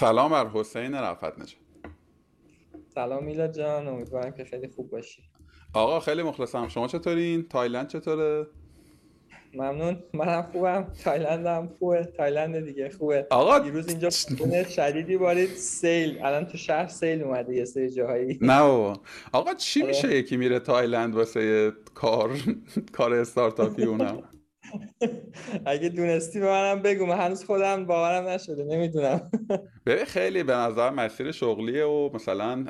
سلام بر حسین رفعت نجات. سلام میلاد جان امیدوارم که خیلی خوب باشی. آقا خیلی مخلصم. شما چطورین تایلند چطوره؟ ممنون. منم خوبم. تایلند هم خوبه. تایلند دیگه خوبه. آقا دیروز اینجا شدیدی بارید. سیل. الان تو شهر سیل اومده یه سری جاهایی. نه بابا. آقا چی میشه یکی میره تایلند واسه کار؟ کار استارتاپی اونم. اگه دونستی به منم بگو من هنوز خودم باورم نشده نمی‌دونم. ببین خیلی به نظر مسیر شغلیه و مثلا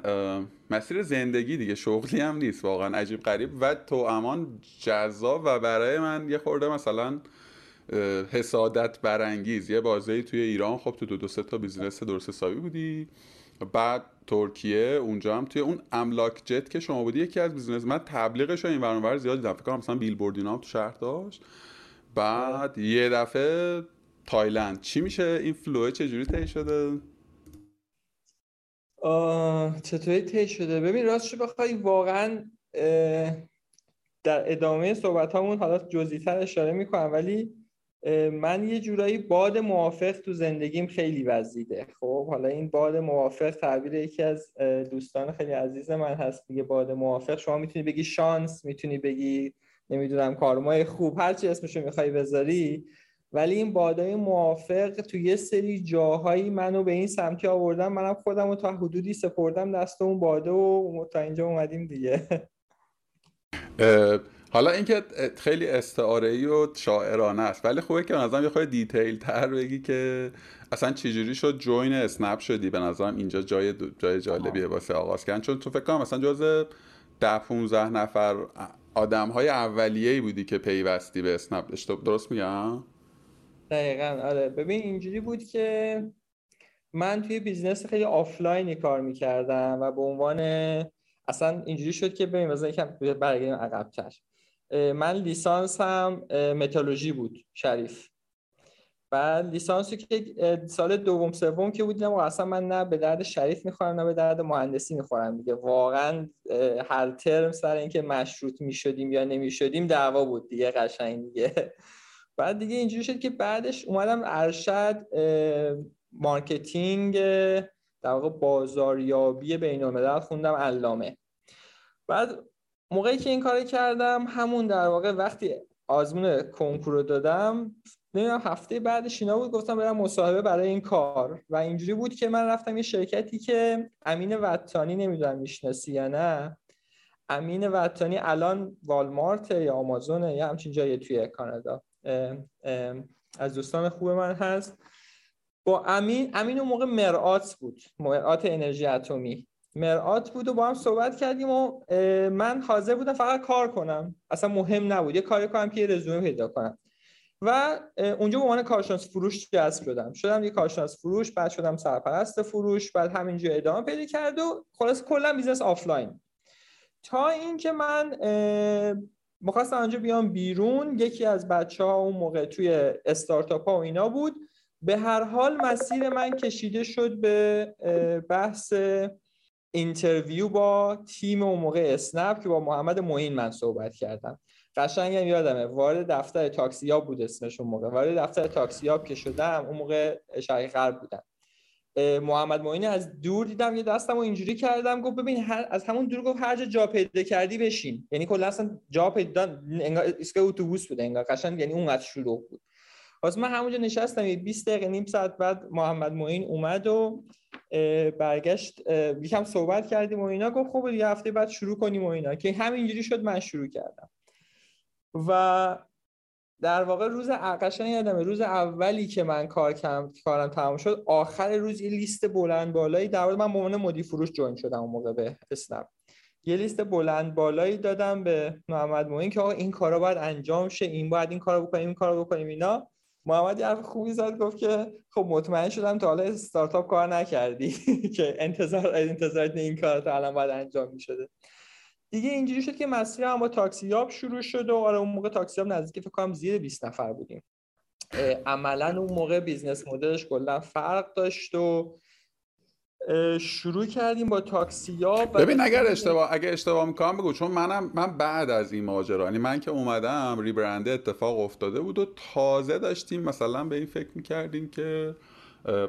مسیر زندگی دیگه شغلی هم نیست واقعا عجیب غریب. و توامان جذاب و برای من یه خورده مثلا حسادت برانگیز. یه بازه توی ایران خب تو دو دو سه تا بیزینس درست حسابی بودی. بعد ترکیه اونجا هم توی اون املاک جت که شما بودی یکی از business من تبلیغش این ور زیاد دیدم. فکر کنم مثلا بیلبورد اینا هم تو شهر داشت. بعد یه دفعه تایلند. چی میشه؟ این فلوه چجوری طی شده؟ چطوری طی شده؟ ببین راستش بخوای واقعا در ادامه صحبت همون حالا جزئی‌تر اشاره می‌کنم ولی من یه جورایی باد موافق تو زندگیم خیلی وزیده. خب حالا این باد موافق تعبیر یکی از دوستان خیلی عزیز من هست دیگه باد موافق. شما می‌تونی بگی شانس می‌تونی بگی نمی‌دونم کارمای خوب هر چی اسمشو می‌خوای بذاری. ولی این بادای موافق تو یه سری جاهایی منو به این سمتی آوردم منم خودم رو تا حدودی سپردم دست اون باده و تا اینجا اومدیم دیگه. حالا اینکه خیلی استعاره ای و شاعرانه است ولی خوبه که نظرم یه خود دیتیل تر بگی که اصلا چجوری شد جوین اسنپ شدی؟ به نظرم اینجا جای جای جالبیه واسه آغاز کردن. چون تو فکر کنم مثلا جز ده 15 نفر آدم های اولیه‌ای بودی که پیوستی به اسنپ درست میگم؟ دقیقا آره. ببین اینجوری بود که من توی business خیلی آفلاینی کار می‌کردم و به عنوان اصلا اینجوری شد که ببین مثلا یکم برگردیم عقب‌تر. من لیسانسم متالوژی بود شریف. بعد لیسانسی که سال دوم سوم که بودیم و اصلا من نه به درد شریف می‌خورم نه به درد مهندسی می‌خورم دیگه. واقعا هر ترم سر اینکه مشروط می‌شدیم یا نمی‌شدیم دعوا بود دیگه قشنگ دیگه. بعد دیگه اینجوری شد که بعدش اومدم ارشد marketing در واقع بازاریابی بین الملل خوندم علامه. بعد موقعی که این کار کردم همون در واقع وقتی آزمون کنکور دادم نمی‌دونم هفته بعدش اینا بود گفتم برم مصاحبه برای این کار. و اینجوری بود که من رفتم یه شرکتی که امین وطانی نمی‌دونم می‌شناسی یا نه. امین وطانی الان والمارت یا آمازون یا همچین جایی توی کانادا. از دوستان خوب من هست. با امین امین اون موقع مرآت بود. مرآت انرژی اتمی. مرآت بود و با هم صحبت کردیم و من حاضر بودم فقط کار کنم. اصلا مهم نبود. یه کاری کنم که یه رزومه پیدا کنم. و اونجا به عنوان کارشناس فروش جذب شدم. شدم یه کارشناس فروش بعد شدم سرپرست فروش بعد همینجا ادامه پیدا کرد و خلاص کلا business offline تا اینکه من می‌خواستم اونجا بیام بیرون یکی از بچه ها اون موقع توی استارتاپ ها و اینا بود. به هر حال مسیر من کشیده شد به بحث interview با تیم اون موقع اسنپ که با محمد معین من صحبت کردم. قشنگم یادمه. وارد دفتر تاکسیاب بود اسمش اون موقع. وارد دفتر تاکسیاب که شدم اون موقع شرق غرب بودم. محمد معین از دور دیدم یه دستم رو اینجوری کردم گفت ببین هر... از همون دور گفت هر جا جا پیدا کردی بشین. یعنی کلا اصلا جا پیدا انگار اسکا اتوبوس بود انگار قشنگ یعنی اونقدر شروع بود. واسه من همونجا نشستم یه 20 دقیقه نیم ساعت بعد محمد معین اومد و برگشت یکم صحبت کردیم و اینا. گفت خب یه هفته بعد شروع کنیم و اینا. که همینجوری شد من شروع کردم. و در واقع روز قشنگ یادمه روز اولی که من کار کردم کارم تمام شد آخر روز یه لیست بلند بالایی در واقع من به عنوان فروش جوین شدم اون موقع به اسنپ. یه لیست بلند بالایی دادم به محمد معین که آقا این کارا باید انجام شه این باید این کارو بکنیم این کارو بکنیم اینا. محمد یه حرف خوبی زد گفت که خب مطمئن شدم تا حالا استارتاپ کار نکردی که انتظار انتظار این کار تا الان باید انجام می‌شده. دیگه اینجوری شد که مسیرم با تاکسیاب شروع شد و آره اون موقع تاکسیاب نزدیک فکر کنم زیر 20 نفر بودیم. عملا اون موقع business model ش کلا فرق داشت و شروع کردیم با تاکسیاب ببین اگر اشتباه اگر اشتباه می‌کنم بگو چون منم من بعد از این ماجرا یعنی من که اومدم ریبرنده اتفاق افتاده بود و تازه داشتیم مثلا به این فکر می‌کردیم که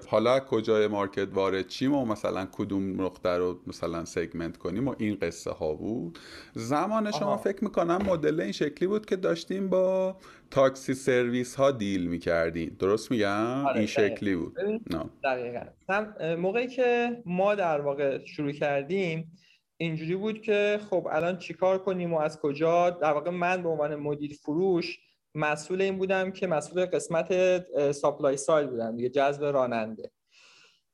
حالا کجای مارکت وارد چیم و مثلا کدوم نقطه رو مثلا سگمنت کنیم و این قصه ها بود. زمان شما فکر می‌کنم مدل این شکلی بود که داشتیم با تاکسی سرویس ها دیل می‌کردیم درست میگم؟ آره، این شکلی بود. دقیقا. موقعی که ما در واقع شروع کردیم اینجوری بود که خب الان چیکار کنیم و از کجا؟ در واقع من به عنوان مدیر فروش مسئول این بودم که مسئول قسمت ساپلای سایل بودم دیگه جذب راننده.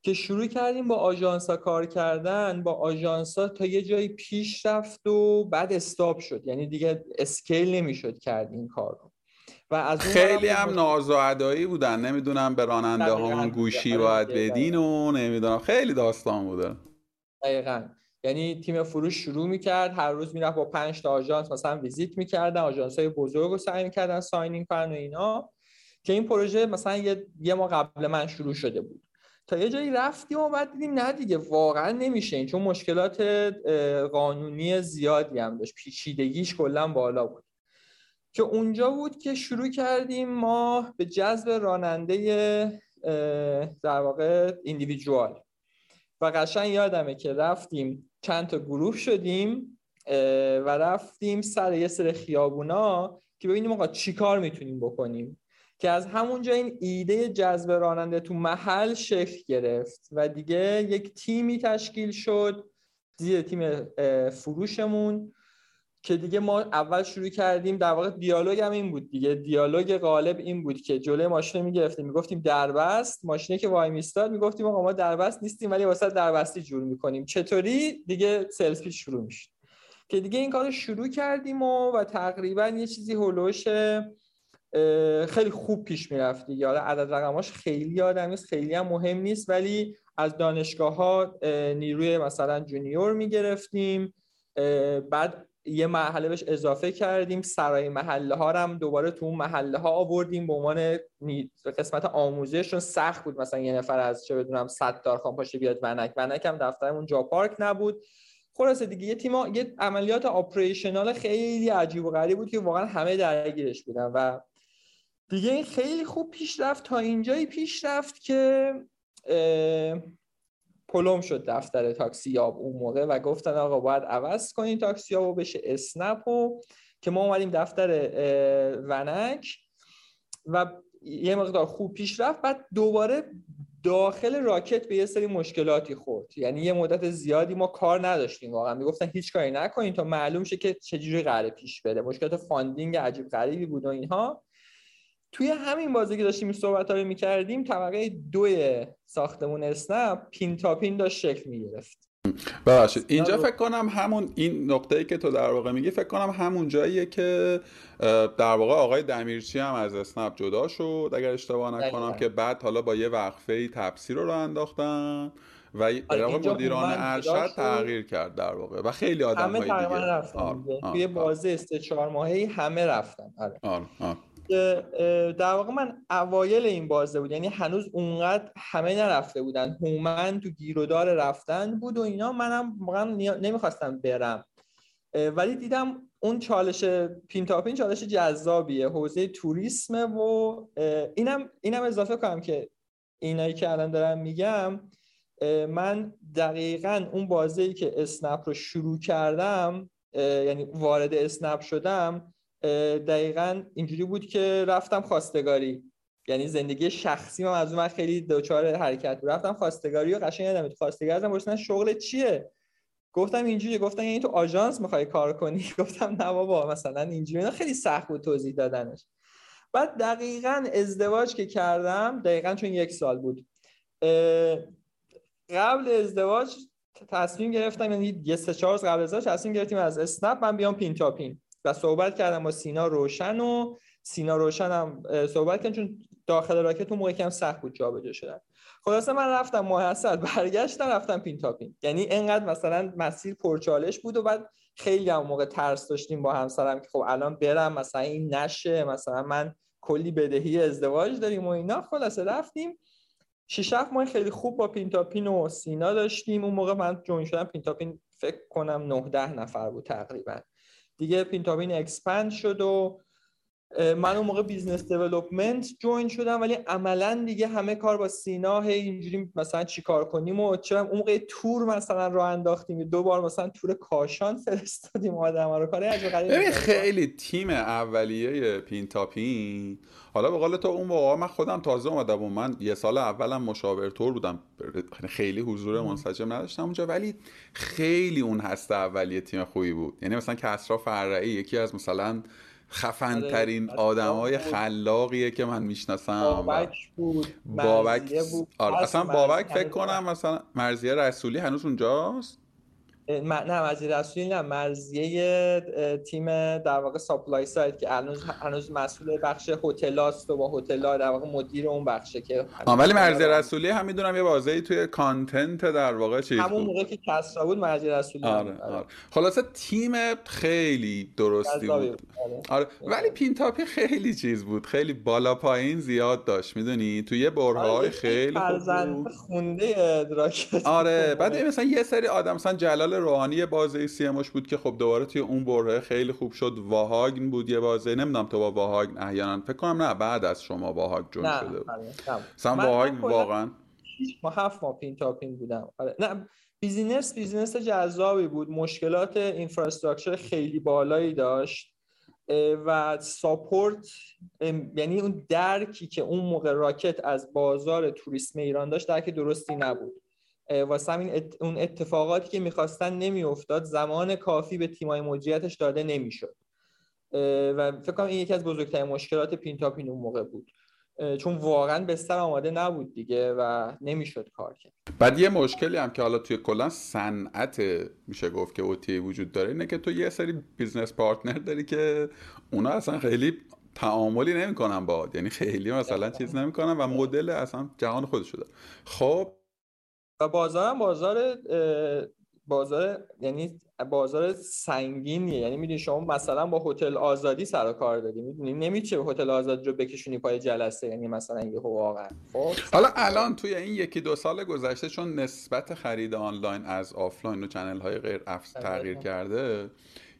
که شروع کردیم با آژانسا کار کردن با آژانسا تا یه جایی پیش رفت و بعد استاپ شد. یعنی دیگه اسکیل نمی‌شد کرد این کار رو. و از خیلی هم ناز و ادایی بودن. نمی‌دونم به راننده ها گوشی باید بدین و نمی‌دونم. خیلی داستان بوده. دقیقا. یعنی تیم فروش شروع می‌کرد هر روز می‌رفت با پنج تا آژانس مثلا ویزیت می‌کردن آژانس های بزرگ رو سعی می‌کردن ساینینگ کنن و اینا که این پروژه مثلا یه, یه ما قبل من شروع شده بود. تا یه جایی رفتیم و بعد دیدیم نه دیگه واقعا نمیشه این چون مشکلات قانونی زیادی هم داشت پیچیدگیش کلا بالا بود. که اونجا بود که شروع کردیم ما به جذب راننده در واقع ایندیویدوال و قشنگ یادمه که رفتیم چند تا گروه شدیم و رفتیم سر یه سر خیابونا که ببینیم آقا چی کار می‌تونیم بکنیم. که از همونجا این ایده جذب راننده تو محل شکل گرفت و دیگه یک تیمی تشکیل شد زیر تیم فروشمون. که دیگه ما اول شروع کردیم در واقع دیالوگ هم این بود دیگه. دیالوگ غالب این بود که جلوی ماشین می‌گرفتیم می‌گفتیم دربست. ماشینی که وای میستاد می‌گفتیم آقا ما دربست نیستیم ولی واسه دربستی جور می‌کنیم. چطوری؟ دیگه سلز شروع میشه که دیگه این کار شروع کردیم و, و تقریبا یه چیزی هولوش خیلی خوب پیش می‌رفت دیگه. حالا عدد رقماش خیلی یادم نیست خیلی هم مهم نیست ولی از دانشگاه ها نیروی مثلا جونیور می‌گرفتیم. بعد یه محله بهش اضافه کردیم سرای محله ها هم دوباره تو اون محله ها آوردیم به عنوان قسمت آموزششون. سخت بود مثلا یه نفر از چه بدونم دار خان پاشه بیاد ونک. ونک هم دفترمون جا پارک نبود. خلاصه دیگه یه تیم یه عملیات آپریشنال خیلی عجیب و غریب بود که واقعا همه درگیرش بودن و دیگه این خیلی خوب پیش رفت. تا اینجایی پیش رفت که پلم شد دفتر تاکسی یاب اون موقع و گفتن آقا باید عوض کنین تاکسی و بشه اسنپ و که ما اومدیم دفتر ونک و یه مقدار خوب پیش رفت. بعد دوباره داخل راکت به یه سری مشکلاتی خورد. یعنی یه مدت زیادی ما کار نداشتیم واقعا. می‌گفتن هیچ کاری نکنین تا معلوم شه که چجوری قراره پیش بره مشکلات funding عجیب غریبی بود و اینها. توی همین بازه‌ای که داشتیم صحبت رو می‌کردیم طبقه دوی ساختمون اسنپ پین تا پین داشت شکل می‌گرفت ببخشید اینجا فکر کنم همون این نقطه ای که تو در واقع میگی فکر کنم همون جاییه که در واقع آقای دمیرچی هم از اسنپ جدا شد اگر اشتباه نکنم که بعد حالا با یه وقفه ای تفسیر رو انداختن و آره مدیران ارشد تغییر کرد در واقع و خیلی آدم همه تقریبا رفتن توی بازه سه چهار ماهی همه رفتن آره. آره. آره. در واقع من اوایل این بازه بود. یعنی هنوز اونقدر همه نرفته بودن. هومن تو گیرودار رفتن بود و اینا. منم واقعا نمی‌خواستم برم. ولی دیدم اون چالش پین تا پین چالش جذابیه. حوزه توریسمه و اینم اینم اضافه کنم که اینایی که الان دارم میگم من دقیقا اون بازه ای که اسنپ رو شروع کردم یعنی وارد اسنپ شدم دقیقا اینجوری بود که رفتم خواستگاری. یعنی زندگی شخصی من از اون خیلی دوچار حرکت بود. رفتم خواستگاری و قشنگ یادم خواستگاری ازم شغل چیه؟ گفتم اینجوری گفتم یعنی تو آژانس می‌خوای کار کنی؟ گفتم نه بابا مثلا اینجوری. خیلی سخت بود توضیح دادنش. بعد دقیقا ازدواج که کردم دقیقا چون یک سال بود. قبل ازدواج تصمیم گرفتم یعنی یه سه چهار قبل ازدواج تصمیم گرفتیم از اسنپ من بیام پین تا پین و صحبت کردم با سینا روشن و سینا روشن هم صحبت کردم چون داخل راکت اون موقع کم سخت بود جابجا شدن. خلاصه من رفتم ماه برگشتم رفتم پین تا پین. یعنی اینقدر مثلا مسیر پرچالش بود و بعد خیلی هم موقع ترس داشتیم با همسرم که خب الان برم مثلا این نشه مثلا من کلی بدهی ازدواج داریم و اینا. خلاصه رفتیم. شش ماه خیلی خوب با پین و سینا داشتیم. اون موقع من join شدم پین فکر کنم 9 ده نفر بود تقریبا. دیگه پین تا پین expand شد و من اون موقع business development join شدم ولی عملا دیگه همه کار با سینا هی اینجوری مثلا چیکار کنیم و چه اون موقع تور مثلا راه انداختیم. دو بار مثلا تور کاشان فرستادیم آدم رو. کار عجیب خیلی تیم اولیه پین تا پین حالا به قول تو اون موقع من خودم تازه اومدم و من یه سال اولم مشاور تور بودم. خیلی حضور منسجم نداشتم اونجا ولی خیلی اون هسته اولیه تیم خوبی بود. یعنی مثلا کسرا فرعی یکی از مثلا خفن آره، ترین آدم های خلاقیه که من می‌شناسم. بابک بود بابک بود. آره اصلا بابک فکر کنم مثلا مرزیه رسولی هنوز اونجاست؟ نه مرزی رسولی نه مرزیه تیم در واقع ساپلای سایت که هنوز هنوز مسئول بخش هتلاست و با هتل در واقع مدیر اون بخشه که ولی مرزی رسولی هم می‌دونم یه بازی توی کانتنت در واقع چیز همون موقع که کسرا بود مرزی رسولی آره, آره. خلاصه تیم خیلی درستی بود آره. آره. ولی پینتاپین خیلی چیز بود خیلی بالا پایین زیاد داشت می‌دونی توی یه برهه‌ای آره، خیلی خوب خونده آره بعد مثلا یه سری آدم مثلا جلال روحانی بازی CMO ش بود که خب دوباره توی اون برهه خیلی خوب شد. واهاگن بود یه بازی نمی‌دونم تو با واهاگن احیانا. فکر کنم نه بعد از شما واهاگن join شده بود. مثلا واهاگن واقعا ما هفت ماه پینتاپین بودم. آره. نه business business جذابی بود. مشکلات infrastructure خیلی بالایی داشت. و support یعنی اون درکی که اون موقع Rocket از بازار توریسم ایران داشت درک درستی نبود. واسه همین اون اتفاقاتی که می‌خواستن نمیافتاد زمان کافی به تیمای مدیریتش داده نمی‌شد. و فکر کنم این یکی از بزرگترین مشکلات پینتاپین اون موقع بود. چون واقعا بستر آماده نبود دیگه و نمی‌شد کار کرد. بعد یه مشکلی هم که حالا توی کلا صنعت میشه گفت که OTA وجود داره اینه که تو یه سری business partner داری که اونا اصلا خیلی تعاملی نمی‌کنن با یعنی خیلی مثلا چیز نمی‌کنن و مدل اصلا جهان خودش شده خب و بازارم بازار بازار یعنی بازار سنگینیه. یعنی می‌دونی شما مثلا با هتل آزادی سر و کار داری. می‌دونی نمیشه هتل آزادی رو بکشونی پای جلسه. یعنی مثلا یه واقعا خب؟ حالا الان توی این یکی دو سال گذشته چون نسبت خرید آنلاین از آفلاین و channel های غیر افز تغییر کرده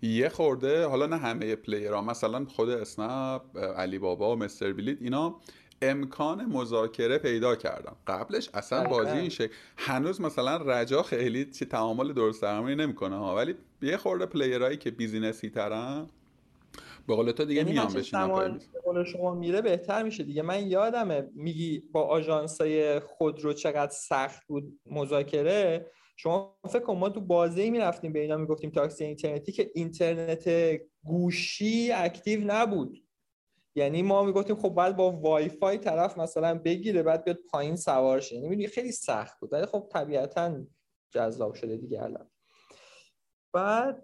یه خورده حالا نه همه player ها مثلا خود اسنپ علی بابا و مستر بلیت اینا امکان مذاکره پیدا کردن. قبلش اصلا بازی این شکل هنوز مثلا رجا خیلی چی تعامل درست درمانی نمی‌کنه ها ولی یه خورده player ایی که business ی ترن به قول تو دیگه یعنی میان بشینن به شما میره بهتر میشه دیگه؟ من یادمه میگی با آژانسای خودرو چقدر سخت بود مذاکره؟ شما فکر کن ما تو بازی می‌رفتیم به اینا می‌گفتیم تاکسی اینترنتی که اینترنت گوشی اکتیو نبود. یعنی ما می‌گفتیم خب بعد با وای فای طرف مثلا بگیره بعد بیاد پایین سوار شه. یعنی خیلی سخت بود. ولی خب طبیعتا جذاب شده دیگه الان. بعد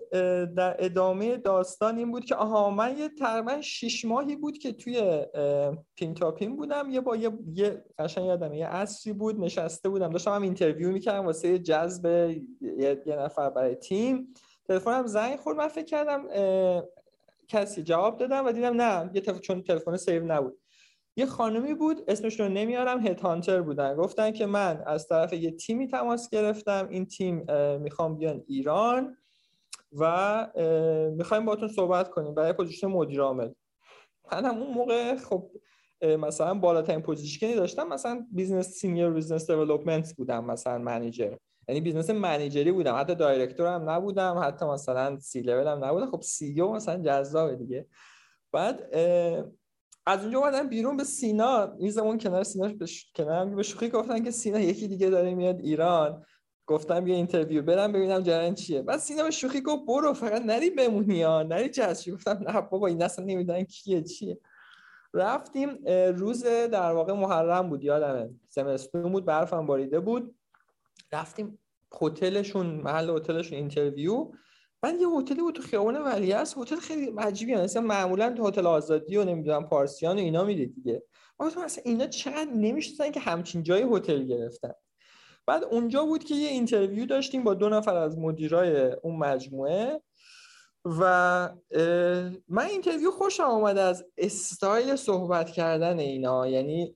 در ادامه داستان این بود که آها من یه تقریبا شیش ماهی بود که توی پینتاپین بودم. یه با یه, یه قشنگ یادم یه عصری بود نشسته بودم. داشتم هم interview می‌کردم واسه جذب یه, یه نفر برای تیم. تلفنم زنگ خورد. من فکر کردم کسی جواب دادم و دیدم نه یه تف... چون تلفن save نبود. یه خانمی بود اسمش رو نمیارم headhunter بودن. گفتن که من از طرف یه تیمی تماس گرفتم این تیم می‌خوان بیان ایران و می‌خوایم باتون صحبت کنیم. برای position مدیر عامل من هم اون موقع خب مثلا بالاترین position ی داشتم مثلا business senior business development بودم مثلا manager یعنی business manager ی بودم. حتی director هم نبودم. حتی مثلا سی لول هم نبودم. خب CEO مثلا جذابه دیگه. بعد از اونجا اومدم بیرون به سینا. این زمان کنار سینا بش... کنار به شوخی گفتن که سینا یکی دیگه داره میاد ایران. گفتم یه interview برم ببینم جریان چیه. بعد سینا به شوخی گفت برو فقط نری بمونی ها. نری جذب گفتم نه بابا این اصلا نمی‌دونن کیه چیه. رفتیم روز در واقع محرم بود. یادمه. زمستون بود برفم باریده بود. رفتیم هتلشون محل هتلشون interview. بعد یه هتلی بود تو خیابان ولیعصر. هتل خیلی عجیبی مثلا معمولا تو هتل آزادی و نمی‌دونم پارسیان و اینا میری دیگه. تو مثلا اینا چقدر نمی‌شناسن که همچین جای هتل گرفتن. بعد اونجا بود که یه interview داشتیم با دو نفر از مدیرای اون مجموعه و من interview خوشم آمد از استایل صحبت کردن اینا. یعنی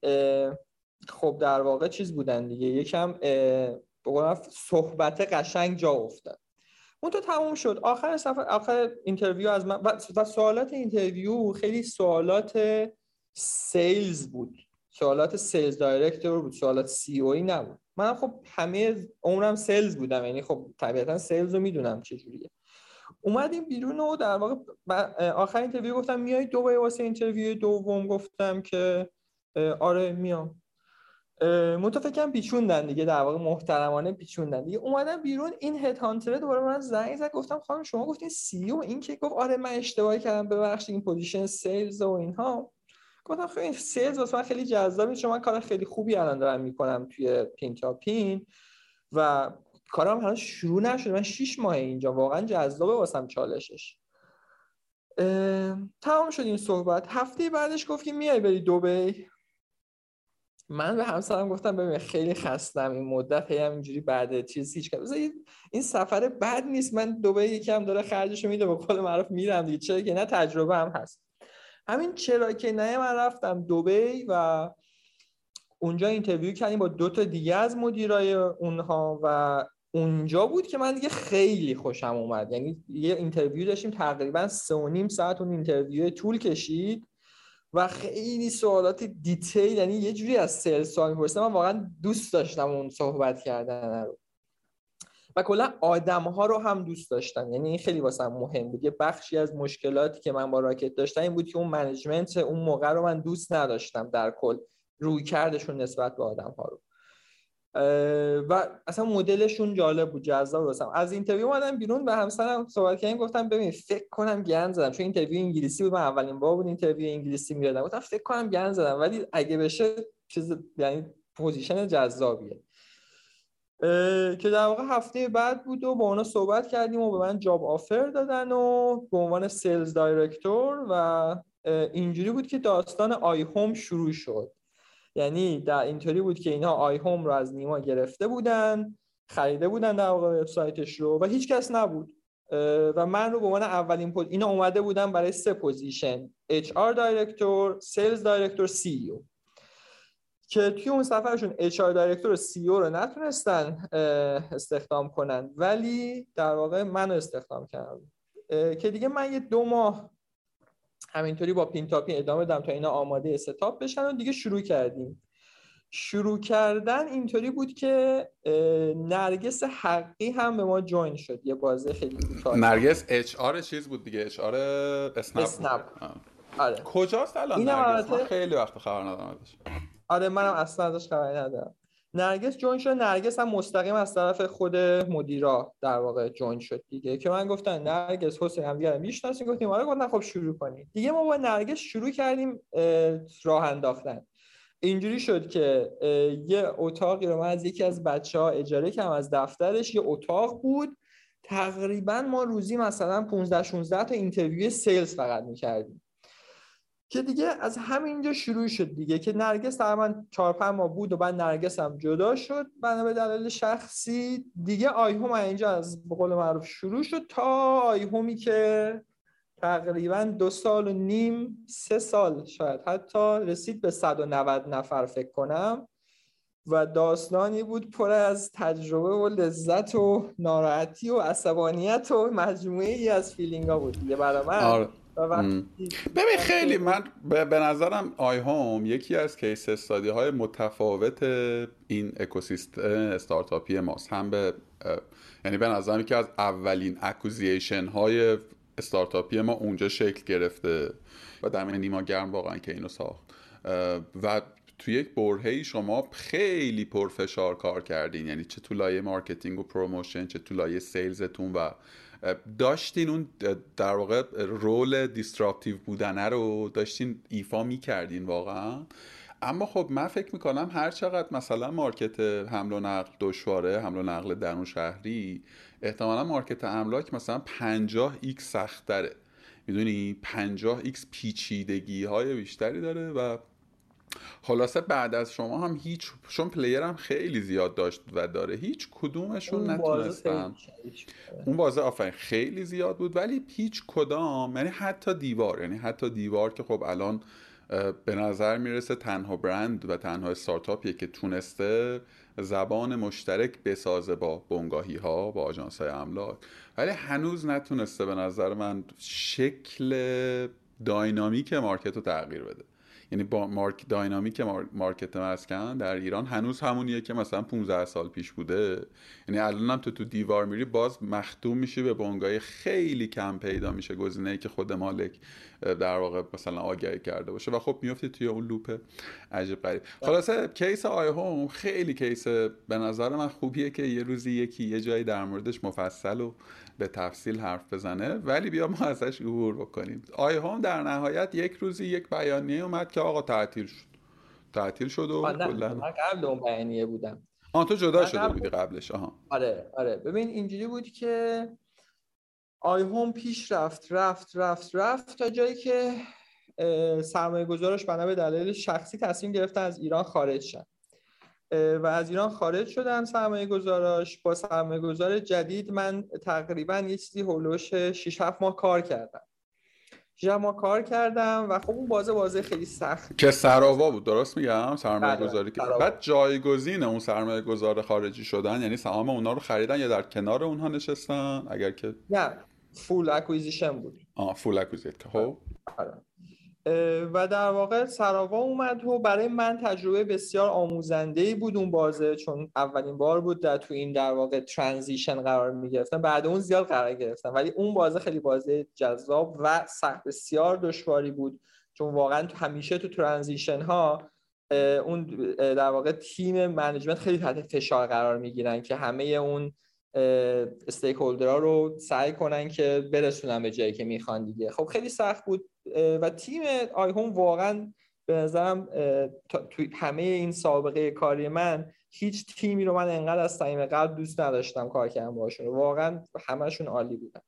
خب در واقع چیز بودن دیگه. یکم به صحبت قشنگ جا افتاد. اون تو تموم شد. آخر سفر آخر interview از من و سوالات interview خیلی سوالات sales بود. سوالات sales director بود سوالات CEO نبود. من خب همه عمرم sales بودم یعنی خب طبیعتا sales رو می‌دونم چجوریه اومدیم بیرون و در واقع آخر interview گفتم میای دوبی واسه interview دوم گفتم که آره میام. منتها فکرم پیچوندن دیگه در واقع محترمانه پیچوندن. دیگه اومدم بیرون این headhunter دوباره من زنگ زد گفتم خانم شما گفتین CEO؟ این که گفت آره من اشتباهی کردم ببخشید این position sales و اینها. گفتم خیلی این سیلز واسه من خیلی جذابه چون من کار خیلی خوبی الان دارم می‌کنم توی پین تا پین و کارم هنوز شروع نشده. من 6 ماه اینجا واقعا جذابه واسم چالشش. تمام شد این صحبت. هفته بعدش گفت که میای بری دوبی من به همسرم گفتم ببین خیلی خستم این مدت هی اینجوری بعد چیز هیچ این سفر بد نیست. من دوبه یکم داره خرجشو میده با قول معروف میرم دیگه. چرا که نه تجربه هم هست. همین چرا که نه من رفتم دوبی و اونجا interview کردیم با دو تا دیگه از مدیرای اونها و اونجا بود که من دیگه خیلی خوشم اومد. یعنی یه interview داشتیم تقریبا سه و نیم ساعت اون interview طول کشید. و خیلی سوالات detail یعنی یه جوری از sales سوال میپرسیدم. من واقعا دوست داشتم اون صحبت کردن رو. و کلا آدم ها رو هم دوست داشتم. یعنی این خیلی واسم مهم بود. یه بخشی از مشکلاتی که من با Rocket داشتم این بود که اون management اون موقع رو من دوست نداشتم در کل رویکردشون نسبت به آدم ها رو. و اصلا مدلشون جالب بود جذاب واسم از interview اومدم بیرون به همسرم صحبت کردیم گفتم ببین فکر کنم گند زدم. چون interview انگلیسی بود من اولین بار بود interview انگلیسی می‌دادم. گفتم فکر کنم گند زدم. ولی اگه بشه چیز یعنی position جذابیه. که در واقع هفته بعد بود و با اونا صحبت کردیم و به من job offer دادن و به عنوان sales director و اینجوری بود که داستان iHome شروع شد. یعنی در اینطوری بود که اینها iHome رو از نیما گرفته بودن خریده بودن در واقع وبسایتش رو و هیچ کس نبود. و من رو به عنوان اولین پوز اینا اومده بودن برای سه position HR director، sales director، CEO. که توی اون سفرشون HR director و CEO رو نتونستن استخدام کنن. ولی در واقع منو استخدام کردن. که دیگه من یه دو ماه همینطوری با پین تا پین ادامه دادم تا اینا آماده setup بشن و دیگه شروع کردیم. شروع کردن اینطوری بود که نرگس حقی هم به ما join شد. یه بازه خیلی کوتاه. نرگس HR چیز بود دیگه HR اسنپ, اسنپ. آره. کجاست الان نرگس؟ خیلی وقت خبر ندارم آره منم اصلا ازش خبری ندارم. نرگس join شد. نرگس هم مستقیم از طرف خود مدیرا در واقع join شد دیگه که من گفتم نرگس حسین هم دیگه می‌شناسیم گفتیم آره گفتن خب شروع کنیم. دیگه ما با نرگس شروع کردیم راه انداختن. اینجوری شد که یه اتاقی رو من از یکی از بچه ها اجاره کردم از دفترش یه اتاق بود. تقریبا ما روزی مثلا 15 16 تا interview sales فقط می‌کردیم. که دیگه از همینجا شروع شد دیگه که نرگس تقریبا چهار پنج ماه بود و بعد نرگس هم جدا شد. بنا به دلایل شخصی دیگه iHome اینجا از به قول معروف شروع شد تا iHome ی که تقریبا دو سال و نیم سه سال شاید حتی رسید به 190 نفر فکر کنم. و داستانی بود پر از تجربه و لذت و ناراحتی و عصبانیت و مجموعه ای از feeling ها بود دیگه برای من. آره. ببین خیلی من به نظرم iHome یکی از case study های متفاوت این اکوسیستم استارتاپی ماست. هم به یعنی به نظرم یکی از اولین acquisition های استارتاپی ما اونجا شکل گرفته و دم نیما گرم واقعا که اینو ساخت. و توی یک برهه شما خیلی پرفشار کار کردین. یعنی چه تو لایه marketing و promotion چه تو لایه sales تون و داشتین اون در واقع role disruptive بودنه رو داشتین ایفا می‌کردین واقعا؟ اما خب من فکر می‌کنم هر چقدر مثلا market حمل و نقل دشواره حمل و نقل درون شهری احتمالا market املاک مثلا 50 X سخت‌تره می‌دونی؟ 50 X پیچیدگی های بیشتری داره و خلاصه بعد از شما هم هیچ چون player هم خیلی زیاد داشت و داره هیچ کدومشون نتونستن. اون بازه آفرین خیلی زیاد بود ولی هیچ کدام یعنی حتی دیوار یعنی حتی دیوار که خب الان به نظر می‌رسه تنها برند و تنها استارتاپیه که تونسته زبان مشترک بسازه با بنگاهی ها با آژانس های املاک. ولی هنوز نتونسته به نظر من شکل dynamic market رو تغییر بده. یعنی با mark dynamic market مسکن در ایران هنوز همونیه که مثلا 15 سال پیش بوده. یعنی الان هم تو تو دیوار میری باز مختوم میشی به بنگاه خیلی کم پیدا میشه. گزینه‌ای که خود مالک در واقع مثلا آگهی کرده باشه. و خب میفتی توی اون loop عجیب غریب. خلاصه case iHome خیلی case به نظر من خوبیه که یه روزی یکی یه جایی در موردش مفصل و به تفصیل حرف بزنه ولی بیا ما ازش عبور بکنیم. iHome در نهایت یک روزی یک بیانیه اومد که آقا تعطیل شد. تعطیل شد و کلا من قبل اون بیانیه بودم. آها تو جدا شده بودی قبلش آها. آره آره. ببین اینجوری بود که iHome پیش رفت رفت رفت رفت تا جایی که سرمایه گذارش بنا به دلیل شخصی تصمیم گرفتن از ایران خارج شن. و از ایران خارج شدن سرمایه گذاراش با سرمایه گذار جدید من تقریبا یه چیزی هلوش 6 7 ماه کار کردم. 6 ماه کار کردم و خب اون بازه بازه خیلی سخت. که سراوا بود درست میگم؟ سرمایه گذاری که بعد جایگزین اون سرمایه گذار خارجی شدن یعنی سهام اونا رو خریدن یا در کنار اونها نشستن؟ اگر که نه full acquisition بود. آه full acquisition خب. آره. و در واقع سراوا اومد و برای من تجربه بسیار آموزنده ای بود اون بازه چون اولین بار بود در تو این در واقع transition قرار می گرفتم بعد اون زیاد قرار گرفتم. ولی اون بازه خیلی بازه جذاب و سخت بسیار دشواری بود. چون واقعا تو همیشه تو transition ها اون در واقع تیم management خیلی تحت فشار قرار می‌گیرن که همه اون استیک هولدرها رو سعی کنن که برسونن به جایی که می‌خوان دیگه. خب خیلی سخت بود. و تیم آی هوم واقعا به نظرم توی همه این سابقه کاری من هیچ تیمی رو من انقدر از صمیم قلب دوست نداشتم کار کردم باشون واقعا همشون عالی بودن.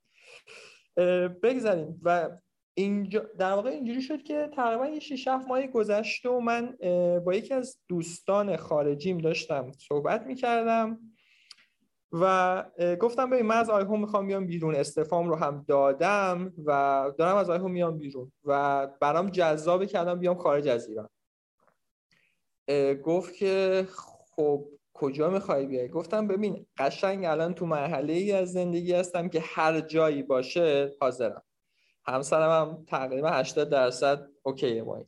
بگذاریم. و اینجا در واقع اینجوری شد که تقریبا یه 6 7 ماه گذشته و من با یکی از دوستان خارجیم داشتم صحبت می‌کردم. و گفتم ببین من از آیهوم می‌خوام بیام بیرون. استفام رو هم دادم و دارم از آیهوم میام بیرون و برام جذابه که بیام خارج از ایران. گفت که خب کجا می‌خوای بیای؟ گفتم ببین قشنگ الان تو مرحله ای از زندگی هستم که هر جایی باشه حاضرم. همسرم هم تقریبا 80 درصد اوکیه با این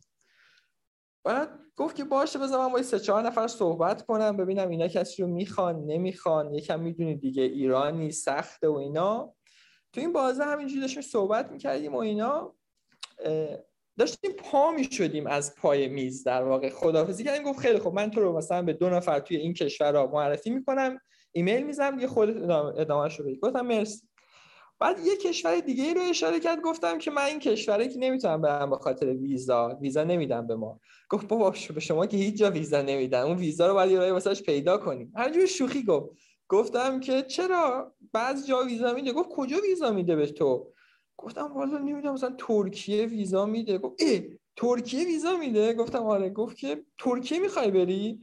بعد گفت که باشه بذار من با سه چهار نفر صحبت کنم ببینم اینا کسی رو می‌خوان نمی‌خوان یکم می‌دونی دیگه ایرانی سخته و اینا. تو این بازه همینجوری داشتیم صحبت می‌کردیم و اینا داشتیم پا می‌شدیم از پای میز در واقع. خدافزی کردیم گفت خیلی خب من تو رو مثلا به دو نفر توی این کشور را معرفی می‌کنم ایمیل می‌زنم یه خودت ادامه رو بگی. گفتم مرسی. بعد یه کشور دیگه ای رو اشاره کرد گفتم که من این کشوره که نمی‌تونم برم به خاطر ویزا ویزا نمیدم به ما. گفت بابا به شما که هیچ جا ویزا نمیدن اون ویزا رو باید یه واسش پیدا کنیم. همینجوری شوخی گفت. گفتم که چرا؟ بعض جا ویزا میده. گفت کجا ویزا میده به تو؟ گفتم والا نمی‌دونم مثلا ترکیه ویزا میده. گفت ای ترکیه ویزا میده؟ گفتم آره. گفت که ترکیه می‌خوای بری؟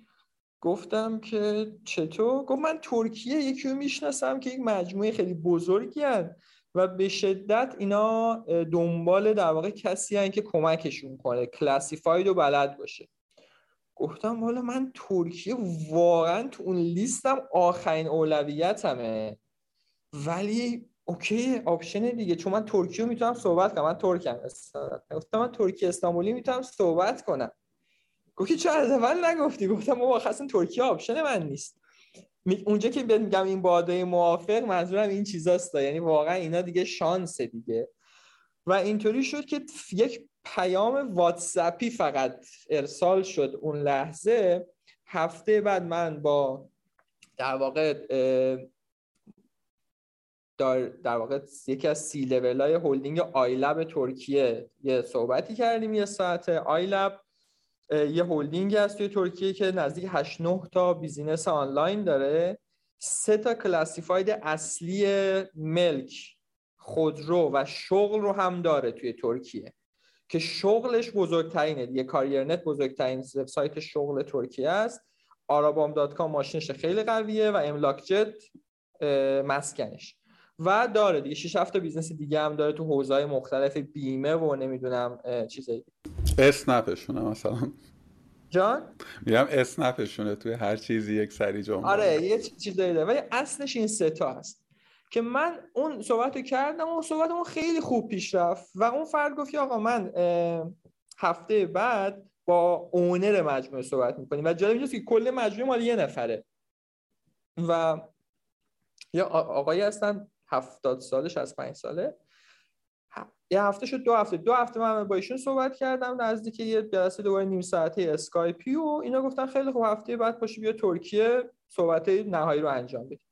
گفتم که چطور؟ گفت من ترکیه یکی رو می‌شناسم که یک مجموعه خیلی بزرگی هن و به شدت اینا دنبال در واقع کسی هن که کمکشون کنه کلاسیفاید و بلد باشه. گفتم والا من ترکیه واقعا تو اون لیستم آخرین اولویتمه. ولی okay option دیگه. چون من ترکی می‌تونم صحبت کنم. من ترکم گفتم من ترکی استانبولی می‌تونم صحبت کنم. گفتی چرا از اول نگفتی. گفتم بابا اصلا ترکیه option من نیست. اونجا که میگم این باد موافق منظورم این چیزاست یعنی واقعا اینا دیگه شانس دیگه. و اینطوری شد که یک پیام واتساپی فقط ارسال شد اون لحظه. هفته بعد من با در واقع در, در واقع یکی از سی لول های هولدینگ iLab ترکیه یه صحبتی کردیم یه ساعت iLab. یه هولدینگ هست توی ترکیه که نزدیک 8 9 تا business آنلاین داره. سه تا classified اصلی ملک خودرو و شغل رو هم داره توی ترکیه که شغلش بزرگترینه دیگه. Kariyer.net بزرگترین سایت شغل ترکیه است. arabam.com ماشینش خیلی قویه و Emlakjet مسکنش. و داره دیگه. 6 7 تا business دیگه هم داره تو حوزه‌های مختلف بیمه و نمی‌دونم چیزایی. اسنپشونه مثلا. جان؟ میگم اسنپشونه توی هر چیزی یک سری جمله. آره یه چیزایی داره. ولی اصلش این سه تا هست. که من اون صحبت رو کردم اون صحبت اون خیلی خوب پیش رفت و اون فرد گفت آقا من هفته بعد با اونر مجموعه صحبت می‌کنیم. و جالب اینجاست که کل مجموعه مال یه نفره. و یا آقایی هستن هفتاد از پنج ساله. یه هفته شد دو هفته. دو هفته من با ایشون صحبت کردم نزدیک یه جلسه دوباره نیم ساعته اسکایپی و اینا گفتن خیلی خوب هفته بعد پاشو بیا ترکیه صحبت نهایی رو انجام بدیم.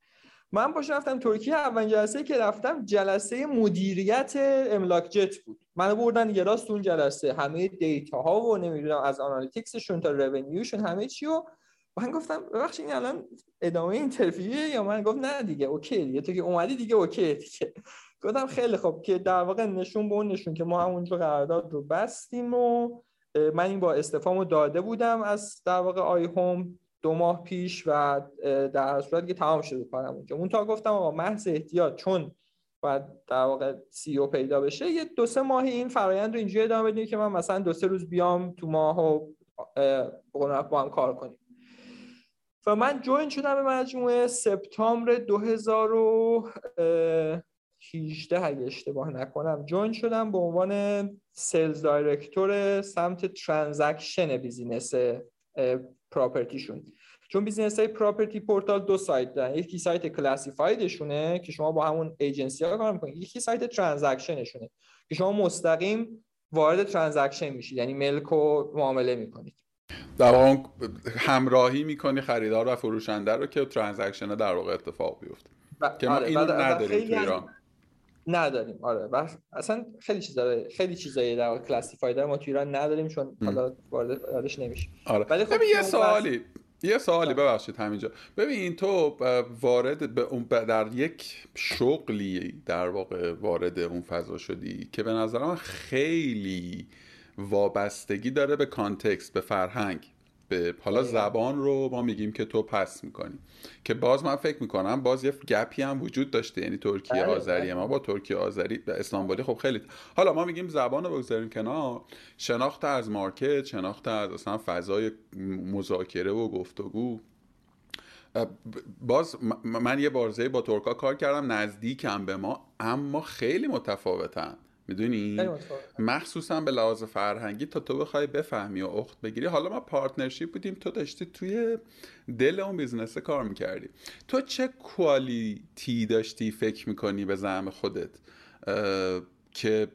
من پاشو رفتم ترکیه اولین جلسه که رفتم جلسه مدیریت املاک جت بود. منو بردن یه راست اون جلسه. همه دیتا ها و نمی‌دونم از analytics شون تا revenue شون همه چی و من گفتم ببخشید این الان ادامه interview یا من؟ گفت نه دیگه OK دیگه. تو که اومدی دیگه OK دیگه. گفتم خیلی خوب. که در واقع نشون به اون نشون که ما همونجا قرارداد رو بستیم و من این با استعفامو داده بودم از در واقع آی هوم دو ماه پیش و در صورت که تمام شده کارم اونجا اون تا گفتم آقا محض احتیاط چون و در واقع CEO پیدا بشه یه دو سه ماه این فرایند رو اینجوری ادامه بدیم که من مثلا دو سه روز بیام تو ماه و با هم کار کنیم. و من join شدم به مجموعه سپتامبر 2018 اگه اشتباه نکنم. join شدم به عنوان sales director سمت transaction business property شون چون business های property portal دو side دارن. یکی side classified شونه که شما با همون ایجنسی ها کار می‌کنید. یکی side transaction شونه که شما مستقیم وارد transaction میشید. یعنی ملک و معامله می‌کنید. در واقع همراهی می‌کنی خریدار و فروشنده رو که transaction در واقع اتفاق بیفته. که ما آره اینو نداریم تو ایران. نداریم آره. و اصلا خیلی چیزا خیلی چیزایی در classified ما تو ایران نداریم چون حالا واردش نمیشه. آره. ولی خب یه سوالی یه سوالی ببخشید همینجا. ببین تو وارد به اون در یک شغلی در واقع وارد اون فضا شدی که به نظر من خیلی وابستگی داره به کانتکست به فرهنگ. به حالا زبان رو ما میگیم که تو پس می‌کنی. که باز من فکر می‌کنم باز یه گپی هم وجود داشته. یعنی ترکیه بله، آذری بله. ما با ترکیه آذری به اسلامبولی خب خیلی حالا ما میگیم زبان رو بگذاریم کنار. شناخت از market شناخت از اصلا فضای مذاکره و گفتگو. باز من یه بازه با ترکا کار کردم نزدیکم به ما اما خیلی متفاوتن. می‌دونی؟ مخصوصا به لحاظ فرهنگی تا تو بخوای بفهمی و اخت بگیری. حالا ما partnership بودیم تو داشتی توی دل اون business کار می‌کردی. تو چه quality داشتی فکر می‌کنی به زعم خودت؟ که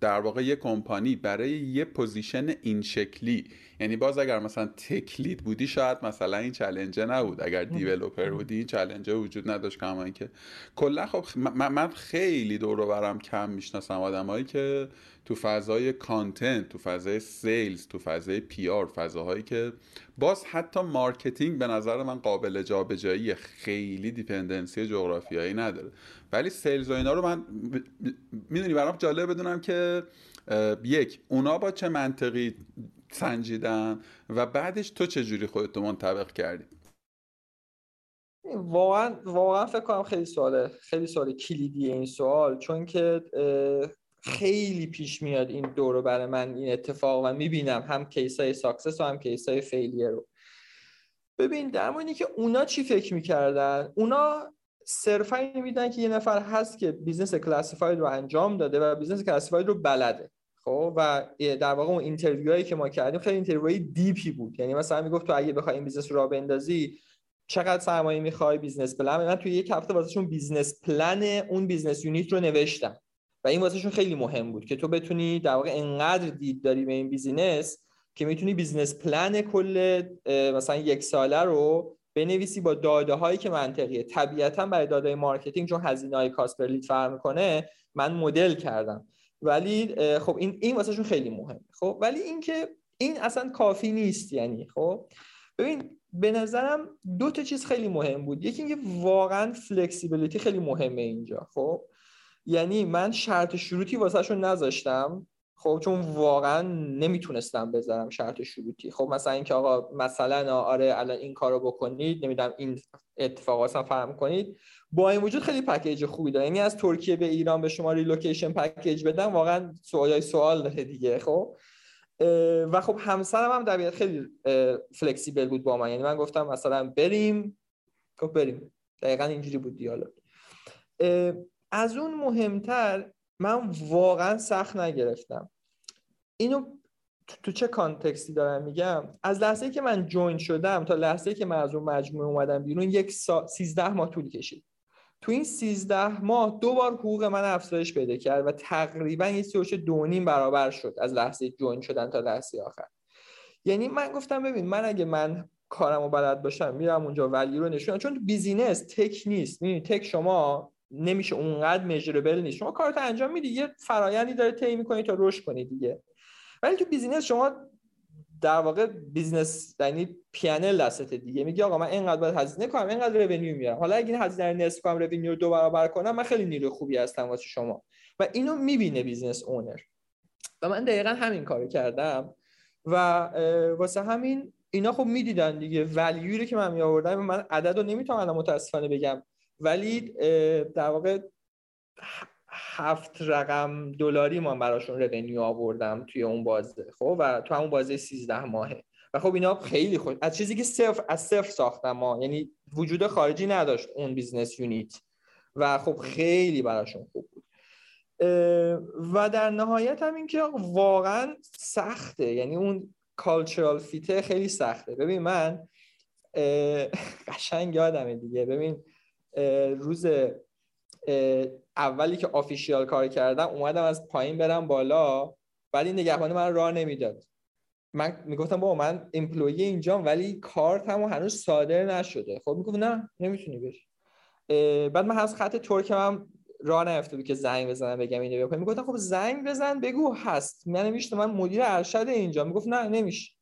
در واقع یه کمپانی برای یه position این شکلی یعنی باز اگر مثلا tech lead بودی شاید مثلا این challenge ه نبود. اگر developer بودی این challenge ه وجود نداشت کما اینکه. کلا خب من خیلی دور برم کم می‌شناسم آدمایی که تو فضای content تو فضای sales تو فضای PR فضاهایی که باز حتی marketing به نظر من قابل جابجاییه خیلی dependency جغرافیایی نداره. ولی sales و اینا رو من می‌دونی برام جالب بدونم که یک اونا با چه منطقی سنجیدن و بعدش تو چجوری خودتو منطبق کردی؟ واقعا واقعا فکر کنم خیلی سواله. خیلی سوال کلیدی این سوال. چون که خیلی پیش میاد این دور برای من این اتفاق و می‌بینم هم case های success و هم case های failure رو. ببین در مورد که اونا چی فکر می‌کردن؟ اونا صرفا این دیدن که یه نفر هست که business classified رو انجام داده و business classified رو بلده. خب و در واقع اون interview هایی که ما کردیم خیلی interview های deep ی بود. یعنی مثلا می‌گفت تو اگه بخوای این business رو راه بندازی چقدر سرمایه می‌خوای؟ business plan. من توی یک هفته واسهشون business plan اون business unit رو نوشتم. و این واسهشون خیلی مهم بود که تو بتونی در واقع انقدر دید داری به این business که می‌تونی business plan کل مثلا یک ساله رو بنویسی با داده هایی که منطقیه. طبیعتا برای داده marketing چون هزینه های cost lead فرق می‌کنه من مدل کردم. ولی خب این این واسهشون خیلی مهمه. خب ولی اینکه این اصلا کافی نیست یعنی خب. ببین به نظرم دو تا چیز خیلی مهم بود. یکی اینکه واقعا flexibility خیلی مهمه اینجا خب. یعنی من شرط شروطی واسهشون نذاشتم. خب چون واقعا نمی‌تونستم بذارم شرط شروطی. خب مثلا اینکه آقا مثلا آره الان این کارو بکنید نمی‌دونم این اتفاقات هم فراهم کنید. با این وجود خیلی package خوبی داره. یعنی از ترکیه به ایران به شما relocation package بدن واقعا سوال سوال داره دیگه خب؟ و خب همسرم هم طبیعتا خیلی flexible بود با من. یعنی من گفتم مثلا بریم. گفت بریم. دقیقا اینجوری بود دیالوگ. از اون مهمتر من واقعا سخت نگرفتم. اینو تو چه context ی دارم میگم؟ از لحظه که من join شدم تا لحظه که من از اون مجموعه اومدم بیرون یک سا... سیزده ماه طول کشید. تو این سیزده ماه دو بار حقوق من افزایش پیدا کرد و تقریبا یه سوش دو نیم برابر شد از لحظه join شدن تا لحظه آخر. یعنی من گفتم ببین من اگه من کارم رو بلد باشم میرم اونجا value رو نشون میدم. چون بیزینس تک نیست. تک شما نمیشه اونقدر میجربل نیست. شما کارت انجام میدی یه فرایندی داره طی می‌کنی تا رشد کنی دیگه. ولی تو business شما در واقع business یعنی P&L دستت دیگه. میگی آقا من اینقدر باید هزینه کنم اینقدر revenue میارم حالا اگه این هزینه رو نصف کنم revenue رو دو برابر کنم من خیلی نیروی خوبی هستم واسه شما. و اینو می‌بینه business owner و من دقیقا همین کارو کردم. و واسه همین اینا خب می‌دیدن دیگه. value ی رو که من می آوردم من عدد رو نمی‌تونم متاسفانه بگم. ولی در واقع هفت رقم دلاری ما براشون revenue آوردم توی اون بازه خب؟ و تو همون بازه 13 ماهه. و خب اینا خیلی خوش از چیزی که صفر از صفر ساختم ما یعنی وجود خارجی نداشت اون business unit و خب خیلی براشون خوب بود. و در نهایت هم اینکه واقعا سخته. یعنی اون cultural fit ه خیلی سخته. ببین من قشنگ یادمه دیگه. ببین روز اولی که آفیشیال کار کردم اومدم از پایین برم بالا ولی نگهبان من راه نمی‌داد. من می‌گفتم بابا من امپلوی اینجام ولی کارتمو هنوز صادر نشده. خب می‌گفت نه نمی‌تونی بری. بعد من از خط ترک هم راه نیفته بود که زنگ بزنم بگم اینو بکنم می‌گفتم خب زنگ بزن بگو هست. من نمیشه من مدیر ارشد اینجا. می‌گفت نه نمیشه.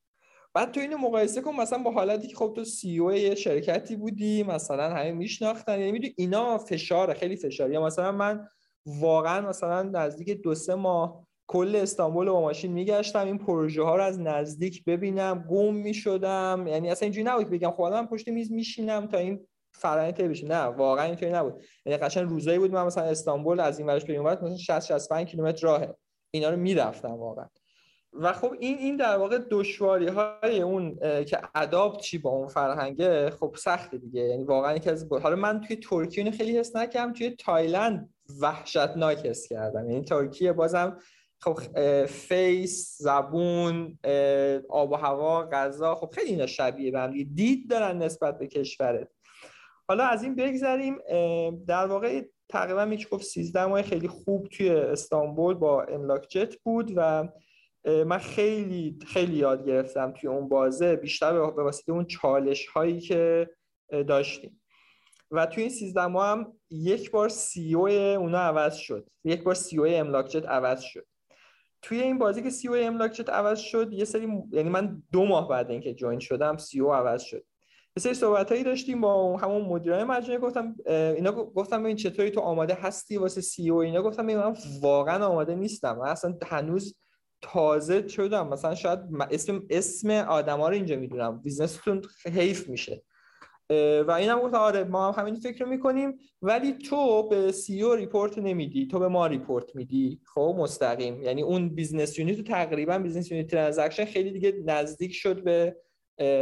بعد تو اینو مقایسه کن مثلا با حالتی که خب تو سی او یه شرکتی بودی مثلا همه میشناختن یعنی می‌دونی اینا فشاره خیلی فشار یا مثلا من واقعا مثلا نزدیک دو سه ماه کل استانبول با ماشین میگشتم این پروژه ها رو از نزدیک ببینم گم می‌شدم. یعنی اصلا اینجوری نبود بگم خب من پشت میز میشینم تا این فرآیند طی بشه. نه واقعا اینطوری نبود. یعنی قشنگ روزایی بود من مثلا استانبول از این ورش به این مثلا 60 65 کیلومتر راهه. اینا رو می‌رفتم واقعا. و خب این این در واقع دشواری های اون که ادابت چی با اون فرهنگه خب سخته دیگه. یعنی واقعا یکی از حالا من توی ترکیه خیلی حس نکردم توی تایلند وحشتناک حس کردم. یعنی ترکیه بازم خب فیس زبون آب و هوا غذا خب خیلی اینا شبیه به دید دارن نسبت به کشورت. حالا از این بگذریم در واقع تقریبا میشه گفت 13 ماه خیلی خوب توی استانبول با املاک جت بود و من خیلی خیلی یاد گرفتم توی اون بازه بیشتر به واسطه اون چالش هایی که داشتیم. و توی این 13 ماه هم یک بار سی او اونا عوض شد. یک بار سی او املاک جت عوض شد. توی این بازی که سی او املاک جت عوض شد یه سری یعنی من دو ماه بعد اینکه جوین شدم سی او عوض شد. یه سری صحبت هایی داشتیم با همون مدیرای مجموعه گفتم اینا گفتم ببین چطوری تو آماده هستی واسه سی او؟ اینا گفتم من واقعا آماده نیستم. من اصلا هنوز تازه شدم. مثلا شاید اسم اسم آدما رو اینجا می‌دونم. business تون حیف میشه. و اینم گفتم آره ما هم همین فکر رو می‌کنیم. ولی تو به CEO report نمیدی. تو به ما report میدی. خب مستقیم. یعنی اون business unit تقریبا business unit transaction خیلی دیگه نزدیک شد به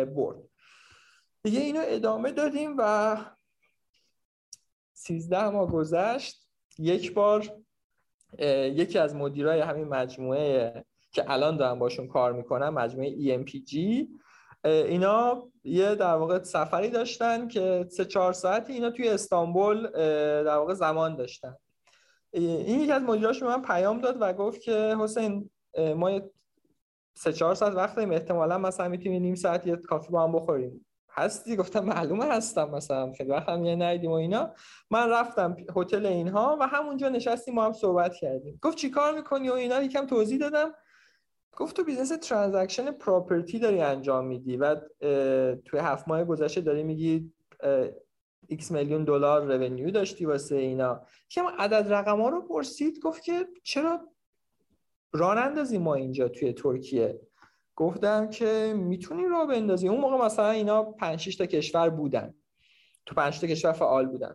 board دیگه اینو ادامه دادیم و 13 ماه گذشت. یک بار یکی از مدیرای همین مجموعه که الان دارم باشون کار می‌کنم مجموعه EMPG اینا یه در واقع سفری داشتن که سه چهار ساعتی اینا توی استانبول در واقع زمان داشتن. این یکی از مدیراش من پیام داد و گفت که حسین ما سه چهار ساعت وقت داریم احتمالا مثلا می‌تونیم نیم ساعت یه کافی با هم بخوریم. هستی؟ گفتم معلومه هستم مثلا. خیلی وقت هم یه ندیدیم و اینا. من رفتم هتل اینها و همونجا نشستیم ما هم صحبت کردیم. گفت چیکار می‌کنی و اینا؟ یکم توضیح دادم. گفت تو business transaction property داری انجام میدی و توی هفت ماه گذشته داری میگی x میلیون دلار revenue داشتی واسه اینا. که عدد رقم ها رو پرسید گفت که چرا راه نندازیم ما اینجا توی ترکیه؟ گفتم که می‌تونی راه بندازی. اون موقع مثلا اینا 5 تا کشور بودن. تو 5 تا کشور فعال بودن.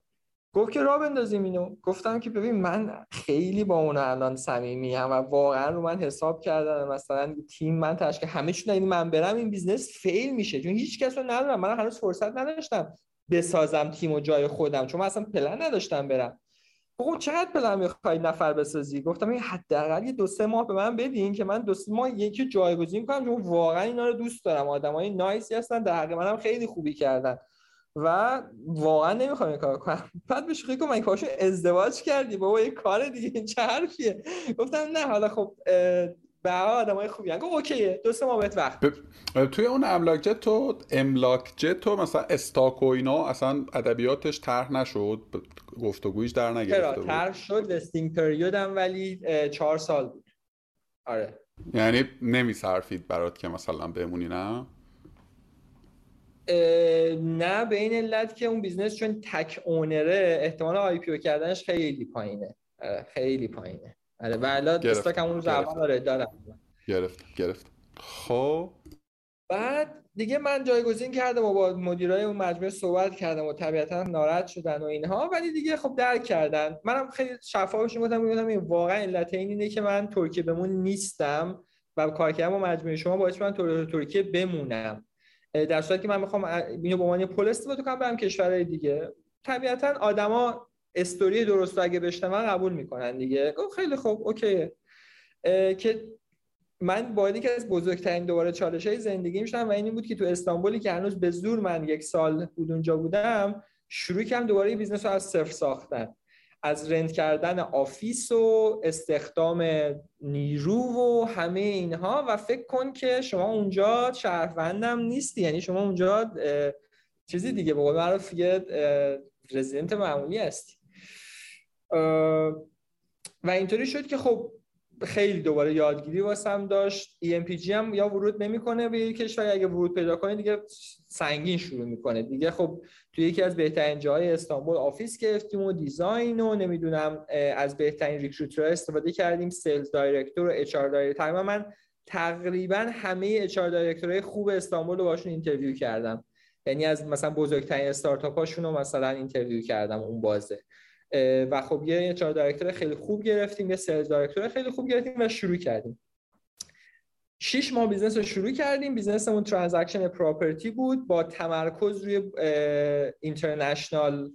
گفت که راه بندازیم اینو. گفتم که ببین من خیلی با اون الان صمیمی و واقعا رو من حساب کردم مثلا تیم من تشکیل همه چون این من برم این business fail میشه. چون هیچ کس رو ندارم. من هنوز فرصت نداشتم بسازم تیم و جای خودم. چون من اصلا پلن نداشتم برم. خب چقدر پلن می‌خوای نفر بسازی؟ گفتم این حداقل یه دو سه ماه به من بدین که من دو سه ماه یکی جایگزین کنم چون واقعا اینا رو دوست دارم. آدمای nice ی هستن در حق منم خیلی خوبی کردن. و واقعا نمی‌خوام این کار کنم. بعد بهش خیلی من پاشو ازدواج کردی؟ بابا یه کار دیگه این گفتم نه حالا خب به آدمای خوبی گفت اوکیه دو سه ماه بهت وقت. توی اون املاک جت تو املاک جت تو مثلا استاک و اینا اصلا ادبیاتش طرح نشد گفتگویش در نگرفته بود. طرح شد لستینگ پریود هم ولی چهار سال بود. آره. یعنی نمیصرفید برات که مثلا بمونی نه؟ نه به این علت که اون business چون تک owner ه احتمال IPO کردنش خیلی پایینه. خیلی پایینه. آره و الان stock همون روز اول داره دارم گرفت گرفت خب. بعد دیگه من جایگزین کردم و با مدیرای اون مجموعه صحبت کردم و طبیعتا ناراحت شدن و اینها ولی دیگه خب درک کردن. منم خیلی شفافش گفتم میگم واقعا علت این اینه که من ترکیه بمون نیستم و کار کردم با مجموعه شما باعث من ترکیه بمونم. در صورتی که من می‌خوام اینو به عنوان پل استفاده کنم برم کشورهای دیگه. طبیعتا آدما استوری درست رو اگه بشنون قبول می‌کنن دیگه. خیلی خوب OK ه. که من که از بزرگترین دوباره چالش های زندگی میشم و این بود که تو استانبولی که هنوز به زور من یک سال بود اونجا بودم شروع کردم دوباره business رو از صفر ساختن. از rent کردن office و استخدام نیرو و همه اینها و فکر کن که شما اونجا شهروندم نیستی. یعنی شما اونجا چیزی دیگه به قول معروف یه رزیدنت معمولی هستی. و اینطوری شد که خب خیلی دوباره یادگیری واسم داشت. EMPG هم یا ورود نمی‌کنه به یک کشور اگه ورود پیدا کنه دیگه سنگین شروع می‌کنه. دیگه خب توی یکی از بهترین جاهای استانبول office گرفتیم و design و نمی‌دونم از بهترین recruiter استفاده کردیم. sales director و HR director. من تقریبا همه HR director های خوب استانبول رو باشون interview کردم. یعنی از مثلا بزرگترین استارتاپ هاشون رو مثلا interview کردم اون بازه. و خب یه HR director خیلی خوب گرفتیم یه sales director خیلی خوب گرفتیم و شروع کردیم. شش ماه business رو شروع کردیم. business مون transaction property بود با تمرکز روی international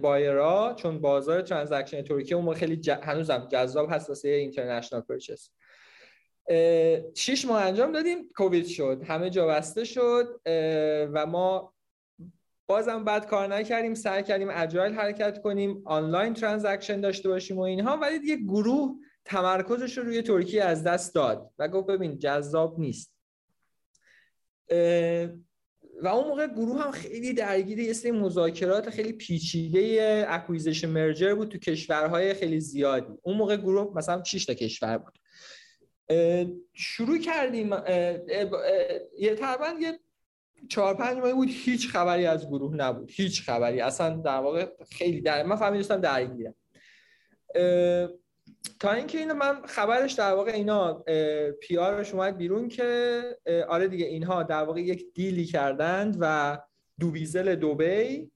buyer ا چون بازار transaction ترکیه اون خیلی ج... هنوزم جذاب هست واسه international purchase شش ماه انجام دادیم. کووید شد. همه جا بسته شد. و ما بازم بعد کار نکردیم سعی کردیم agile حرکت کنیم آنلاین transaction داشته باشیم و اینها. ولی دیگه گروه تمرکزش رو روی ترکیه از دست داد و گفت ببین جذاب نیست. و اون موقع گروه هم خیلی درگیر یه سری مذاکرات خیلی پیچیده اکویزیشن مرجر بود تو کشورهای خیلی زیادی. اون موقع گروه مثلا 6 تا کشور بود. شروع کردیم یه تقریبا یه چهار پنج ماه بود هیچ خبری از گروه نبود. هیچ خبری. اصلا در واقع خیلی در من فهمیدم درگیرم. تا اینکه اینو من خبرش در واقع اینا PR ش اومد بیرون که آره دیگه اینها در واقع یک deal ی کردند و دوبیزل دوبی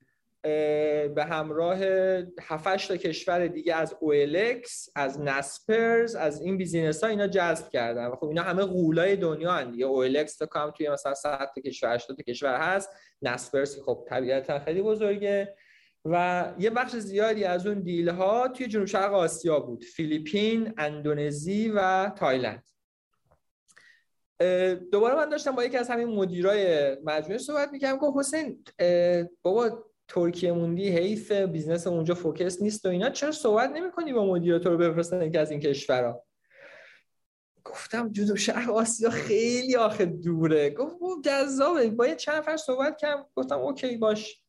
به همراه 7 تا کشور دیگه از OLX از نسپرز از این business ها اینا جذب کردن. و خب اینا همه غولای دنیا هن دیگه. OLX dot com توی مثلا 100 تا کشور 80 تا کشور هست. نسپرز خب طبیعتا خیلی بزرگه. و یه بخش زیادی از اون deal ها توی جنوب شرق آسیا بود. فیلیپین، اندونزی و تایلند. دوباره من داشتم با یکی از همین مدیرای مجموعه صحبت می‌کردم. که حسین بابا ترکیه موندی حیف business اونجا focus نیست و اینا. چرا صحبت نمی‌کنی با مدیر تو رو بفرستن یکی از این کشورها گفتم جنوب شرق آسیا خیلی آخه دوره. گفت جذابه. با یه چند نفر صحبت کردم. گفتم OK باش.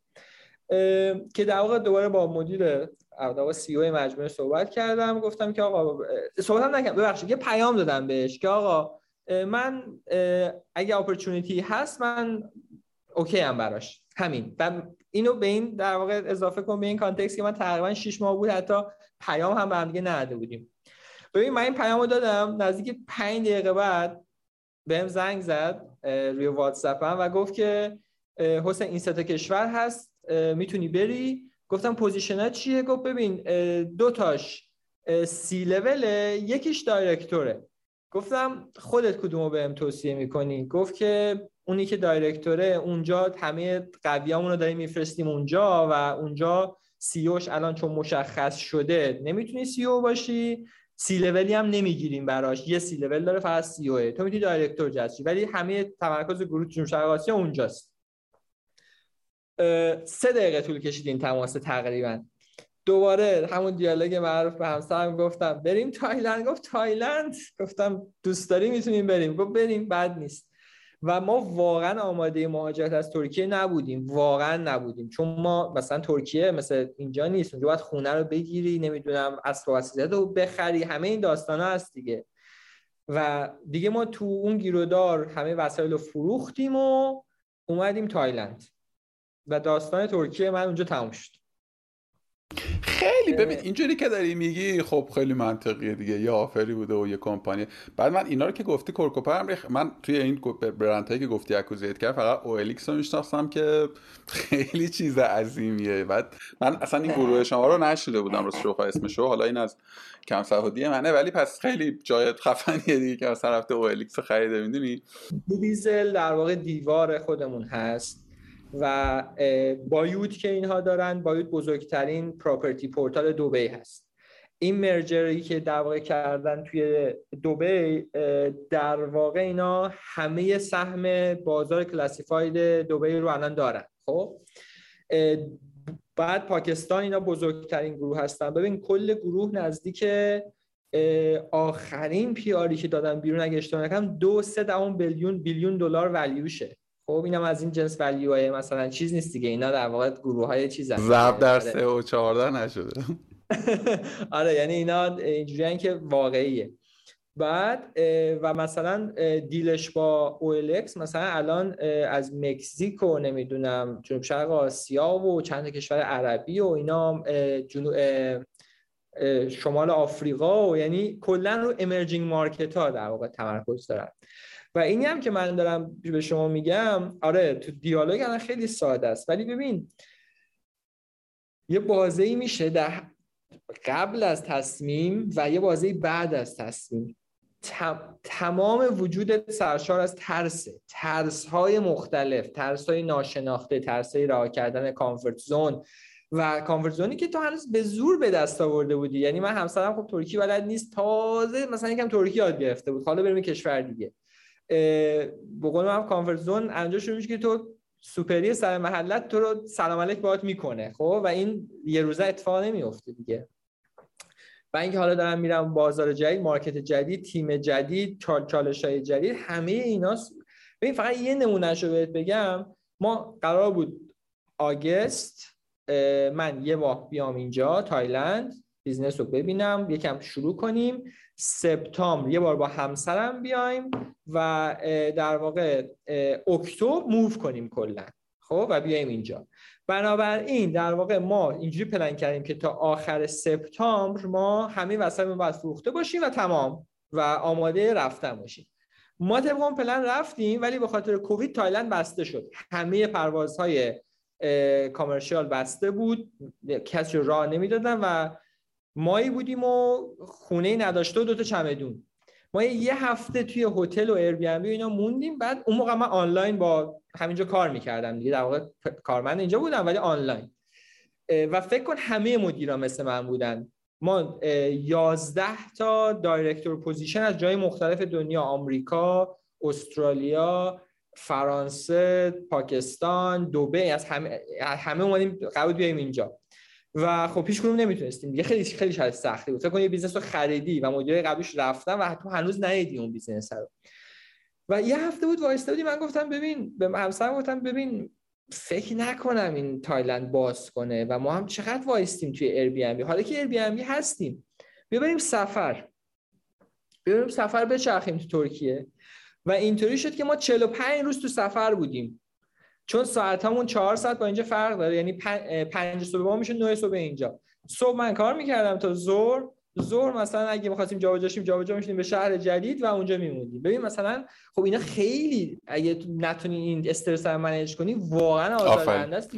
که در واقع دوباره با مدیر در CEO مجموعه صحبت کردم. گفتم که آقا صحبت نکردم. ببخشید یه پیام دادم بهش که آقا من اگه opportunity هست من OK ام براش. همین. و اینو به این در واقع اضافه کن به این context که من تقریبا 6 ماه بود حتی پیام هم به هم دیگه نداده بودیم. ببین من این پیامو دادم نزدیک 5 دقیقه بعد بهم زنگ زد روی واتساپ و گفت که حسین این سه کشور هست می‌تونی بری؟ گفتم position چیه؟ گفت ببین دو تاش سی لوله یکیش director ه گفتم خودت کدومو بهم توصیه می‌کنی؟ گفت که اونی که director ه اونجا همه قویامون رو داریم میفرستیم اونجا و اونجا CEO ش الان چون مشخص شده نمی‌تونی CEO باشی سی لولی هم نمی‌گیریم براش. یه سی لول داره فقط CEO ه تو می‌تونی director جستی ولی همه تمرکز گروه جنوب شرق آسیا اونجاست. سه دقیقه طول کشید این تماس تقریبا. دوباره همون دیالوگ معروف به همسرم گفتم بریم تایلند؟ گفت تایلند؟ گفتم دوست داری؟ می‌تونیم بریم. گفت بریم بد نیست. و ما واقعا آماده مهاجرت از ترکیه نبودیم. واقعا نبودیم. چون ما مثلا ترکیه مثل اینجا نیست. اونجا باید خونه رو بگیری نمی‌دونم از وسیله رو بخری. همه این داستان هست دیگه. و دیگه ما تو اون گیرودار همه وسایل رو فروختیم و اومدیم تایلند. و داستان ترکیه من اونجا تموم شد. خیلی ببین اینجوری که داری میگی خب خیلی منطقیه دیگه. یه offer ی بوده و یه کمپانی. بعد من اینا رو که گفتی کورکوپر هم من توی این برندهایی که گفتی اکوزیت کرد فقط OLX رو میشناختم که خیلی چیز عظیمیه. بعد من اصلا این گروه شما رو نشنیده بودم رو شوخ اسمشو حالا این از کم سوادی منه. ولی پس خیلی جای خفنیه دیگه که مثلا رفته OLX خریده. می‌دونی؟ دیزل در واقع دیوار خودمون هست. و بایوت که اینها دارن بایوت بزرگترین پراپرتی پورتال دوبی هست. این مرجری که در واقع کردن توی دوبی در واقع اینا همه سهم بازار کلاسیفاید دوبی رو الان دارن خب؟ بعد پاکستان اینا بزرگترین گروه هستن. ببین کل گروه نزدیک آخرین پیاری که دادن بیرون اگه اشتباه نکنم دو سه دهم بیلیون بیلیون دلار ولیوشه خب اینم از این جنس ولیو مثلا چیز نیست دیگه اینا در واقع گروه های چیز هست ضرب در 3 و 14 نشده. آره یعنی اینا اینجوری که واقعیه. بعد و مثلا دیلش با OLX مثلا الان از مکزیک و نمی‌دونم جنوب شرق آسیا و چند کشور عربی و اینا جنوب شمال آفریقا و یعنی کلا رو امرجینگ مارکت ها در واقع تمرکز دارن. و اینی هم که من دارم به شما میگم آره تو دیالوگ الان خیلی ساده است. ولی ببین یه بازه ای میشه در قبل از تصمیم و یه بازه بعد از تصمیم. تمام وجود سرشار از ترسه. ترس های مختلف ترس های ناشناخته ترس های راه کردن کامفورت زون و کامفورت زونی که تو هنوز به زور به دست آورده بودی. یعنی من همسرم خب ترکی بلد نیست. تازه مثلا یکم ترکی یاد گرفته بود. حالا بریم کشور دیگه. به قول من کانفرت زون انجا شروع میشه که تو سوپری سر محلت تو رو سلام علیک باهات می‌کنه خب؟ و این یه روزه اتفاق نمیفته دیگه. و اینکه حالا دارم میرم بازار جدید مارکت جدید تیم جدید چال چالش های جدید همه ایناست. ببین فقط یه نمونه رو بهت بگم. ما قرار بود August من یه ماه بیام اینجا تایلند business رو ببینم یکم شروع کنیم. سپتامبر. یه بار با همسرم بیایم و در واقع اکتبر move کنیم کلا. خب؟ و بیایم اینجا. بنابراین در واقع ما اینجوری پلن کردیم که تا آخر سپتامبر ما همه وسایل باید فروخته باشیم و تمام و آماده رفتن باشیم. ما طبق اون پلن رفتیم ولی به خاطر کووید تایلند بسته شد. همه پروازهای کامرشیال بسته بود. کسی راه نمی‌دادن و مایی بودیم و خونه نداشته و دوتا چمدون. ما یه هفته توی هتل و ایربی اینا موندیم. بعد اون موقع من آنلاین با همینجا کار می‌کردم دیگه. در واقع کارمند اینجا بودم ولی آنلاین. و فکر کن همه مدیرا مثل من بودن. ما یازده تا director position از جای مختلف دنیا. آمریکا استرالیا فرانسه پاکستان دبی از همه همه اومدیم قبول بیایم اینجا. و خب پیش کنم نمی‌تونستیم. دیگه خیلی خیلی شاید سختی بود. فکر کن یه business رو خریدی و مدیر قبلیش رفتن و تو هنوز ندیدی اون business رو. و یه هفته بود وایسته بودی من گفتم ببین به همسرم گفتم ببین فکر نکنم این تایلند باز کنه و ما هم چقدر وایستیم توی Airbnb حالا که Airbnb هستیم ببریم سفر ببریم سفر بچرخیم تو ترکیه. و اینطوری شد که ما 45 روز تو سفر بودیم. چون ساعت همون چهار ساعت با اینجا فرق داره. یعنی پنج صبح ما میشه 9 صبح اینجا. صبح من کار می‌کردم تا ظهر ظهر مثلا اگه می‌خواستیم جابجا شیم جابجا می‌شدیم به شهر جدید و اونجا میموندیم. ببین مثلا خب اینا خیلی اگه نتونی این استرس رو منیج کنی واقعا آزاردهنده است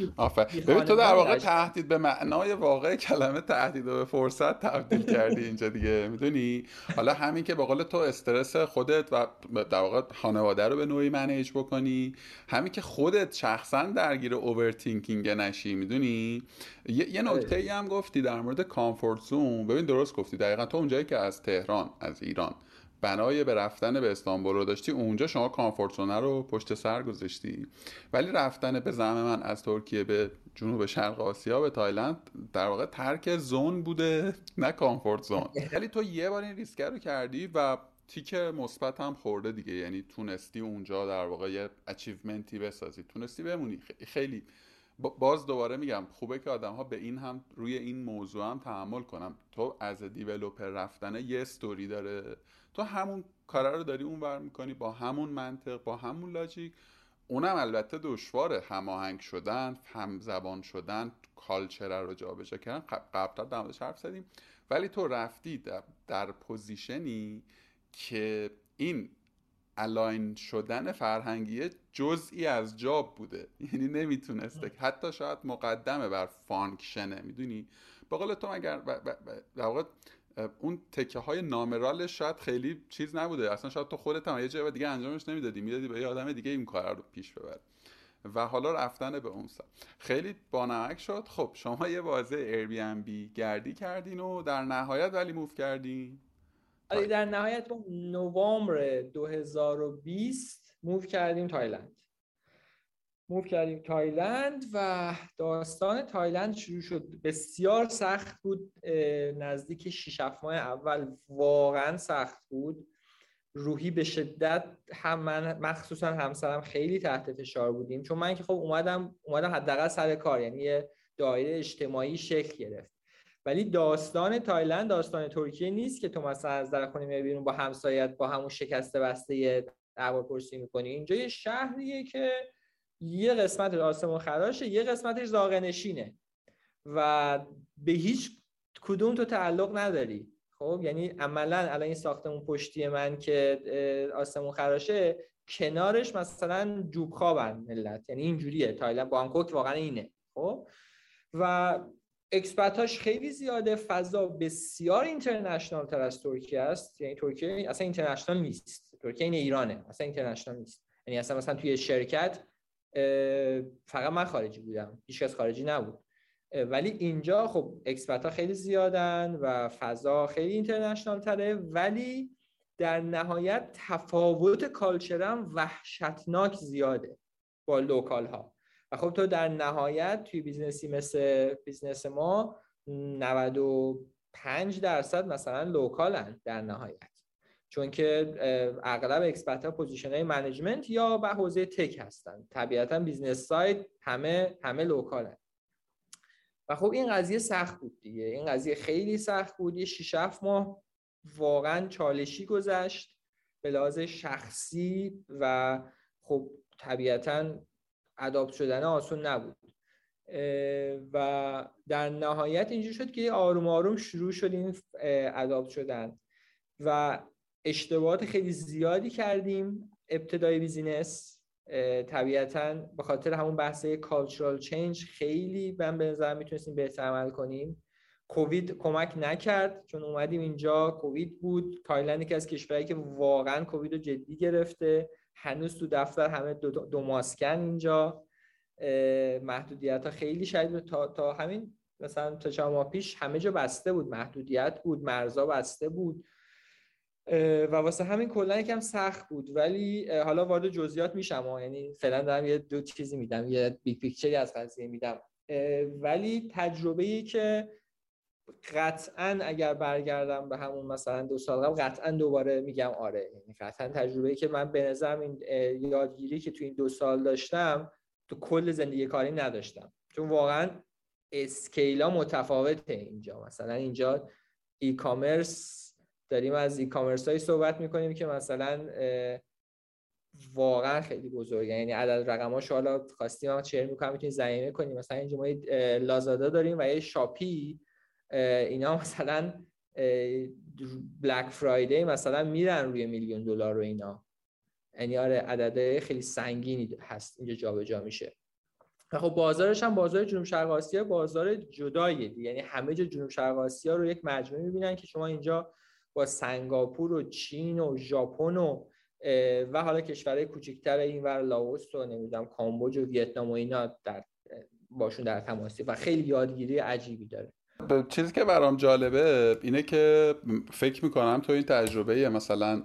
ببین تو در واقع تهدید به معنای واقع کلمه تهدید به فرصت تبدیل کردی اینجا دیگه. می‌دونی؟ حالا همین که به قول تو استرس خودت و در واقع خانواده رو به نوعی manage بکنی. همین که خودت شخصا درگیر overthinking نشی. می‌دونی؟ یه, یه نکته ای هم گفتی در مورد comfort zone ببین درست گفتی دقیقا تو اونجایی که از تهران از ایران بنای به رفتن به استانبول رو داشتی اونجا شما comfort رو پشت سر گذاشتی. ولی رفتن به زعم من از ترکیه به جنوب شرق آسیا به تایلند در واقع ترک zone بوده نه comfort zone. ولی تو یه بار این ریسک رو کردی و تیک مثبت هم خورده دیگه. یعنی تونستی اونجا در واقع یه achievement ی بسازی. تونستی بمونی. خیلی باز دوباره میگم خوبه که آدم ها به این هم روی این موضوع هم تامل کنن تو از developer رفتن یه استوری داره. تو همون کار رو داری اون ور می‌کنی با همون منطق با همون logic اونم البته دشواره. هماهنگ شدن هم زبان شدن culture رو جابجا کردن. قبلا در حرف زدیم. ولی تو رفتی در position ی که این align شدن فرهنگی جزئی از job بوده. یعنی نمی‌تونسته. حتی شاید مقدم بر function ه. می‌دونی؟ به قول تو اگر در واقع اون تکه های numeral ش شاید خیلی چیز نبوده. اصلا شاید تو خودت هم یه جای دیگه انجامش نمی‌دادی. می‌دادی به یه آدم دیگه این کار رو پیش ببر. و حالا رفتن به اون سر خیلی بانمک شد. خب شما یه بازه Airbnb گردی کردین و در نهایت ولی move کردین. در نهایت ما نوامبر 2020 move کردیم تایلند. move کردیم تایلند و داستان تایلند شروع شد. بسیار سخت بود. نزدیک 6 ماه اول واقعا سخت بود. روحی به شدت هم من مخصوصا همسرم خیلی تحت فشار بودیم. چون من که خب اومدم اومدم حداقل سر کار. یعنی یه دایره اجتماعی شکل گرفت. ولی داستان تایلند داستان ترکیه نیست که تو مثلا از در خونه بیرون با همسایت با همون شکست بسته دعوا پرسی می‌کنی. اینجا یه شهریه که یه قسمت آسمون خراشه یه قسمتش زاغنشینه. و به هیچ کدوم تو تعلق نداری. خب؟ یعنی عملا الان این ساختمون پشتی من که آسمون خراشه کنارش مثلا جوب خوابن ملت. یعنی اینجوریه. تایلند بانکوک واقعا اینه. خب؟ و expat هاش خیلی زیاده. فضا بسیار اینترنشنال تر از ترکیه است. یعنی ترکیه اصلا international نیست. ترکیه عین ایرانه. اصلا international نیست. یعنی اصلا مثلا توی شرکت فقط من خارجی بودم. هیچ کس خارجی نبود. ولی اینجا خب expat خیلی زیادن و فضا خیلی international تره. ولی در نهایت تفاوت culture م وحشتناک زیاده با local ها و خب تو در نهایت توی business ی مثل business ما 95 درصد مثلا local ن در نهایت. چون که اغلب expat ها position های management یا به حوزه tech هستن. طبیعتا business side همه همه local ن. و خب این قضیه سخت بود دیگه. این قضیه خیلی سخت بود. یه 6 ماه واقعا چالشی گذشت به شخصی و خب طبیعتا اداپت شدن آسون نبود. و در نهایت اینجور شد که آروم آروم شروع شد این اداپت شدن. و اشتباهات خیلی زیادی کردیم. ابتدای بیزینس طبیعتا به خاطر همون بحثه cultural change خیلی من به نظر می‌تونستیم بهتر عمل کنیم. کووید کمک نکرد چون اومدیم اینجا کووید بود. تایلند که از کشورهایی که واقعا کووید رو جدی گرفته. هنوز تو دفتر همه دو, دو ماسکن اینجا محدودیت ها خیلی شدید. تا, تا همین مثلا تا ماه پیش همه جا بسته بود محدودیت بود مرزا بسته بود. و واسه همین کلا یکم سخت بود. ولی حالا وارد جزئیات میشم یعنی فعلا دارم یه دو چیزی میدم یه big picture ی از قضیه میدم. ولی تجربه ای که قطعا اگر برگردم به همون مثلا دو سال قبل قطعا دوباره میگم آره. یعنی قطعا تجربه که من به نظرم این یادگیری که تو این دو سال داشتم تو کل زندگی کاری نداشتم. چون واقعا scale ا متفاوته اینجا. مثلا اینجا ای کامرس داریم از ای کامرس هایی صحبت می‌کنیم که مثلا واقعا خیلی بزرگه. یعنی عدد رقماش حالا خواستیم هم چهر می‌کنم می‌تونید زمینه کنیم. مثلا اینجا ما لازادا داریم و یه شاپی اینا مثلا بلک فرایدی مثلا میرن روی میلیون دلار رو اینا. یعنی آره عدده خیلی سنگینی هست اینجا جابجا میشه. خب بازارش هم بازار جنوب شرق آسیا بازار جداییه یعنی همه جا جنوب شرق آسیا رو یک مجموعه می‌بینن که شما اینجا با سنگاپور و چین و ژاپن و و حالا کشورهای کوچکتر اینور لاوس و نمی‌دونم کامبوج و ویتنام و اینا در باشون در تماسی. و خیلی یادگیری عجیبی داره. چیزی که برام جالبه اینه که فکر می‌کنم تو این تجربه مثلا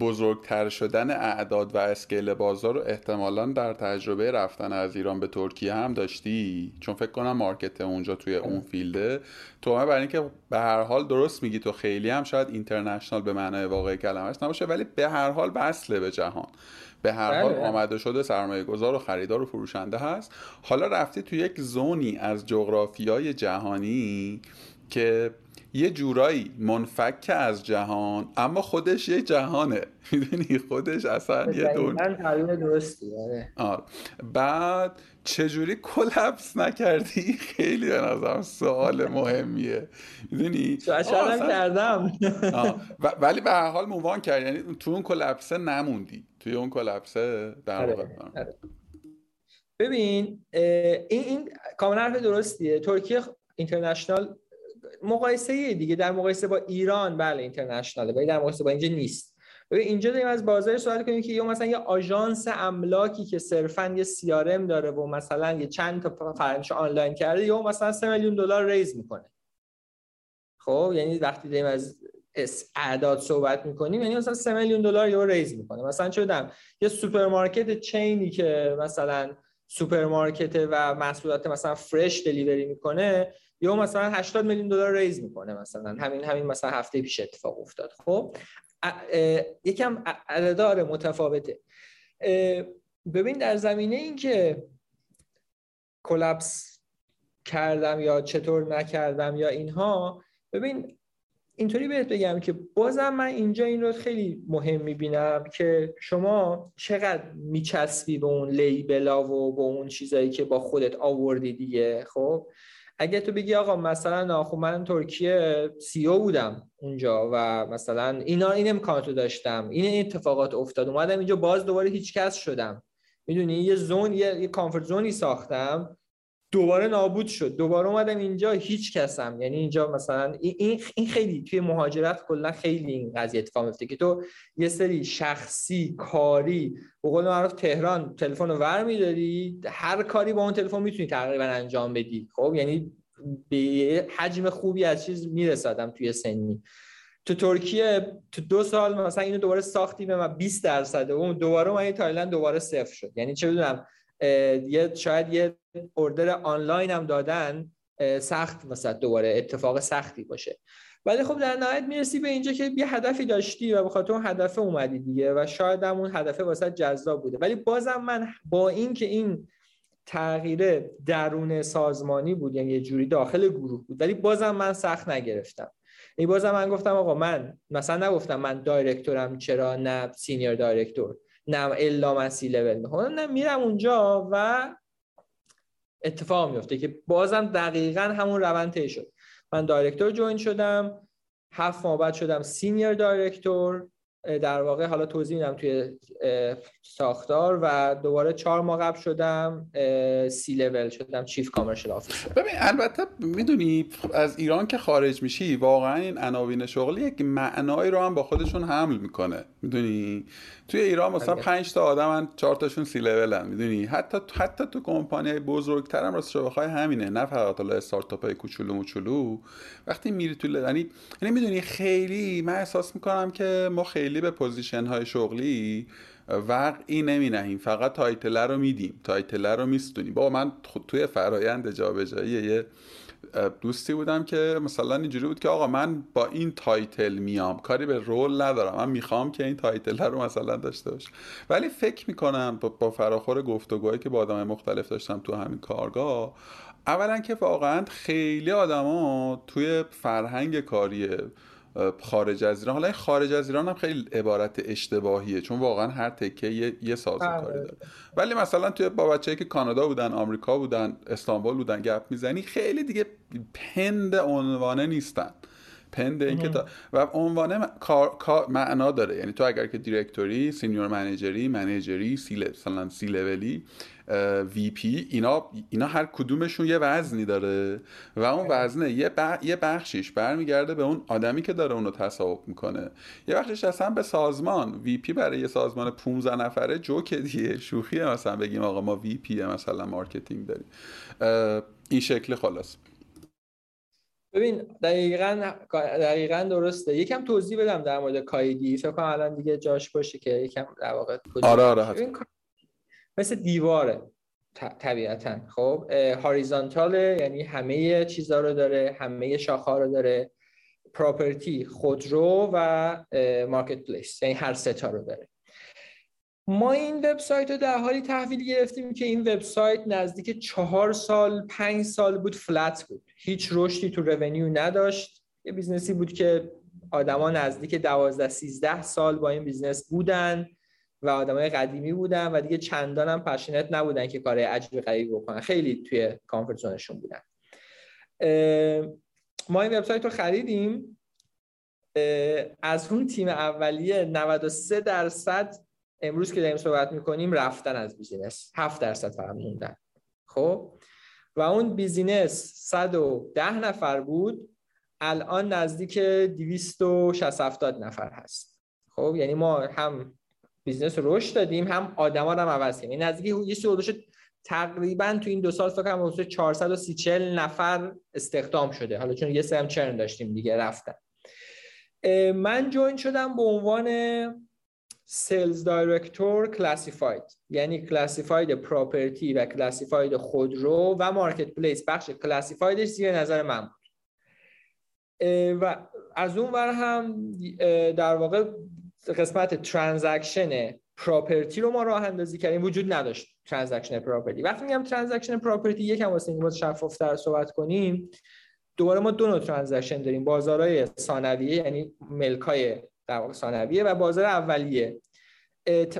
بزرگتر شدن اعداد و scale بازار رو احتمالا در تجربه رفتن از ایران به ترکیه هم داشتی؟ چون فکر کنم market اونجا توی اون field ه. تو همه برای اینکه به هر حال درست میگی تو خیلی هم شاید اینترنشنال به معنای واقعی کلمش نباشه ولی به هر حال وصله به جهان. به هر حال بله. آمده شده سرمایه گذار و خریدار و فروشنده هست. حالا رفتی تو یک زونی از جغرافیای جهانی که یه جورایی منفک از جهان اما خودش یه جهانه. می‌دونی؟ خودش اصلا یه دون درستی آره. بعد چجوری کلپس نکردی؟ خیلی به نظرم سوال مهمیه. می‌دونی؟ اصلا... کردم. ولی به هر حال مووان کرد. یعنی تو اون کلپسه نموندی. توی اون کلپسه در آره، واقع. آره. ببین این این کاملا حرف درستیه. ترکیه اینترنشنال مقایسه دیگه. در مقایسه با ایران بله اینترنشناله ولی در مقایسه با اینجا نیست. ببین اینجا داریم از بازار سوال کنیم که یا مثلا یه آژانس املاکی که صرفا یه سیارم داره و مثلا یه چند تا فرنش آنلاین کرده یا مثلا 3 میلیون دلار ریز می‌کنه. خب یعنی وقتی داریم از اعداد صحبت می‌کنیم یعنی مثلا 3 میلیون دلار یه raise می‌کنه. مثلا چه بدم یه سوپرمارکت چینی که مثلا سوپرمارکت و محصولات مثلا fresh delivery می‌کنه یا مثلا 80 میلیون دلار raise می‌کنه مثلا. همین همین مثلا هفته پیش اتفاق افتاد. خب؟ یکم عددا متفاوته. ببین در زمینه این که کلپس کردم یا چطور نکردم یا اینها ببین اینطوری بهت بگم که بازم من اینجا این رو خیلی مهم می‌بینم که شما چقدر میچسبی به اون لیبلا و به اون چیزایی که با خودت آوردی دیگه خب؟ اگه تو بگی آقا مثلا خب من ترکیه سی او بودم اونجا و مثلا اینا این امکاناتو داشتم این اتفاقات افتاد اومدم اینجا باز دوباره هیچ کس شدم. می‌دونی؟ یه زون یه, یه کامفورت زونی ساختم. دوباره نابود شد. دوباره اومدم اینجا هیچ کسم یعنی اینجا مثلا این این خیلی توی مهاجرت کلا خیلی این قضیه اتفاق میفته که تو یه سری شخصی کاری به قول معروف تهران تلفن رو ور میداری هر کاری با اون تلفن می‌تونی تقریبا انجام بدی. خب؟ یعنی به حجم خوبی از چیز میرسادم توی سنی. تو ترکیه تو دو سال مثلا اینو دوباره ساختی به من 20 درصد اون دوباره من تایلند دوباره صفر شد. یعنی چه بدونم یه شاید یه اوردر آنلاین هم دادن سخت مثلا دوباره اتفاق سختی باشه. ولی خب در نهایت می‌رسی به اینجا که یه هدفی داشتی و بخاطر اون هدف اومدی دیگه و شاید هم اون هدف واسه جذاب بوده. ولی بازم من با این که این تغییر درون سازمانی بود یعنی یه جوری داخل گروه بود ولی بازم من سخت نگرفتم. ای بازم من گفتم آقا من مثلا نگفتم من دایرکتورم چرا نه سینیر دایرکتور. نه الا من سی لول نه میرم اونجا و اتفاق میفته که بازم دقیقا همون روند شد. من director join شدم هفت ماه بعد شدم senior director. در واقع حالا توضیح میدم توی ساختار و دوباره چهار ماه قبل شدم C-level شدم chief commercial officer. ببین البته می‌دونی از ایران که خارج میشی واقعا این عناوین شغلی یک معنایی رو هم با خودشون حمل می‌کنه. می‌دونی؟ توی ایران مثلا 5 تا آدمن 4 تاشون سی لولن می‌دونی؟ حتی حتی تو کمپانی بزرگتر هم راستش بخوای همینه. نه فقط حالا استارتاپ های کوچولو موچولو. وقتی میری تو یعنی یعنی می‌دونی خیلی من احساس می‌کنم که ما خیلی به position های شغلی وقعی نمی نهیم فقط title ه رو میدیم. title ه رو میستونیم. با من توی فرایند جابجایی یه دوستی بودم که مثلا اینجوری بود که آقا من با این title میام. کاری به role ندارم. من می‌خوام که این title رو مثلا داشته باشه ولی فکر می‌کنم با فراخور گفتگوهایی که با آدم مختلف داشتم تو همین کارگاه اولا که واقعا خیلی آدما توی فرهنگ کاری خارج از ایران. حالا خارج از ایران هم خیلی عبارت اشتباهیه چون واقعا هر تکه یه, یه ساز کاری آره. داره ولی مثلا توی با بچه‌ای که کانادا بودن آمریکا بودن استانبول بودن گپ می‌زنی خیلی دیگه پند عنوانه نیستن. پند این تا و عنوان کار معنا داره. یعنی تو اگر که director ی senior manager ی manager ی C مثلا C-level ی VP اینا اینا هر کدومشون یه وزنی داره. و اون وزنه. یه, یه بخشیش برمیگرده به اون آدمی که داره اونو تصاحب می‌کنه. یه بخشش اصلا به سازمان. VP برای یه سازمان 15 نفره جوک دیگه. شوخیه مثلا بگیم آقا ما VP مثلا marketing داریم. این شکل خلاص ببین دقیقا دقیقا درسته. یکم توضیح بدم در مورد Kaidee. فکر کنم الان دیگه جاش باشه که یکم در واقع آره آره مثل دیواره طبیعتا. خب horizontal ه یعنی همه چیزها رو داره همه شاخه رو داره. property خودرو و marketplace یعنی هر سه تا رو داره. ما این وبسایت رو در حالی تحویل گرفتیم که این وبسایت نزدیک چهار سال پنج سال بود flat بود. هیچ رشدی تو revenue نداشت. یه business ی بود که آدما نزدیک دوازده سیزده سال با این business بودن و آدمای قدیمی بودن و دیگه چندان هم passionate نبودن که کار عجیب غریبی بکنن. خیلی توی comfort zone شون بودن. ما این وبسایت رو خریدیم. از اون تیم اولیه 93 درصد امروز که داریم صحبت می‌کنیم رفتن از business 7 درصد فقط موندن. خب؟ و اون business 110 نفر بود الان نزدیک 260 نفر هست. خب یعنی ما هم business رو رشد دادیم هم آدما رو هم عوض کردیم. یعنی نزدیک یه سودش تقریبا تو این دو سال فکر کنم 430 نفر استخدام شده. حالا چون یه سری هم churn داشتیم دیگه رفتن. من join شدم به عنوان sales director classified یعنی classified property و classified خودرو و marketplace بخش classified ش زیر نظر من بود. و از اون ور هم در واقع قسمت transaction property رو ما راه اندازی کردیم. وجود نداشت transaction property وقتی میگم transaction property یکم واسه اینکه شفافتر صحبت کنیم دوباره ما دو نوع transaction داریم. بازارهای ثانویه یعنی ملکای در واقع ثانویه و بازار اولیه.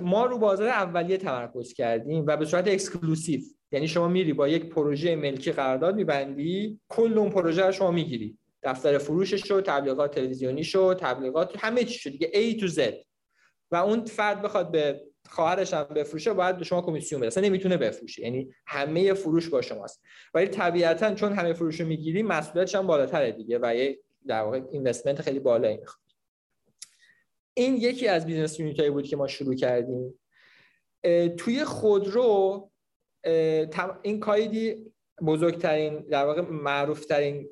ما رو بازار اولیه تمرکز کردیم و به صورت exclusive یعنی شما میری با یک پروژه ملکی قرارداد میبندی کل اون پروژه رو شما می‌گیری. دفتر فروشش شو تبلیغات تلویزیونی شو تبلیغات همه چیش دیگه A to Z. و اون فرد بخواد به خواهرش هم بفروشه باید به شما کمیسیون بده. اصلا نمی‌تونه بفروشه یعنی همه فروش با شماست. ولی طبیعتا چون همه فروش رو می‌گیری مسئولیتش هم بالاتره دیگه و یه در واقع investment خیلی بالایی می‌خواد. این یکی از business unit بود که ما شروع کردیم. توی خودرو این Kaidee بزرگترین در واقع معروف ترین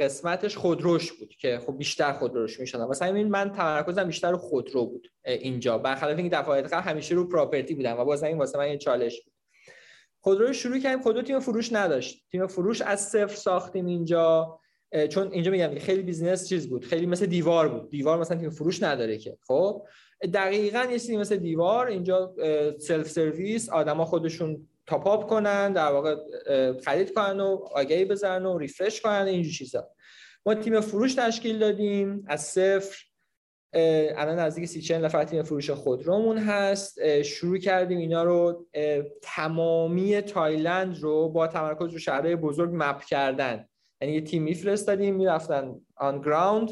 قسمتش خودروش بود که خب بیشتر خودروش می‌شناسن. مثلا این من تمرکزم بیشتر رو خودرو بود اینجا. برخلاف اینکه دفعات قبل همیشه رو property بودم و باز این واسه من یه چالش بود. خودرو شروع کردیم. خودرو تیم فروش نداشت. تیم فروش از صفر ساختیم اینجا. چون اینجا میگم خیلی business چیز بود خیلی مثل دیوار بود. دیوار مثلا تیم فروش نداره که خب؟ دقیقا یه چیزی مثل دیوار اینجا self-service آدما خودشون top up کنن در واقع خرید کنن و آگهی بزنن و refresh کنن اینجور چیزا. ما تیم فروش تشکیل دادیم از صفر الان نزدیک سی چند نفر تیم فروش خودرومون هست. شروع کردیم اینا رو تمامی تایلند رو با تمرکز رو شهرهای بزرگ map کردن. یعنی یه تیم میفرستادیم می‌رفتن on ground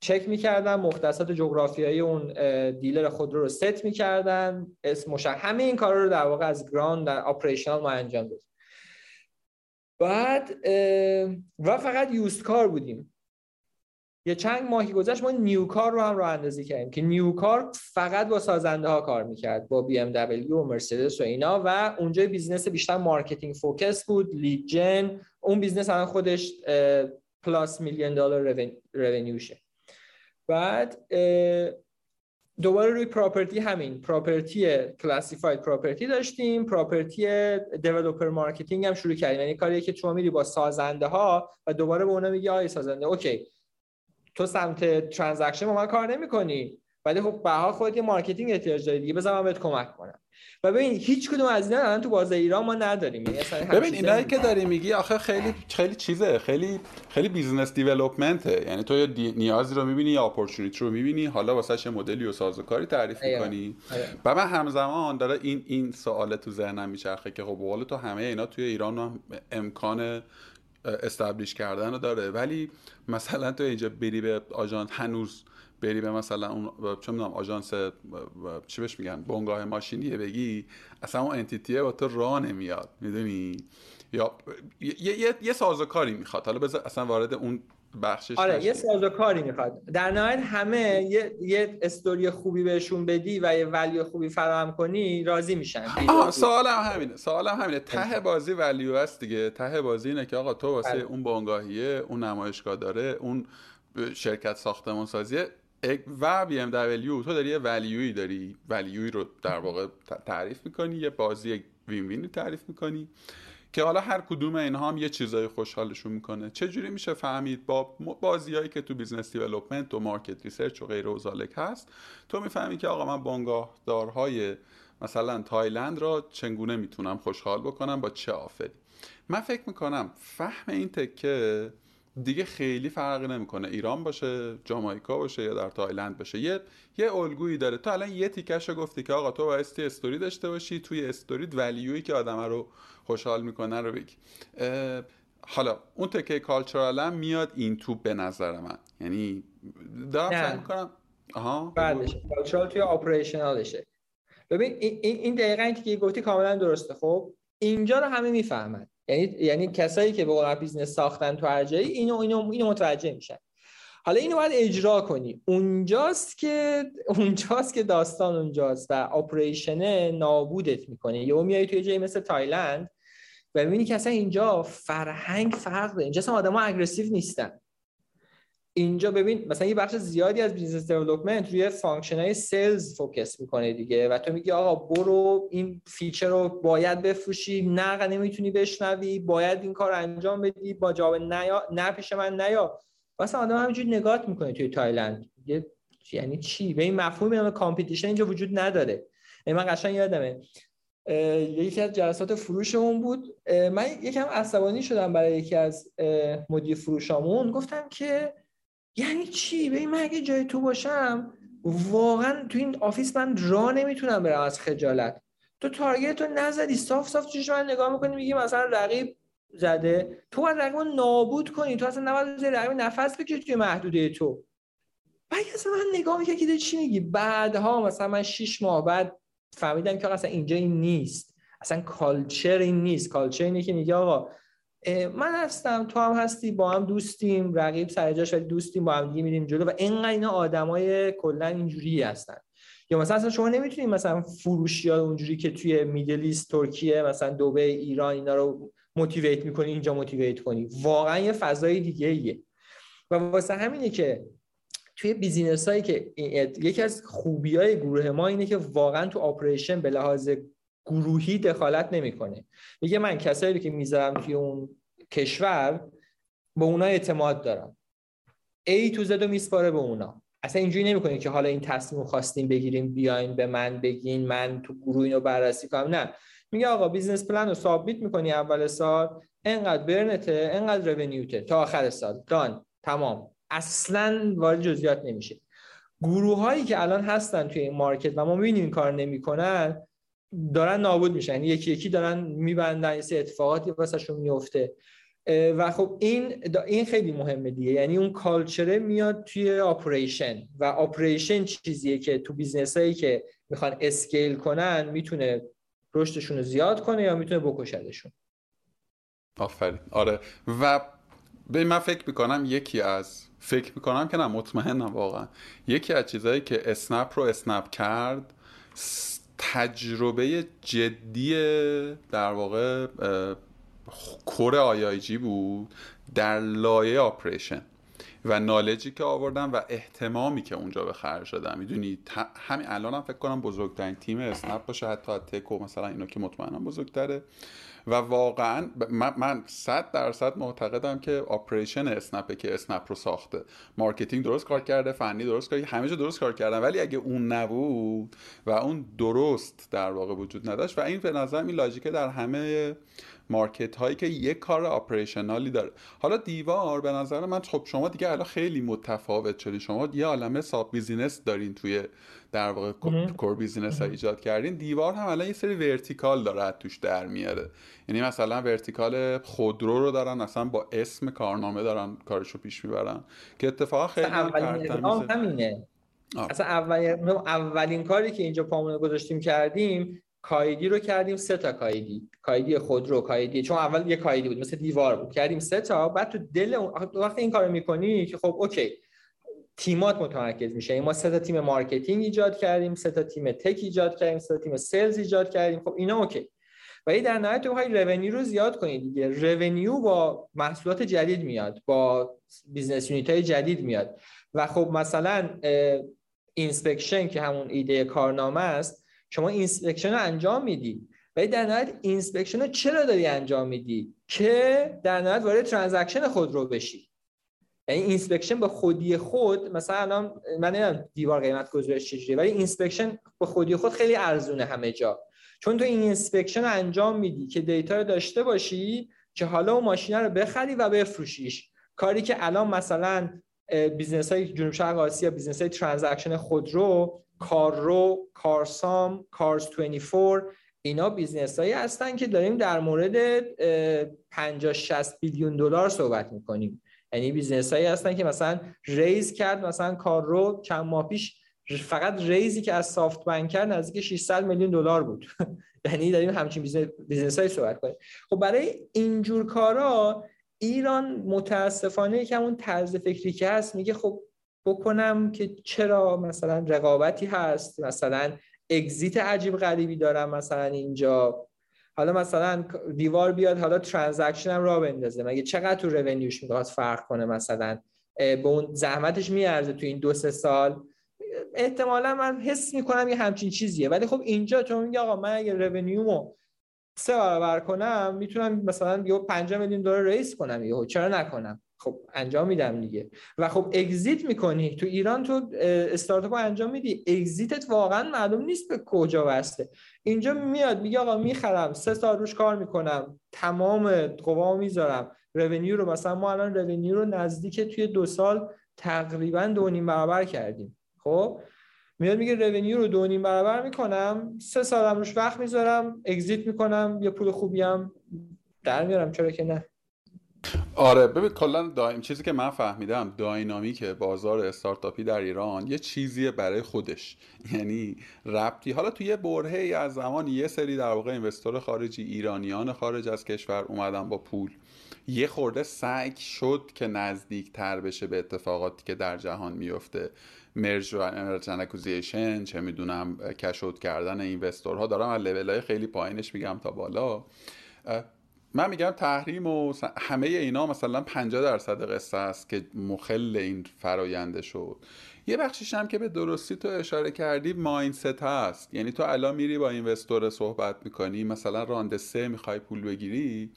چک می‌کردن مختصات جغرافیایی اون dealer خودرو رو ست می‌کردن اسم مشخص همه این کارا رو در واقع از ground در operational ما انجام دادیم. بعد و فقط used car بودیم. یه چند ماهی گذشت ما new car رو هم راه اندازی کردیم که new car فقط با سازنده ها کار می‌کرد با BMW و مرسدس و اینا و اونجا business بیشتر marketing focus بود lead gen اون business الان خودش plus میلیون دلار revenue شه بعد دوباره روی property همین property classified property داشتیم. property developer marketing هم شروع کردیم. یعنی کاری که شما میری با سازنده ها و دوباره به اونا میگی آی سازنده okay. تو سمت transaction با من کار نمی‌کنی. ولی خب به خودت یه marketing احتیاج داری دیگه بذار من بهت کمک کنم. و ببین هیچ کدوم از اینا الان تو بازار ایران ما نداریم. یعنی ببین اینایی که داری میگی آخه خیلی خیلی چیزه. خیلی خیلی business development ه یعنی تو یه نیازی رو می‌بینی یا opportunity رو می‌بینی. حالا واسش مدلی و سازوکاری تعریف می‌کنی. و من همزمان داره این این سوال تو ذهنم میچرخه که خب تو همه اینا توی ایران هم امکان establish کردن رو داره. ولی مثلا تو اینجا بری به آژانس هنوز بری به مثلا اون چه می‌دونم آژانس چی بهش میگن بنگاه ماشینیه بگی اصلا اون انتیتیه با تو راه نمیاد می‌دونی؟ یا یه, یه،, یه سازوکاری می‌خواد. حالا بذار اصلا وارد اون بخشش آره یه سازوکاری می‌خواد. در نهایت همه یه, یه استوری خوبی بهشون بدی و یه ولیو خوبی فراهم کنی راضی میشن. سوالم همینه سوالم همینه. ته بازی ولیو است دیگه. ته بازی اینه که آقا تو واسه بله. اون بانگاهیه اون نمایشگاه داره اون شرکت ساختمون سازیه و بی ام دبلیو تو داری یه ولیوی داری. ولیوی رو در واقع تعریف می‌کنی یه بازی win-win ی تعریف می‌کنی که حالا هر کدوم اینها هم یه چیزای خوشحالشون می‌کنه. چه جوری میشه فهمید؟ با بازیایی که تو business development و market research و غیر و هست تو می‌فهمی که آقا من بنگاهدارهای مثلا تایلند را چگونه می‌تونم خوشحال بکنم؟ با چه offer ی؟ من فکر می‌کنم فهم این تکه دیگه خیلی فرقی نمی‌کنه. ایران باشه جامایکا باشه یا در تایلند باشه. یه یه الگویی داره. تو الان یه تیکش گفتی که آقا تو بایستی استوری داشته باشی توی story ت value یی که آدم رو خوشحال می‌کنه رو بگی. حالا اون تکه cultural میاد این تو به نظر من. یعنی دارم فکر می‌کنم. آها. بعدش cultural توی operational شه. ببین این این دقیقاً که گفتی کاملا درسته. خب اینجا رو همه می‌فهمن. یعنی یعنی کسایی که به قول business ساختن تو هر جایی اینو اینو اینو متوجه میشن. حالا اینو باید اجرا کنی. اونجاست که اونجاست که داستان اونجاست و operation نابودت می‌کنه. یهو میای توی جایی مثل تایلند و می‌بینی که اصلا اینجا فرهنگ فرق داره. اینجا اصلا آدما aggressive نیستن. اینجا ببین مثلا یه بخش زیادی از business development روی function های sales focus می‌کنه دیگه و تو میگی آقا برو این feature رو باید بفروشی نه نمی‌تونی بشنوی باید این کار انجام بدی با جواب نیا نه پیش من نیا. مثلا آدم همینجوری نگات می‌کنه توی تایلند. یعنی چی؟ به این مفهومی به competition اینجا وجود نداره. من قشنگ یادمه. یکی از جلسات فروشمون بود. من یکم عصبانی شدم برای یکی از مدیر فروشامون. گفتم که یعنی چی؟ به من اگه جای تو باشم واقعا تو این office من را نمی‌تونم برم از خجالت. تو target رو نزدی صاف صاف چش من نگاه می‌کنی میگی مثلا رقیب زده. تو باید رقیب نابود کنی. تو اصلا نباید رقیب نفس بکشی توی محدوده تو. بعد اصلا من نگاه می‌کنم که چی میگی؟ بعدها مثلا من شیش ماه بعد فهمیدم که اصلا اینجا این نیست. اصلا کالچر این نیست. کالچر اینه که میگه آقا من هستم تو هم هستی با هم دوستیم رقیب سر جاش ولی دوستیم با هم دیگه میریم جلو و اینقدر اینا آدمای کلا اینجوری هستن. یا مثلا اصلا شما نمی‌تونید مثلا فروشی ها اونجوری که توی میدل ترکیه مثلا دبی ایران اینا رو موتیویت می‌کنی اینجا موتیویت کنی. واقعا یه فضای دیگه ایه. و واسه همینه که توی business هایی که یکی از خوبی های گروه ما اینه که واقعا تو operation به لحاظ گروهی دخالت نمی‌کنه. میگه من کسایی که می‌ذارم توی اون کشور به اونا اعتماد دارم. ای تو زد و میسپاره به اونا. اصلا اینجوری نمی‌کنه که حالا این تصمیم خواستیم بگیریم بیاین به من بگین من تو گروه اینو بررسی کنم. نه. میگه آقا business plan رو submit می‌کنی اول سال انقدر burn ته انقدر revenue ته تا آخر سال. done تمام. اصلا وارد جزئیات نمیشه. گروه هایی که الان هستن توی این market و ما می‌بینیم این کار نمی‌کنن دارن نابود میشن. یعنی یکی یکی دارن میبندن یه اتفاقاتی واسهشون میفته و خب این این خیلی مهمه دیگه. یعنی اون culture ه میاد توی operation و operation چیزیه که تو business هایی که می‌خوان scale کنن می‌تونه رشدشون رو زیاد کنه یا می‌تونه بکشدشون. آفرین. آره. و ببین من فکر می‌کنم یکی از فکر می‌کنم که نه مطمئنم واقعا. یکی از چیزهایی که اسنپ رو اسنپ کرد تجربه جدی در واقع core IIG بود در لایه operation. و knowledge ی که آوردم و اهتمامی که اونجا به خرج دادم. می‌دونی همین الان هم فکر کنم بزرگترین تیم اسنپ باشه حتی tech و مثلا اینا که مطمئنم بزرگتره. و واقعا من صد درصد معتقدم که operation اسنپه که اسنپ رو ساخته. marketing درست کار کرده فنی درست کار همه جا درست کار کردن ولی اگه اون نبود و اون درست در واقع وجود نداشت و این به نظر این logic ه در همه market هایی که یک کار operational ی داره. حالا دیوار به نظر من خب شما دیگه الان خیلی متفاوت شدین شما یه عالمه sub business دارین توی در واقع core business ها ایجاد کردین. دیوار هم الان یه سری vertical داره توش در میاره. یعنی مثلا vertical خودرو رو دارن اصلا با اسم کارنامه دارن کارشو پیش می‌برن که اتفاقا خیلی اولین همینه. اصلا اولین اولین کاری که اینجا پامون گذاشتیم کردیم کایدی رو کردیم سه تا کایدی کایدی خودرو کایدی چون اول یه کایدی بود مثل دیوار بود. کردیم سه تا بعد تو دل وقتی این کارو می‌کنی که خب okay. تیمات متمرکز میشه. این ما سه تا تیم marketing ایجاد کردیم سه تا تیم tech ایجاد کردیم سه تا تیم sales ایجاد کردیم. خب اینا okay. ولی در نهایت تو revenue رو زیاد کنی دیگه. revenue با محصولات جدید میاد با business unit های جدید میاد. و خب مثلا inspection که همون ایده کارنامه است شما inspection رو انجام میدی. ولی در نهایت inspection رو چرا داری انجام میدی؟ که در نهایت وارد transaction خودرو بشی. یعنی inspection به خودی خود مثلا الان من نمی‌دونم دیوار قیمت گذارش چجوریه ولی inspection به خودی خود خیلی ارزونه همه جا. چون تو این inspection انجام میدی که data رو داشته باشی که حالا اون ماشین رو بخری و بفروشیش. کاری که الان مثلا business های جنوب شرق آسیا business های transaction خودرو Carro Carsome Cars 24 اینا business هایی هستن که داریم در مورد 50 60 billion دلار صحبت می‌کنیم. یعنی business هایی هستن که مثلا raise کرد مثلا Carro چند ماه پیش فقط raise ی که از SoftBank کرد نزدیک 600 میلیون دلار بود. یعنی داریم همچین business های صحبت کنیم. خب برای اینجور کارا ایران متاسفانه که همون طرز فکری که هست میگه خب بکنم که چرا مثلا رقابتی هست مثلا exit عجیب غریبی دارم مثلا اینجا. حالا مثلا دیوار بیاد حالا transaction هم را بندازه. مگه چقدر تو revenue ش می‌خواد فرق کنه مثلا؟ به اون زحمتش میارزه تو این دو سه سال. احتمالا من حس می‌کنم یه همچین چیزیه. ولی خب اینجا تو میگه آقا من اگه revenue مو سه برابر کنم می‌تونم مثلا یه 5 میلیون دلار raise کنم یهو. چرا نکنم؟ خب انجام میدم دیگه. و خب exit می‌کنی. تو ایران تو استارتاپ انجام میدی. exit ت واقعا معلوم نیست به کجا بسته اینجا میاد میگه آقا می‌خرم. سه سال روش کار می‌کنم. تمام قوا می‌ذارم. رونیو رو مثلا ما الان رونیو رو نزدیک توی دو سال تقریبا دو نیم برابر کردیم. خب میاد میگه رونیو رو دو نیم برابر می‌کنم. سه سالم روش وقت می‌ذارم. اگزییت می‌کنم. یه پول خوبی در میارم. چرا که نه؟ آره ببین کلا دایم چیزی که من فهمیدم داینامیک بازار استارتاپی در ایران یه چیزیه برای خودش. یعنی ربطی حالا تو یه برهه ای از زمان یه سری در واقع اینوستور خارجی ایرانیان خارج از کشور اومدن با پول. یه خورده سعی شد که نزدیک تر بشه به اتفاقاتی که در جهان میفته. مرج و اکوزیشن چه می‌دونم کشوت کردن اینوستورها. دارم از لول های خیلی پایینش میگم تا بالا. من میگم تحریم و همه اینا مثلا 50 درصد قصه است که مخل این فراینده شد. یه بخشیش هم که به درستی تو اشاره کردی mindset هست. یعنی تو الان میری با investor صحبت می‌کنی مثلا round سه می‌خوای پول بگیری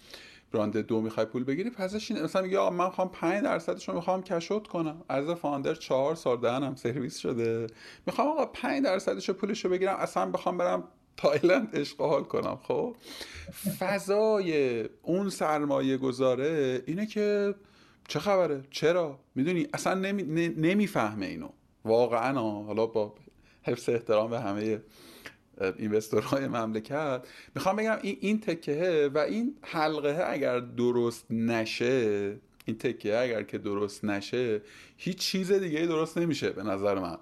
round دو می‌خوای پول بگیری بعدش مثلا میگه من می‌خوام 5 درصدش رو می‌خوام cash out کنم. از founder 4 سال دهنم سرویس شده. می‌خوام آقا 5 درصدش پولش رو بگیرم اصلا بخوام برم تایلند عشق و حال کنم خب؟ فضای اون سرمایه گذاره اینه که چه خبره؟ چرا؟ می‌دونی؟ اصلا نمی... نمی‌فهمه اینو. واقعا حالا با حفظ احترام به همه investor های مملکت می‌خوام بگم این این تکهه و این حلقه اگر درست نشه این تکه اگر که درست نشه هیچ چیز دیگه درست نمیشه به نظر من.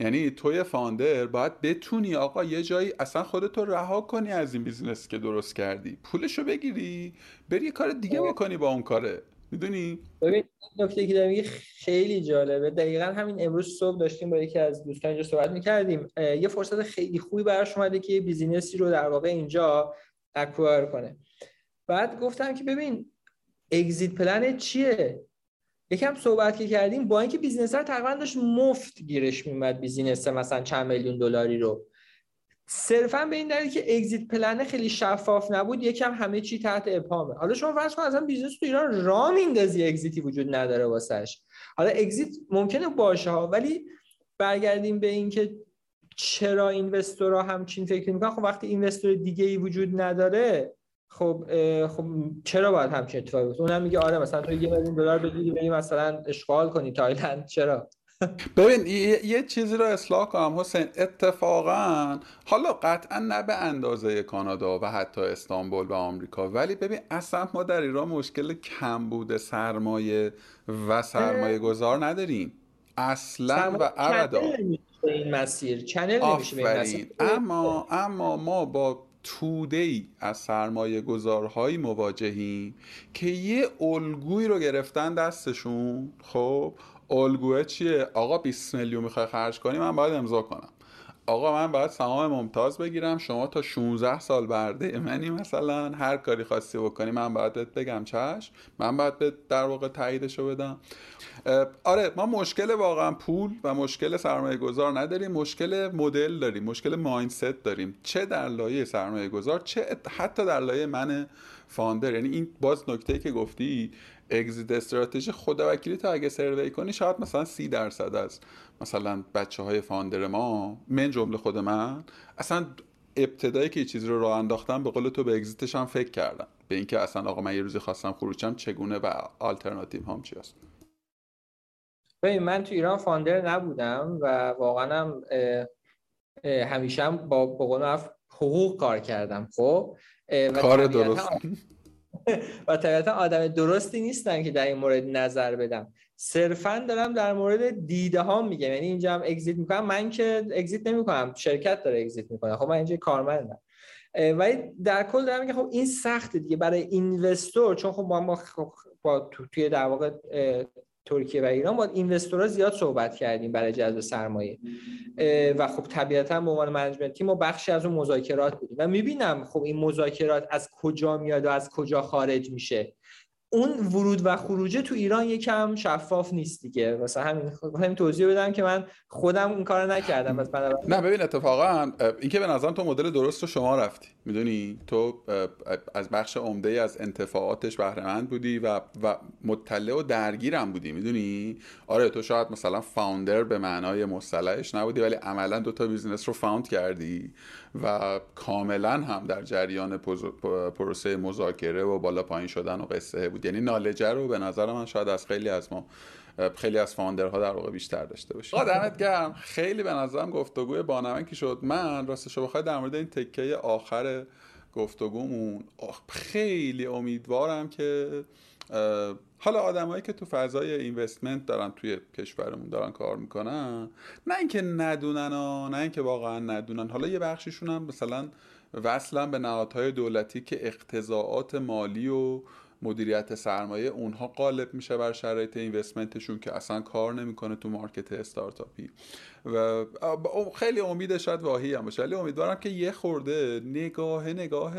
یعنی توی founder باید بتونی آقا یه جایی اصلا خودتو رها کنی از این business که درست کردی. پولشو بگیری بری یه کار دیگه بکنی با اون کاره. می‌دونی؟ ببین نکته که دارم خیلی جالبه. دقیقا همین امروز صبح داشتیم با یکی از دوستان اینجا صحبت می‌کردیم. یه فرصت خیلی خوبی براش اومده که یه business ی رو در واقع اینجا acquire کنه. بعد گفتم که ببین exit plan چیه؟ یکم صحبت که کردیم با اینکه business تقریبا داشت مفت گیرش میومد business مثلا چند میلیون دلاری رو. صرفا به این دلیل که exit plan خیلی شفاف نبود یکم همه چی تحت ابهامه. حالا شما فرض کن اصلا business تو ایران را میندازی exit ی وجود نداره واسش. حالا exit ممکنه باشه ها ولی برگردیم به اینکه چرا investor ها همچین فکر می‌کنن. خب وقتی investor دیگه ای وجود نداره خب خب چرا باید همچین اتفاقی بیفته؟ اونم میگه آره مثلا تو یه میلیون دلار بدی بری مثلا عشق و حال کنی تایلند چرا؟ ببین یه،, چیزی رو اصلاح کنم حسین اتفاقا حالا قطعا نه به اندازه کانادا و حتی استانبول و آمریکا ولی ببین اصلا ما در ایران مشکل کمبود سرمایه و سرمایه گذار نداریم. اصلا و ابدا. این مسیر. چنل نمیشه اما اما ما با توده ای از سرمایه گذارهایی مواجهیم که یه الگویی رو گرفتن دستشون. خب الگوه چیه؟ آقا 20 میلیون می‌خوای خرج کنی من باید امضا کنم. آقا من باید سهام ممتاز بگیرم شما تا 16 سال برده منی مثلا هر کاری خواستی بکنی من باید بهت بگم چشم من باید به در واقع تاییدشو بدم. آره ما مشکل واقعا پول و مشکل سرمایه گذار نداریم مشکل مدل داریم مشکل مایندست داریم. چه در لایه سرمایه گذار چه حتی در لایه من فاندر. یعنی این باز نکته که گفتی exit strategy خداوکیلی تو اگه survey کنی شاید مثلا سی درصد از مثلا بچه های founder ما من جمله خود من اصلا ابتدایی که یه چیزی رو راه انداختم به قول تو به exit ش هم فکر کردم به اینکه اصلا آقا من یه روزی خواستم خروجم چگونه و آلترناتیوم چی هست ببین من تو ایران founder نبودم و واقعا هم همیشه هم با بقول حقوق کار کردم خب؟ کار درست. و طبیعتا آدم درستی نیستم که در این مورد نظر بدم. صرفا دارم در مورد دیده ها میگم. یعنی اینجا هم exit می‌کنم. من که exit نمی‌کنم. شرکت داره exit می‌کنه. خب من اینجا کارمندم. ولی در کل دارم که خب این سخته دیگه. برای investor چون خب ما خب با توی در واقع ترکیه و ایران با investor ها زیاد صحبت کردیم برای جذب سرمایه. و خب طبیعتا به عنوان management ما بخشی از اون مذاکرات بودیم. و می‌بینم خب این مذاکرات از کجا میاد و از کجا خارج میشه. اون ورود و خروجه تو ایران یکم شفاف نیست دیگه. مثلا همین همین توضیح بدم که من خودم اون کار نکردم. بس نه ببین اتفاقا اینکه به نظرم تو مدل درست رو شما رفتی. می‌دونی؟ تو از بخش عمده از انتفاعاتش بهره مند بودی و و مطلع و درگیرم بودی. می‌دونی؟ آره تو شاید مثلا فاوندر به معنای مصطلحش نبودی ولی عملا دو تا بیزینس رو فاوند کردی. و کاملا هم در جریان پروسه مذاکره و بالا پایین شدن و قصه بود. یعنی نالجه رو به نظر من شاید از خیلی از ما خیلی از فاندرها در واقع بیشتر داشته باشیم. دمت گرم. خیلی به نظرم گفتگوی بانمکی شد. من راستش بخوای در مورد این تکه آخر گفتگومون خیلی امیدوارم که حالا آدمایی که تو فضای اینوستمنت دارن توی کشورمون دارن کار می‌کنن نه اینکه ندونن ها نه اینکه واقعا ندونن. حالا یه بخشیشون هم مثلا وصله به نهادهای دولتی که اقتضائات مالی و مدیریت سرمایه اونها غالب میشه بر شرایط investment شون که اصلا کار نمی‌کنه تو market استارتاپی. و خیلی امید شاید واهی هم باشه. ولی امیدوارم که یه خورده نگاه نگاه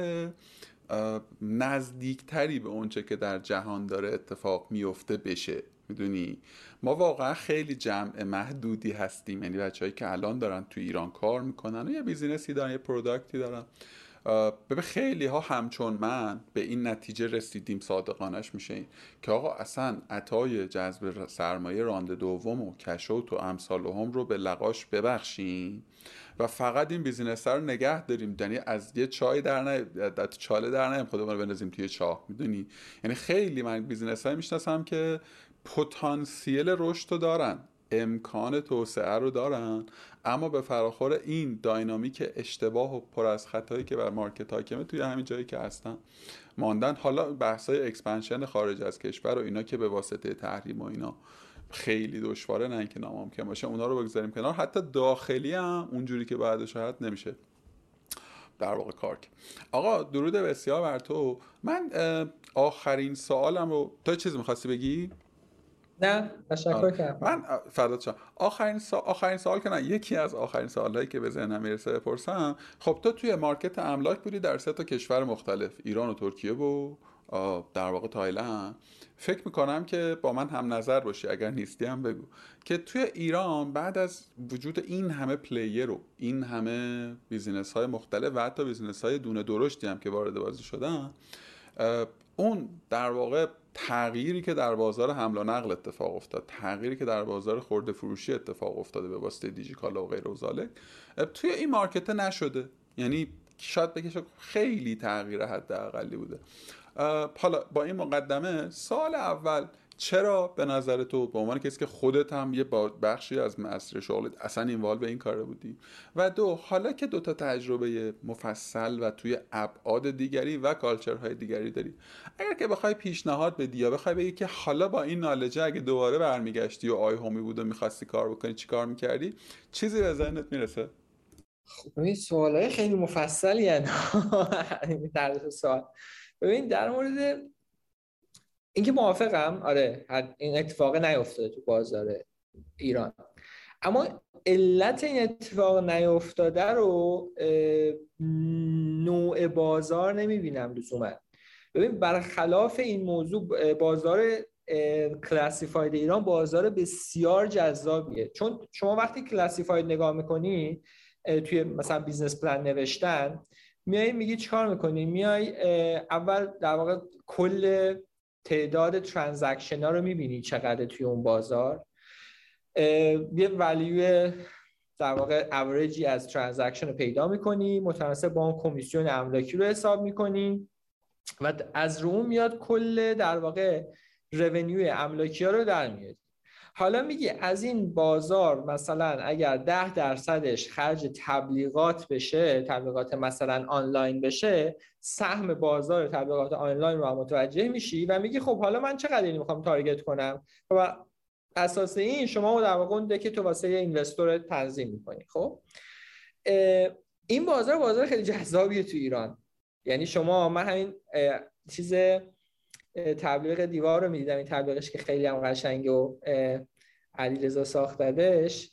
نزدیکتری به اونچه که در جهان داره اتفاق میفته بشه. می‌دونی؟ ما واقعا خیلی جمع محدودی هستیم. یعنی بچه‌هایی که الان دارن تو ایران کار می‌کنن و یه business ی دارن یه product ی دارن. به خیلی ها همچون من به این نتیجه رسیدیم صادقانه‌ش میشه این که آقا اصلا عطای جذب سرمایه round دوم و cash out و امثالهم رو به لقاش ببخشیم و فقط این business رو نگه داریم. یعنی از یه چای در نه چاله در نه خودمون رو بندازیم توی چاه می‌دونی؟ یعنی خیلی من business های می‌شناسم که پتانسیل رشد رو دارن امکان توسعه رو دارن اما به فراخور این dynamic اشتباه و پر از خطایی که بر market حاکمه توی همین جایی که هستن ماندن. حالا بحثای expansion خارج از کشور و اینا که به واسطه تحریم و اینا خیلی دشواره نه اینکه ناممکن باشه اونا رو بگذاریم کنار. حتی داخلی هم اونجوری که باید شاید نمیشه. در واقع کار آقا درود بسیار بر تو. من آخرین سوالم رو تو چیزی می‌خواستی بگی؟ نه تشکر کردم. من فدات شم آخرین سوال آخرین سوال که نه یکی از آخرین سوالایی که به ذهنم می‌رسه بپرسم خب تو توی market املاک بودی در سه تا کشور مختلف ایران و ترکیه و در واقع تایلند. فکر می‌کنم که با من هم نظر باشی اگر نیستی هم بگو. که توی ایران بعد از وجود این همه player و این همه business های مختلف و حتی business های دونه درشتی هم که وارد بازی شدن اون در واقع تغییری که در بازار حمل و نقل اتفاق افتاد تغییری که در بازار خورده فروشی اتفاق افتاده به واسطه دیجیکالا و غیر و توی این مارکت نشده. یعنی شاید بکشه خیلی تغییر حداقلی بوده. حالا با این مقدمه سال اول چرا به نظر تو به عنوان کسی که خودت هم یه بخشی از مسیر شغلت اصلا اینوال به این کاره بودی؟ و دو حالا که دوتا تجربه مفصل و توی ابعاد دیگری و کالچرهای دیگری داری اگر که بخوای پیشنهاد بدی یا بخوای بگی که حالا با این نالجه اگه دوباره برمیگشتی و آی هومی بود و می‌خواستی کار بکنی چی کار می‌کردی؟ چیزی به ذهنت می‌رسه؟ خب این سوال خیلی مفصلی هست در سوال. ببین در مورد اینکه موافقم آره این اتفاق نیفتاده تو بازار ایران. اما علت این اتفاق نیفتاده رو نوع بازار نمی‌بینم لزوما. ببین برخلاف این موضوع بازار classified ایران بازار بسیار جذابیه. چون شما وقتی classified نگاه می‌کنی توی مثلا business plan نوشتن میای میگی چیکار می‌کنی؟ میای اول در واقع کل تعداد transaction ها رو می‌بینی چقدر توی اون بازار. یه value در واقع average ی از transaction رو پیدا می‌کنی متناسب با اون کمیسیون املاکی رو حساب می‌کنی و از رو میاد کل در واقع revenue املاکی ها رو در میاد حالا میگی از این بازار مثلا اگر ده درصدش خرج تبلیغات بشه تبلیغات مثلا آنلاین بشه سهم بازار تبلیغات آنلاین رو متوجه میشی و میگی خب حالا من چقدر اینو می‌خوام target کنم؟ و اساس این شما در واقع اون دکی تو واسه اینوستور تنظیم می‌کنی خب؟ این بازار بازار خیلی جذابیه تو ایران. یعنی شما من همین چیز تبلیغ دیوار رو می‌دیدم این تبلیغش که خیلی هم قشنگ و علیرضا ساختدش.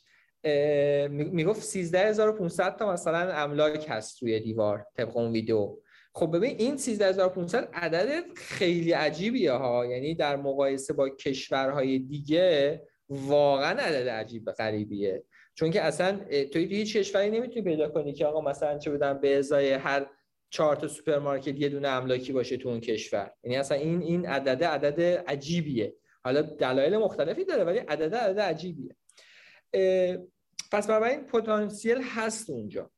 می‌گفت 13500 تا مثلا املاک هست توی دیوار طبق اون ویدیو. خب ببین این 13500 عدد خیلی عجیبیه ها. یعنی در مقایسه با کشورهای دیگه واقعا عدد عجیب غریبیه. چون که اصلا توی هیچ کشوری نمی‌تونی پیدا کنی که آقا مثلا چه می‌دونم به ازای هر چهار تا سوپرمارکت یه دونه املاکی باشه تو اون کشور. یعنی اصلا این این عدد عدد عجیبیه. حالا دلایل مختلفی داره ولی عدد عدد عجیبیه. پس بنابراین پتانسیل هست اونجا.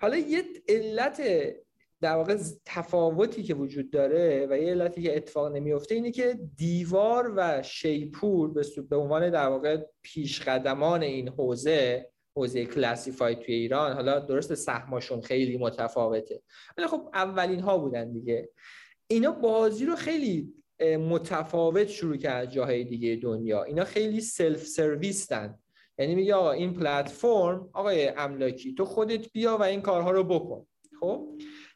حالا یه علت در واقع تفاوتی که وجود داره و یه علتی که اتفاق نمیفته اینه که دیوار و شیپور به عنوان در واقع پیشقدمان این حوزه حوزه کلاسیفاید توی ایران. حالا درست سهمشون خیلی متفاوته. ولی خب اولین ها بودن دیگه. اینا بازی رو خیلی متفاوت شروع کرد جاهای دیگه دنیا. اینا خیلی سلف سرویستن یعنی میگه آقا این پلتفرم آقای املاکی تو خودت بیا و این کارها رو بکن. خب؟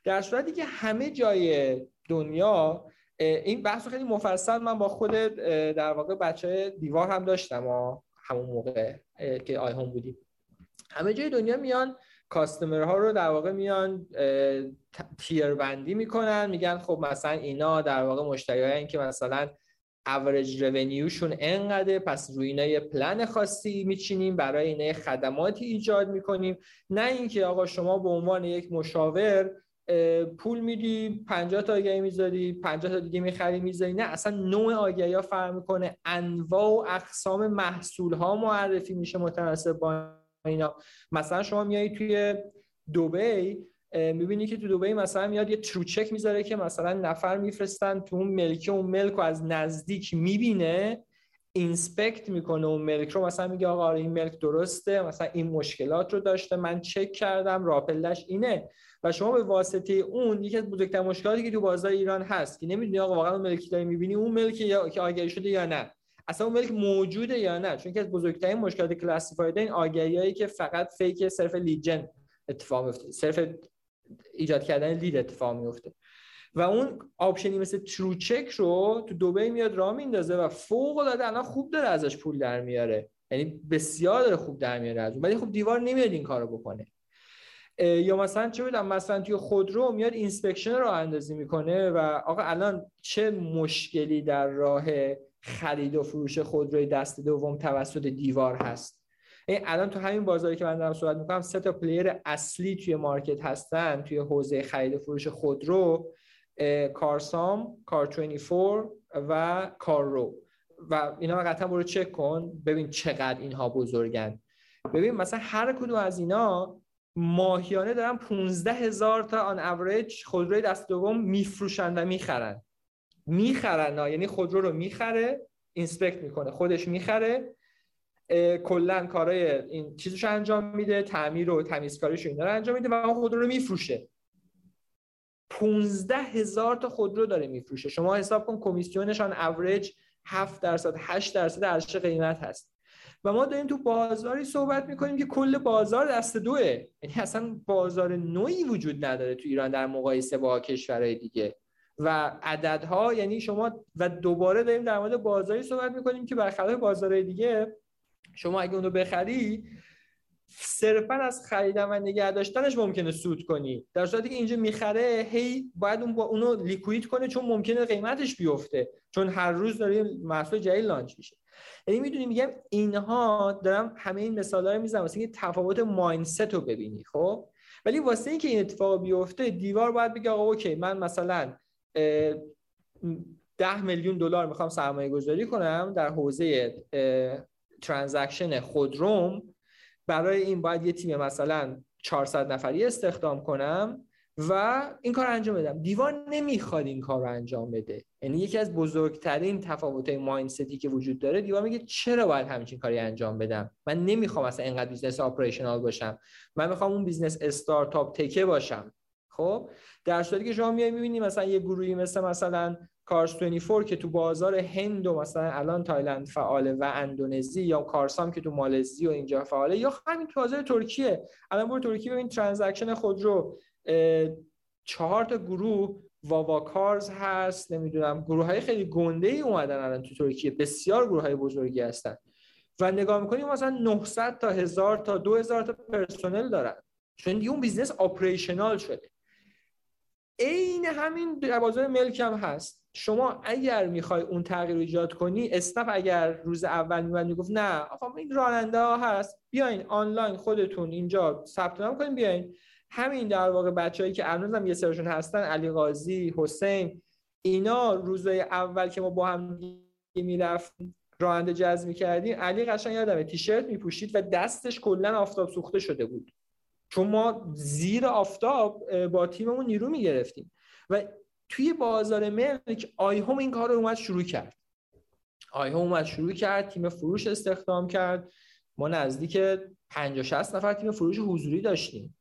در صورتی که همه جای دنیا این بحث خیلی مفصل من با خود در واقع بچه دیوار هم داشتم همون موقع که آی هم بودیم. همه جای دنیا میان کاستمر ها رو در واقع میان تیر بندی می‌کنن میگن خب مثلا اینا در واقع مشتری که مثلا اوریج رونیوشون انقدر پس روی اینا یه پلن خاصی میچینیم برای اینا خدماتی ایجاد می‌کنیم. نه اینکه آقا شما به عنوان یک مشاور پول میدی 50 تا آگهی می‌ذاری 50 تا دیگه می‌خری می‌ذاری. نه اصلا نوع آگهی ها فرق می‌کنه. انواع و اقسام محصول ها معرفی میشه متناسب با اینا. مثلا شما میای توی دوبی می‌بینی که تو دوبی مثلا میاد یه تروچک می‌ذاره که مثلا نفر میفرستن تو اون ملک اون ملک رو از نزدیک می‌بینه اینسپکت می‌کنه اون ملک رو. مثلا میگه آقا آره این ملک درسته مثلا این مشکلات رو داشته من چک کردم راپلش اینه. و شما به واسطه اون یکی از بزرگترین مشکلاتی که تو بازار ایران هست که نمی‌دونی آقا واقعا اون ملکی داری می‌بینی اون ملکی یا که آگهی شده یا نه. اصلا اون ملک موجوده یا نه؟ چون که از بزرگترین مشکلات classified این آگهیایی که فقط fake صرف lead gen اتفاق میفته صرف ایجاد کردن lead اتفاق میفته و اون option ی مثل TruCheck رو تو دوبی میاد راه میندازه و فوق العاده الان خوب داره ازش پول در میاره. یعنی بسیار داره خوب در میاره از اون ولی خب دیوار نمیاد این کارو بکنه. یا مثلا چه می‌دونم مثلا توی خودرو میاد inspection راه‌اندازی می‌کنه و آقا الان چه مشکلی در راه خرید و فروش خودروی دست دوم توسط دیوار هست. این الان تو همین بازاری که من دارم صحبت می‌کنم سه تا player اصلی توی market هستن توی حوزه خرید و فروش خودرو Carsome Cars24 و Carro. و اینا قطعا برو چک کن ببین چقدر اینها بزرگن. ببین مثلا هر کدوم از اینا ماهیانه دارن 15 هزار تا on average خودروی دست دوم میفروشن و می‌خرن. می‌خرن یعنی خودرو رو می‌خره inspect می‌کنه. خودش می‌خره کلا کارای این چیزش انجام میده تعمیر و تمیزکاریش اینا رو انجام میده و اون خودرو رو میفروشه. 15 هزار تا خودرو داره میفروشه. شما حساب کن کمیسیونشان اوریج 7 درصد 8 درصد ارزش قیمت هست. و ما داریم تو بازاری صحبت می‌کنیم که کل بازار دست دوه. یعنی اصلا بازار نوعی وجود نداره تو ایران در مقایسه با کشورهای دیگه. و عددها یعنی شما و دوباره داریم در مورد بازاری صحبت می‌کنیم که برخلاف بازارهای دیگه شما اگه اونو بخری صرفا از خریدن و نگه داشتنش ممکنه سود کنی. در صورتی که اینجا می‌خره هی باید اون با اونو لیکوید کنه چون ممکنه قیمتش بیفته چون هر روز داره محصول جدید لانچ میشه. یعنی می‌دونی میگم اینها دارم همه این مثالا رو می‌زنم واسه اینکه تفاوت mindset رو ببینی خب؟ ولی واسه اینکه این اتفاق بیفته دیوار باید بگه آقا OK من مثلا ده میلیون دلار می‌خوام سرمایه گذاری کنم در حوزه transaction خودروم. برای این باید یه تیم مثلا 400 نفری استخدام کنم و این کار انجام بدم. دیوار نمی‌خواد این کار رو انجام بده. یعنی یکی از بزرگترین تفاوت mindset ی که وجود داره دیوار میگه چرا باید همچین کاری انجام بدم؟ من نمی‌خوام اصلا اینقدر business operational باشم. من می‌خوام اون business استارتاپ tech ه باشم. خب در صورتی که شما میای می‌بینی مثلا یه گروهی مثل مثلا Cars24 که تو بازار هند و مثلا الان تایلند فعاله و اندونزی یا Carsome که تو مالزی و اینجا فعاله یا همین تو بازار ترکیه. الان برو ترکیه ببین transaction خودرو چهار تا گروه VavaCars هست نمی‌دونم گروه های خیلی گنده ای اومدن الان تو ترکیه. بسیار گروه های بزرگی هستن. و نگاه می‌کنیم مثلا 900 تا 1000 تا 2000 تا پرسنل دارن. چون اون business operational شده. عین همین در بازار ملک هم هست. شما اگر می‌خوای اون تغییر رو ایجاد کنی اسنپ اگر روز اول میومد می‌گفت نه آقا این راننده ها هست بیاین آنلاین خودتون اینجا ثبت نام کنین بیاین. همین در واقع بچههایی که الان هم یه سرشون هستن علی قاضی حسین اینا روزای اول که ما با هم می‌رفت راننده جذب می‌کردیم. علی قشنگ یادمه تیشرت میپوشید و دستش کلا آفتاب سوخته شده بود. چون ما زیر آفتاب با تیممون نیرو می‌گرفتیم. و توی بازار ملک iHome این کار رو اومد شروع کرد. iHome اومد شروع کرد تیم فروش استخدام کرد. ما نزدیک 50 60 نفر تیم فروش حضوری داشتیم.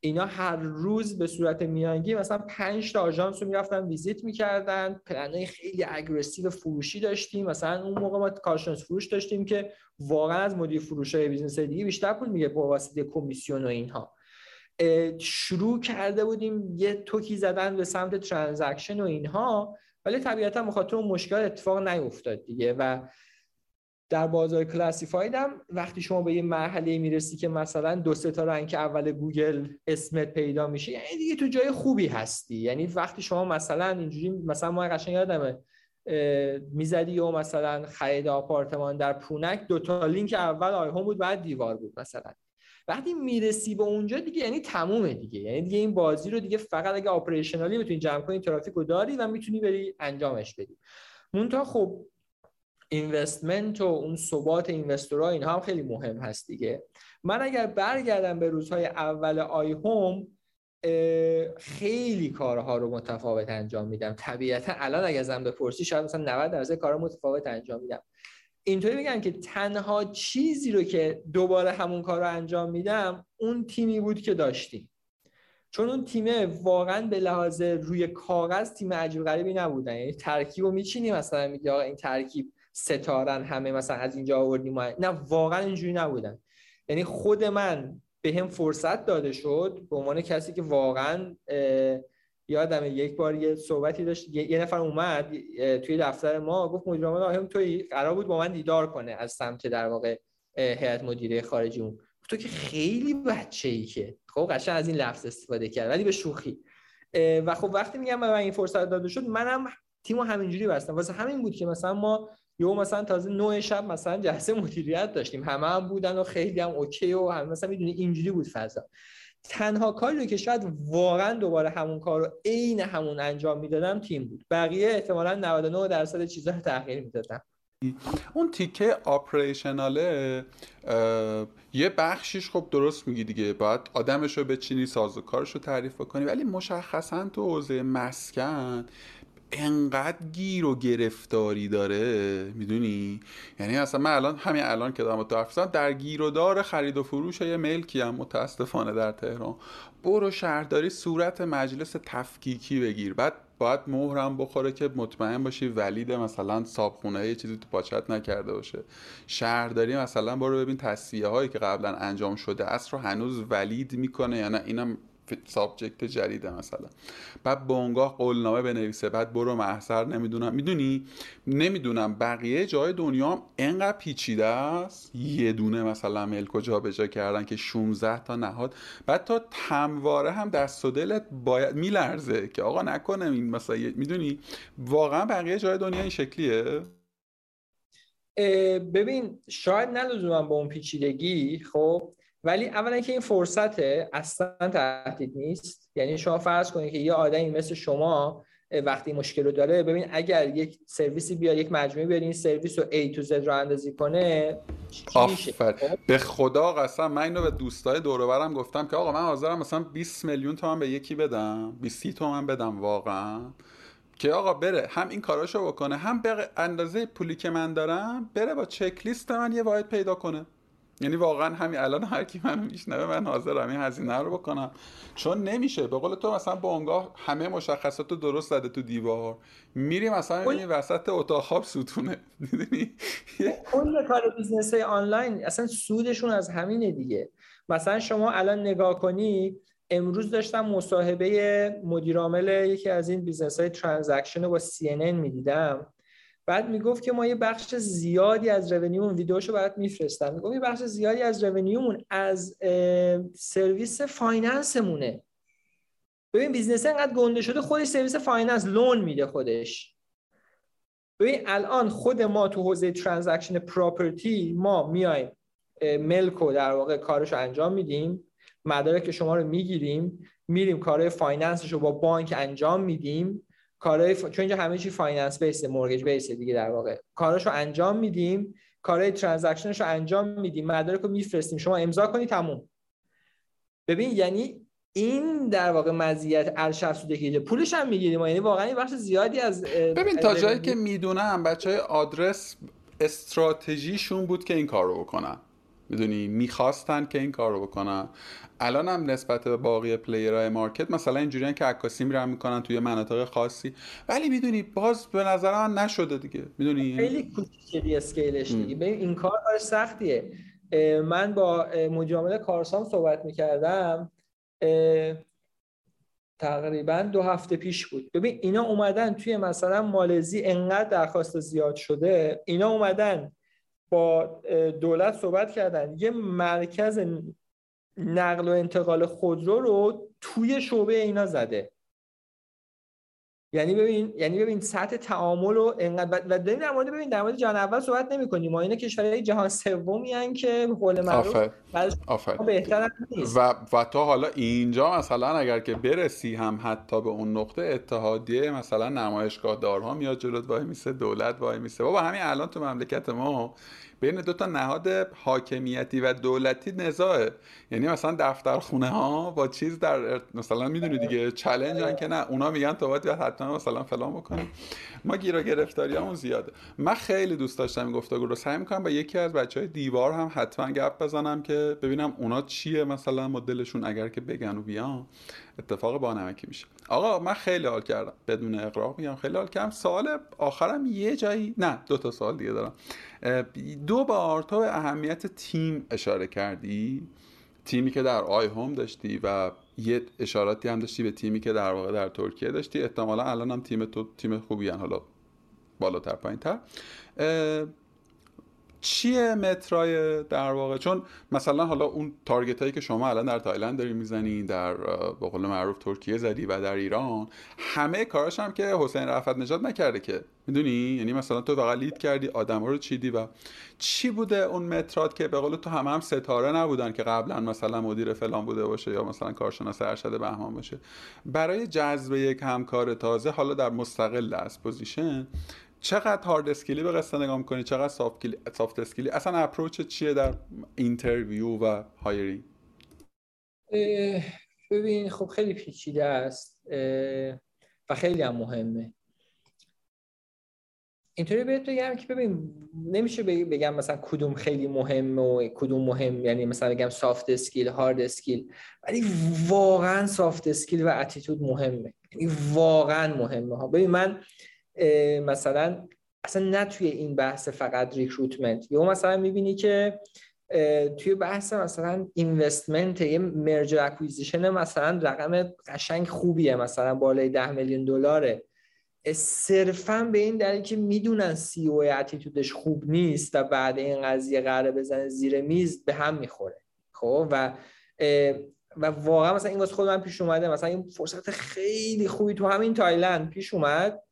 اینا هر روز به صورت میانگین مثلا 5 تا آژانس رو می‌رفتن ویزیت می‌کردن. پلنای خیلی aggressive فروشی داشتیم. مثلا اون موقع ما کارشناس فروش داشتیم که واقعا از مدیر فروش های business دیگه بیشتر پول می‌گرفت به واسطه کمیسیون و اینها. شروع کرده بودیم یه نوکی زدن به سمت transaction و اینها ولی طبیعتا به خاطر اون مشکل اتفاق نیفتاد دیگه و در بازار classified هم وقتی شما به یه مرحله می‌رسی که مثلا دو سه تا rank اول گوگل اسمت پیدا میشه یعنی دیگه تو جای خوبی هستی. یعنی وقتی شما مثلا اینجوری مثلا ما قشنگ یادمه می‌زدی و مثلا خرید آپارتمان در پونک دو تا لینک اول آیهوم بود بعد دیوار بود مثلا. وقتی می‌رسی به اونجا دیگه یعنی تمومه دیگه. یعنی دیگه این بازی رو دیگه فقط اگه آپریشنالی بتونی جمع کنی ترافیک رو داری و می‌تونی بری انجامش بدی. مونتا خب اینوستمنت و اون ثبات اینوستورها اینها هم خیلی مهم هست دیگه. من اگر برگردم به روزهای اول آی هوم خیلی کارها رو متفاوت انجام میدم. طبیعتا الان اگر ازم بپرسی شاید مثلا 90 درصد کارا متفاوت انجام میدم. اینطوری بگم که تنها چیزی رو که دوباره همون کار رو انجام میدم اون تیمی بود که داشتیم. چون اون تیمه واقعا به لحاظ روی کاغذ تیم عجیب غریبی نبودن. یعنی ترکیب رو میچینی مثلا میگه آقا این ترکیب ستارن همه مثلا از اینجا آوردیم نه واقعا اینجوری نبودن. یعنی خود من به هم فرصت داده شد به عنوان کسی که واقعا یادم یک بار یه صحبتی داشت یه, نفر اومد توی دفتر ما گفت مدیر عامل آهم توی قرار بود با من دیدار کنه از سمت در واقع هیئت مدیره خارجی اون. تو که خیلی بچه ای که. خب قشنگ از این لفظ استفاده کرد ولی به شوخی. و خب وقتی میگم من این فرصت داده شد منم تیمو همینجوری بستم. واسه همین بود که مثلا ما یهو مثلا تازه نوع شب مثلا جلسه مدیریت داشتیم. همه هم بودن و خیلی هم اوکی و هم مثلا می‌دونی اینجوری بود فضا. تنها کاری که شاید واقعا دوباره همون کار رو عین همون انجام می‌دادم تیم بود. بقیه احتمالا 99 درصد چیزا رو تغییر می‌دادم. اون تیکه آپریشناله یه بخشیش خب درست میگی دیگه. باید آدمش رو بچینی سازوکارش رو تعریف کنی ولی مشخصا تو حوزه مسکن انقدر گیر و گرفتاری داره می‌دونی؟ یعنی اصلا من الان همین الان که دارم تو در گیر و دار خرید و فروش یه ملکی هم متاسفانه در تهران. برو شهرداری صورت مجلس تفکیکی بگیر. بعد باید مهرم بخوره که مطمئن باشی ولید مثلا صابخونه یه چیزی تو پاچت نکرده باشه. شهرداری مثلا برو ببین تصفیه هایی که قبلا انجام شده است رو هنوز ولید می‌کنه یا نه؟ اینم سابجکت جدیده مثلا. بعد بونگاه قولنامه بنویسه بعد برو محضر نمی‌دونم. می‌دونی؟ نمی‌دونم. بقیه جای دنیا انقدر پیچیده است. یه دونه مثلا ملک و جابجا کردن که 16 تا نهاد. بعد تا تمواره هم دست و دلت باید میلرزه که آقا نکنم این مثلا می‌دونی؟ واقعا بقیه جای دنیا این شکلیه. ببین شاید نه با اون پیچیدگی خب؟ ولی اولا که این فرصت اصلا تهدید نیست. یعنی شما فرض کنید که یه آدمی مثل شما وقتی مشکل رو داره ببین اگر یک سرویسی بیاد یک مجموعه بیاد این سرویس رو A تو Z رو اندازی کنه آفر. به خدا قسم من اینو به دوستای دور گفتم که آقا من حاضرم مثلا 20 میلیون تومن به یکی بدم 20 تومن بدم واقعا. که آقا بره هم این کاراشو بکنه هم به اندازه پولی که من دارم بره با چک لیست من یه واحد پیدا کنه. یعنی واقعا همین الان هر کی منو میشنوه من حاضرم این هزینه رو بکنم. چون نمیشه. به قول تو مثلا بونگاه همه مشخصات رو درست زده تو دیوار. میریم مثلا این وسط اتاق خواب ستونه. می‌دونی؟ کل کار business آنلاین اصلا سودشون از همینه دیگه. مثلا شما الان نگاه کنی امروز داشتم مصاحبه مدیرعامل یکی از این business های transaction رو با CNN می‌دیدم. بعد می‌گفت که ما یه بخش زیادی از revenue مون ویدیوشو برات میفرستم. می‌گفت یه بخش زیادی از revenue مون از سرویس finance مونه. ببین business انقدر گنده شده خودش سرویس finance loan میده خودش. ببین الان خود ما تو حوزه transaction property ما میایم ملکو در واقع کارش رو انجام میدیم مدارک شما رو می‌گیریم میریم کارهای finance ش رو با بانک انجام میدیم. کارهای ف... چون اینجا همه چی finance base mortgage base دیگه در واقع. کاراشو انجام میدیم کارهای transaction ش رو انجام میدیم مدارک رو میفرستیم. شما امضا کنی تموم. ببین یعنی این در واقع مزیت ارزش افزودگی پولش هم می‌گیریم. یعنی واقعا این بخش زیادی از ببین تا جایی که می‌دونم بچه های آدرس استراتژیشون بود که این کار رو بکنن. می‌دونی می‌خواستن که این کار رو بکنن. الان هم نسبت به باقی پلیرهای مارکت مثلا اینجوریان که عکاسی میرن می‌کنن توی مناطق خاصی. ولی می‌دونی باز به نظر من نشده دیگه. می‌دونی؟ خیلی کوچیکه اسکیلش دیگه. ببین این کار کار سختیه. من با مجامل کارسان صحبت می‌کردم. تقریبا دو هفته پیش بود. ببین اینا اومدن توی مثلا مالزی انقدر درخواست زیاد شده. اینا اومدن با دولت صحبت کردن. یه مرکز نقل و انتقال خودرو رو توی شعبه اینا زده. یعنی ببین یعنی ببین سطح تعامل رو انقدر و داریم در مورد ببین در مورد جهان اول صحبت نمی کنیم ما اینا کشورهای جهان سومی ان که قول معروف بهتر نیست. و و تا حالا اینجا مثلا اگر که برسی هم حتی به اون نقطه اتحادیه مثلا نمایشگاه دارها میاد جلوت وای میسه دولت وای میسه. بابا همین الان تو مملکت ما بین دو تا نهاد حاکمیتی و دولتی نزاعه. یعنی مثلا دفتر خونه ها با چیز در مثلا می‌دونی دیگه چلنج که نه اونا میگن تو باید حتما مثلا فلان بکنیم ما گیرا گرفتاری همون زیاده. من خیلی دوست داشتم گفتگو رو سعی می‌کنم با یکی از بچه های دیوار هم حتما گپ بزنم که ببینم اونا چیه مثلا مدلشون اگر که بگن و بیان. اتفاق با نمکی میشه. آقا من خیلی حال کردم. بدون اقراق میگم خیلی حال کردم. سوال آخرم یه جایی نه دو تا سوال دیگه دارم. دو بار تو به اهمیت تیم اشاره کردی؟ تیمی که در آی هوم داشتی و یه اشاراتی هم داشتی به تیمی که در واقع در ترکیه داشتی. احتمالا الان هم تیم تو تیم خوبی هن. حالا بالاتر پایین تر چیه مترای در واقع؟ چون مثلا حالا اون target هایی که شما الان در تایلند داری می‌زنی در به قول معروف ترکیه زدی و در ایران همه کاراش هم که حسین رفعت‌نژاد نکرده که. می‌دونی؟ یعنی مثلا تو فقط lead کردی آدم رو چیدی و چی بوده اون مترات که به قول تو هم هم ستاره نبودن که قبلا مثلا مدیر فلان بوده باشه یا مثلا کارشناس ارشد بهمان باشه؟ برای جذب یک همکار تازه حالا در مستقل از position چقدر hard skill ی به قصه نگاه می‌کنی؟ چقدر soft skill ی اصلا approach چیه در interview و hiring ببین خب خیلی پیچیده است و خیلی هم مهمه. اینطوری بهت بگم که ببین نمیشه بگم مثلا کدوم خیلی مهمه و کدوم مهم یعنی مثلا بگم soft skill hard skill ولی واقعا soft skill و attitude مهمه. یعنی واقعا مهمه ها. ببین من مثلا اصلا نه توی این بحث فقط recruitment یا مثلا می‌بینی که توی بحث مثلا investment یه merger acquisition مثلا رقم قشنگ خوبیه مثلا بالای ده میلیون دلاره. صرفا به این دلیل که می‌دونن CEO attitude ش خوب نیست و بعد این قضیه قراره بزنه زیر میز به هم می‌خوره. خب؟ و و واقعا مثلا این واسه خود من پیش اومده. مثلا این فرصت خیلی خوبی تو همین تایلند پیش اومد.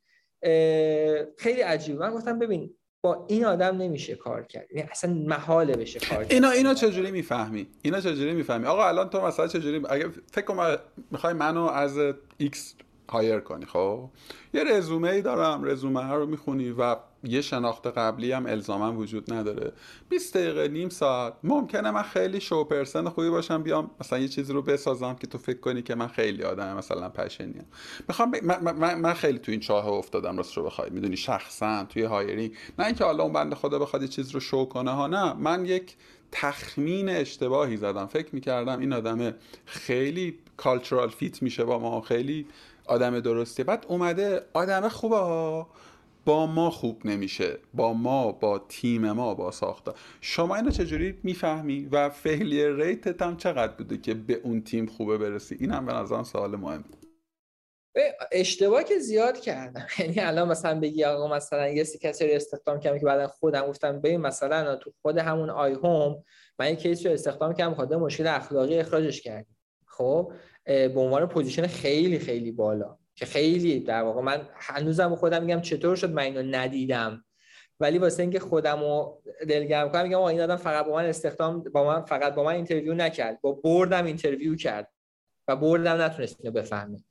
خیلی عجیب من گفتم ببین با این آدم نمیشه کار کرد. یعنی اصلا محاله بشه کار کرد. اینا اینا چجوری می‌فهمی؟ اینا چجوری می‌فهمی؟ آقا الان تو مثلا چجوری اگه فکر کنم می‌خوای منو از X hire کنی خب؟ یه رزومه ای دارم رزومه رو می‌خونی و یه شناخت قبلی هم الزاما وجود نداره. 20 دقیقه نیم ساعت. ممکنه من خیلی show person خوبی باشم بیام مثلا یه چیزی رو بسازم که تو فکر کنی که من خیلی آدم مثلا passion یم می‌خوام ب... من, من, خیلی تو این چاه افتادم راست رو بخوای. می‌دونی شخصا توی hiring. نه اینکه حالا اون بنده خدا بخواد یه چیز رو شو کنه ها نه. من یک تخمین اشتباهی زدم. فکر می‌کردم این آدم خیلی cultural fit میشه با ما خیلی آدم درستی. بعد اومده آدم خوبه با ما خوب نمیشه با ما با تیم ما با ساخته شما اینو چجوری می‌فهمی؟ و failure rate ت هم چقدر بوده که به اون تیم خوبه برسی؟ این هم به نظرم سوال مهم اشتباه که زیاد کردم. یعنی الان مثلا بگی آقا مثلا یه سی کسی رو استخدام کردم که بعدا خودم گفتم ببین مثلا تو خود همون iHome من یه case رو استخدام کردم خاطر مشکل اخلاقی اخراجش کردیم خب؟ به عنوان position خیلی خیلی بالا. که خیلی در واقع من هنوزم خودم میگم چطور شد من اینو ندیدم. ولی واسه اینکه خودم رو دلگرم کنم میگم این آدم فقط با من استخدام با من فقط با من interview نکرد. با board م interview کرد و board م نتونست اینو بفهمه.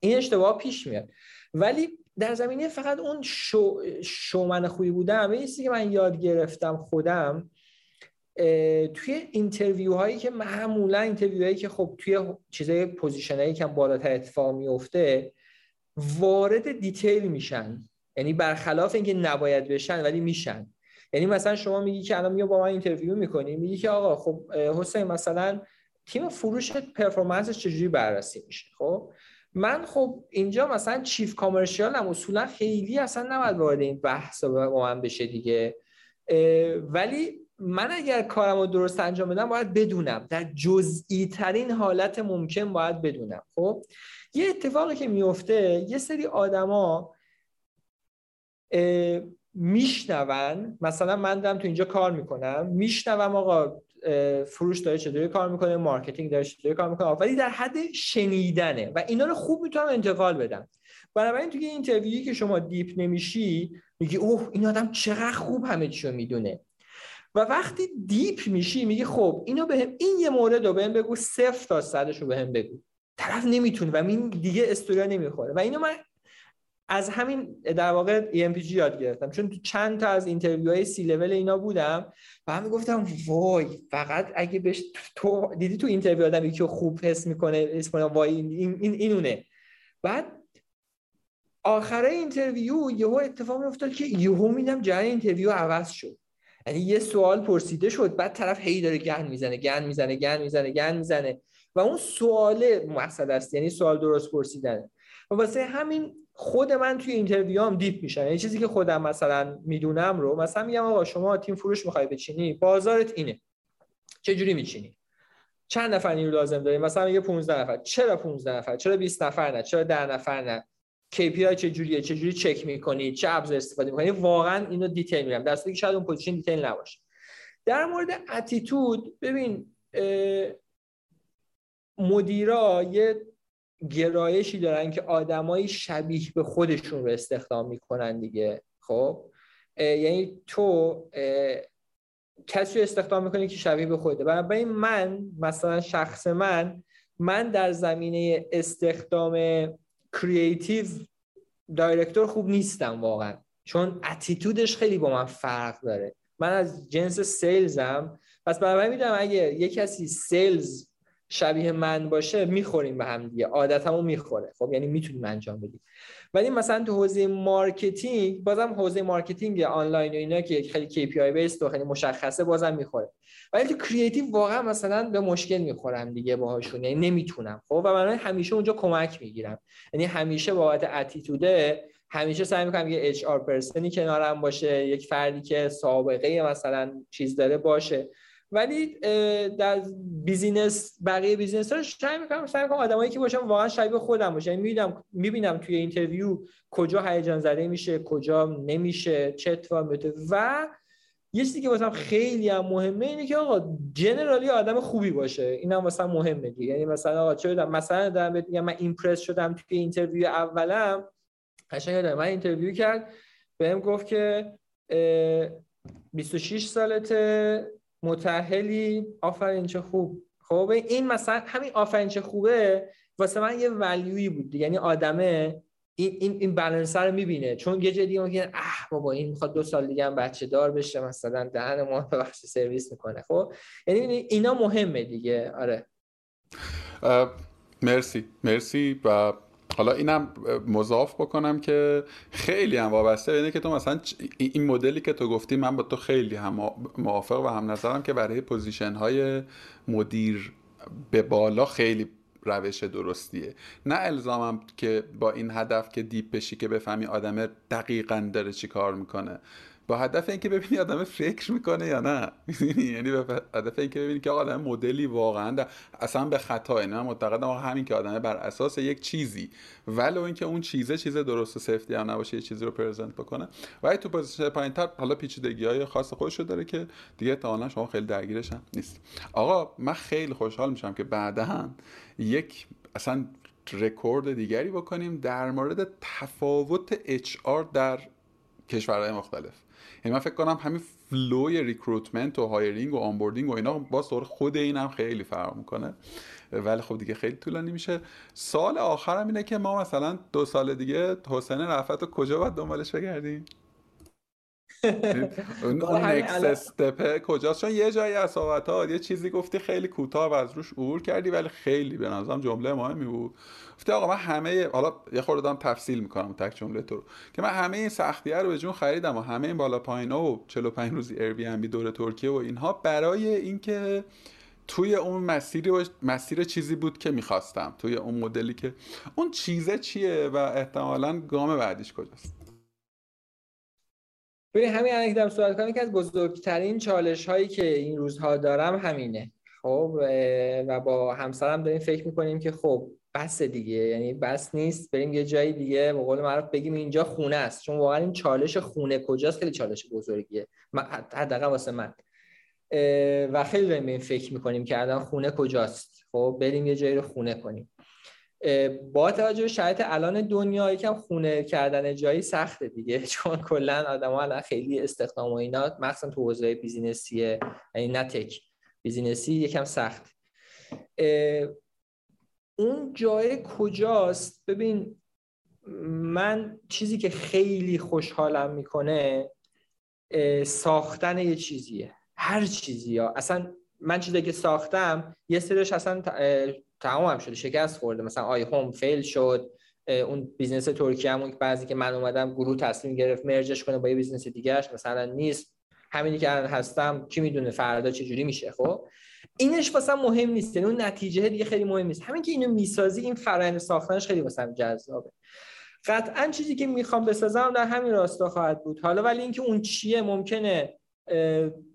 این اشتباه پیش میاد. ولی در زمینه فقط اون show showman خوبی بودم این که من یاد گرفتم خودم توی interview هایی که معمولا interview هایی که خب توی چیزای position هایی که بالاتر اتفاق میفته وارد detail میشن. یعنی برخلاف اینکه نباید بشن ولی میشن. یعنی مثلا شما میگی که الان میاد با من interview می‌کنی میگی که آقا خب حسین مثلا تیم فروش پرفورمنسش چجوری بررسی میشه؟ خب؟ من خب اینجا مثلا چیف کامرشیال هم اصولا خیلی اصلا نباید وارد این بحث با من بشه دیگه. ولی من اگر کارم رو درست انجام بدم باید بدونم. در جزئی ترین حالت ممکن باید بدونم. خب؟ یه اتفاقی که میفته یه سری آدما میشنون مثلا من دارم تو اینجا کار می‌کنم میشنوم آقا فروش داره چطوری کار می‌کنه marketing داره چطوری کار می‌کنه ولی در حد شنیدنه و اینا رو خوب می‌تونم انتقال بدم. بنابراین توی interview ی که شما deep نمیشی میگی اوه این آدم چقدر خوب همه چیو می‌دونه. و وقتی deep میشی میگی خب اینو بهم این یه مورد رو بهم بگو صفر تا صدش رو بهم بگو. طرف نمی‌تونه و این دیگه استوریا نمی‌خوره. و اینو من از همین در واقع EMPG یاد گرفتم. چون تو چند تا از interview های C level اینا بودم و هم گفتم وای فقط اگه بهش تو دیدی تو اینترویو آدم یکی خوب حس می‌کنه اسم وای این, این اینونه. بعد آخره اینترویو یهو اتفاق افتاد که یهو میدم جای اینترویو عوض شد. یه سوال پرسیده شد بعد طرف هی داره گن می‌زنه گن می‌زنه گن می‌زنه گن می‌زنه و اون سوال مقصد است یعنی سوال درست پرسیدنه و واسه همین خود من توی اینترویو هم دیپ میشم. یعنی چیزی که خودم مثلا می‌دونم رو مثلا میگم آقا شما تیم فروش می‌خوای بچینی؟ بازارت اینه. چه جوری میچینی؟ چند نفر نیرو لازم داری مثلا میگه 15 نفر. چرا 15 نفر؟ چرا 20 نفر نه؟ چرا 10 نفر نه؟ KPI چه جوریه چه جوری چک می‌کنی؟ چه ابزار استفاده می‌کنی؟ واقعا اینو detail میگم. در که شاید اون position detail نباشه. در مورد attitude ببین مدیرا یه گرایشی دارن که آدمایی شبیه به خودشون رو استخدام می‌کنن دیگه. خب؟ یعنی تو کسی رو استخدام می‌کنی که شبیه به خودته بنابراین من مثلا شخص من من در زمینه استخدام creative director خوب نیستم واقعا. چون attitude ش خیلی با من فرق داره. من از جنس sales م. پس برای می‌دونم اگه یه کسی sales شبیه من باشه می‌خوریم به هم دیگه. attitudeمون می‌خوره. خب یعنی می‌تونیم انجام بدیم. ولی مثلا تو حوزه marketing بازم حوزه marketing آنلاین و اینا که خیلی KPI base و خیلی مشخصه بازم می‌خوره. ولی تو creative واقعا مثلا به مشکل می‌خورم دیگه باهاشون. یعنی نمی‌تونم. خب و من همیشه اونجا کمک می‌گیرم. یعنی همیشه بابت attitude ه همیشه سعی می‌کنم یه HR person ی کنارم باشه یک فردی که سابقه مثلا چیز داره باشه. ولی در business بقیه business ها سعی می‌کنم سعی می‌کنم آدمایی که باشم واقعا شبیه خودم باشه یعنی می‌بینم می‌بینم توی interview کجا هیجان زده میشه کجا نمیشه چه اتفاقی و یه چیزی که واسم خیلی هم مهمه اینه که آقا generally آدم خوبی باشه. اینم واسم مهمه دیگه. یعنی مثلا آقا چه مثلا دارم میگم من impress شدم توی interview اولم. قشنگ من interview کرد بهم گفت که 26 سالته. متأهلی آفرین چه خوب. خب این مثلا همین آفرین چه خوبه واسه من یه value ی بود. یعنی آدمه این این این بالانس رو می‌بینه. چون یه جدی میگه اه بابا این می‌خواد دو سال دیگه هم بچه دار بشه مثلا دهن ما بخش سرویس می‌کنه. خب یعنی اینا مهمه دیگه. آره. مرسی. مرسی و حالا اینم مضاف بکنم که خیلی هم وابسته اینه که تو مثلا این مدلی که تو گفتی من با تو خیلی هم موافق و هم نظرم که برای position های مدیر به بالا خیلی روش درستیه. نه الزامم که با این هدف که deep بشی که بفهمی آدم دقیقا داره چی کار می‌کنه. با هدف اینکه ببینی آدم فکر می‌کنه یا نه. یعنی به هدف اینکه ببینی که آدم مدلی واقعا اصلا به خطا نه معتقدم همین که آدم بر اساس یک چیزی. ولو اینکه اون چیزه چیز درست و سفتی هم نباشه یه چیزی رو present بکنه. و تو position پایینتر حالا پیچیدگی های خاص خودش داره که دیگه احتمالاً شما خیلی درگیرش هم نیست. آقا من خیلی خوشحال میشم که بعدا یک اصلا رکورد دیگری بکنیم در مورد تفاوت HR در کشورهای مختلف. یعنی من فکر کنم همین flow ی recruitment و hiring و onboarding و اینا با طور خود این هم خیلی فرق می‌کنه. ولی خب دیگه خیلی طولانی میشه. سؤال آخرم اینه که ما مثلا دو سال دیگه حسین رفت و کجا باید دنبالش بگردیم؟ اون نکست استپه کجاست؟ چون یه جایی از ها یه چیزی گفتی خیلی کوتاه و از روش عبور کردی ولی خیلی به نظرم جمله مهمی بود. گفتی آقا من همه حالا یه خورده دارم تفصیل می‌کنم تک جمله تو رو که من همه این سختیه رو به جون خریدم و همه این بالا پایینا و 45 روزی ایر بی ام بی دور ترکیه و اینها برای اینکه توی اون مسیر مسیر چیزی بود که می‌خواستم توی اون مدلی که اون چیزه چیه و احتمالا گام بعدیش کجاست. ببین همین الان که صحبت کنم که از بزرگترین چالش هایی که این روزها دارم همینه. خب و با همسرم داریم فکر می‌کنیم که خب بس دیگه. یعنی بس نیست بریم یه جایی دیگه. به قول معروف بگیم اینجا خونه است. چون واقعا این چالش خونه کجاست؟ خیلی چالش بزرگیه. حداقل واسه من. و خیلی داریم این فکر می‌کنیم که الان خونه کجاست. خب بریم یه جایی رو خونه کنیم. با توجه به شرایط الان دنیا یکم خونه کردن جایی سخته دیگه. چون کلا آدما الان خیلی استخدام و اینا مخصوصا تو حوزه بیزینسیه. یعنی نه تک business ی یکم سخت. اون جای کجاست؟ ببین من چیزی که خیلی خوشحالم می‌کنه ساختن یه چیزیه. هر چیزی ها. اصلا من چیزی که ساختم یه سریش اصلا تمام شده شکست خورده. مثلا iHome fail شد اون business ترکیه همون بعضی که من اومدم گروه تصمیم گرفت merge ش کنه با یه business دیگهش مثلا نیست. همینی که الان هستم کی می‌دونه فردا چه جوری میشه خب؟ اینش واسم مهم نیست یعنی اون نتیجه دیگه خیلی مهم نیست. همین که اینو می‌سازی این فرآیند ساختنش خیلی واسم جذابه. قطعا چیزی که می‌خوام بسازم در همین راستا خواهد بود. حالا ولی اینکه اون چیه ممکنه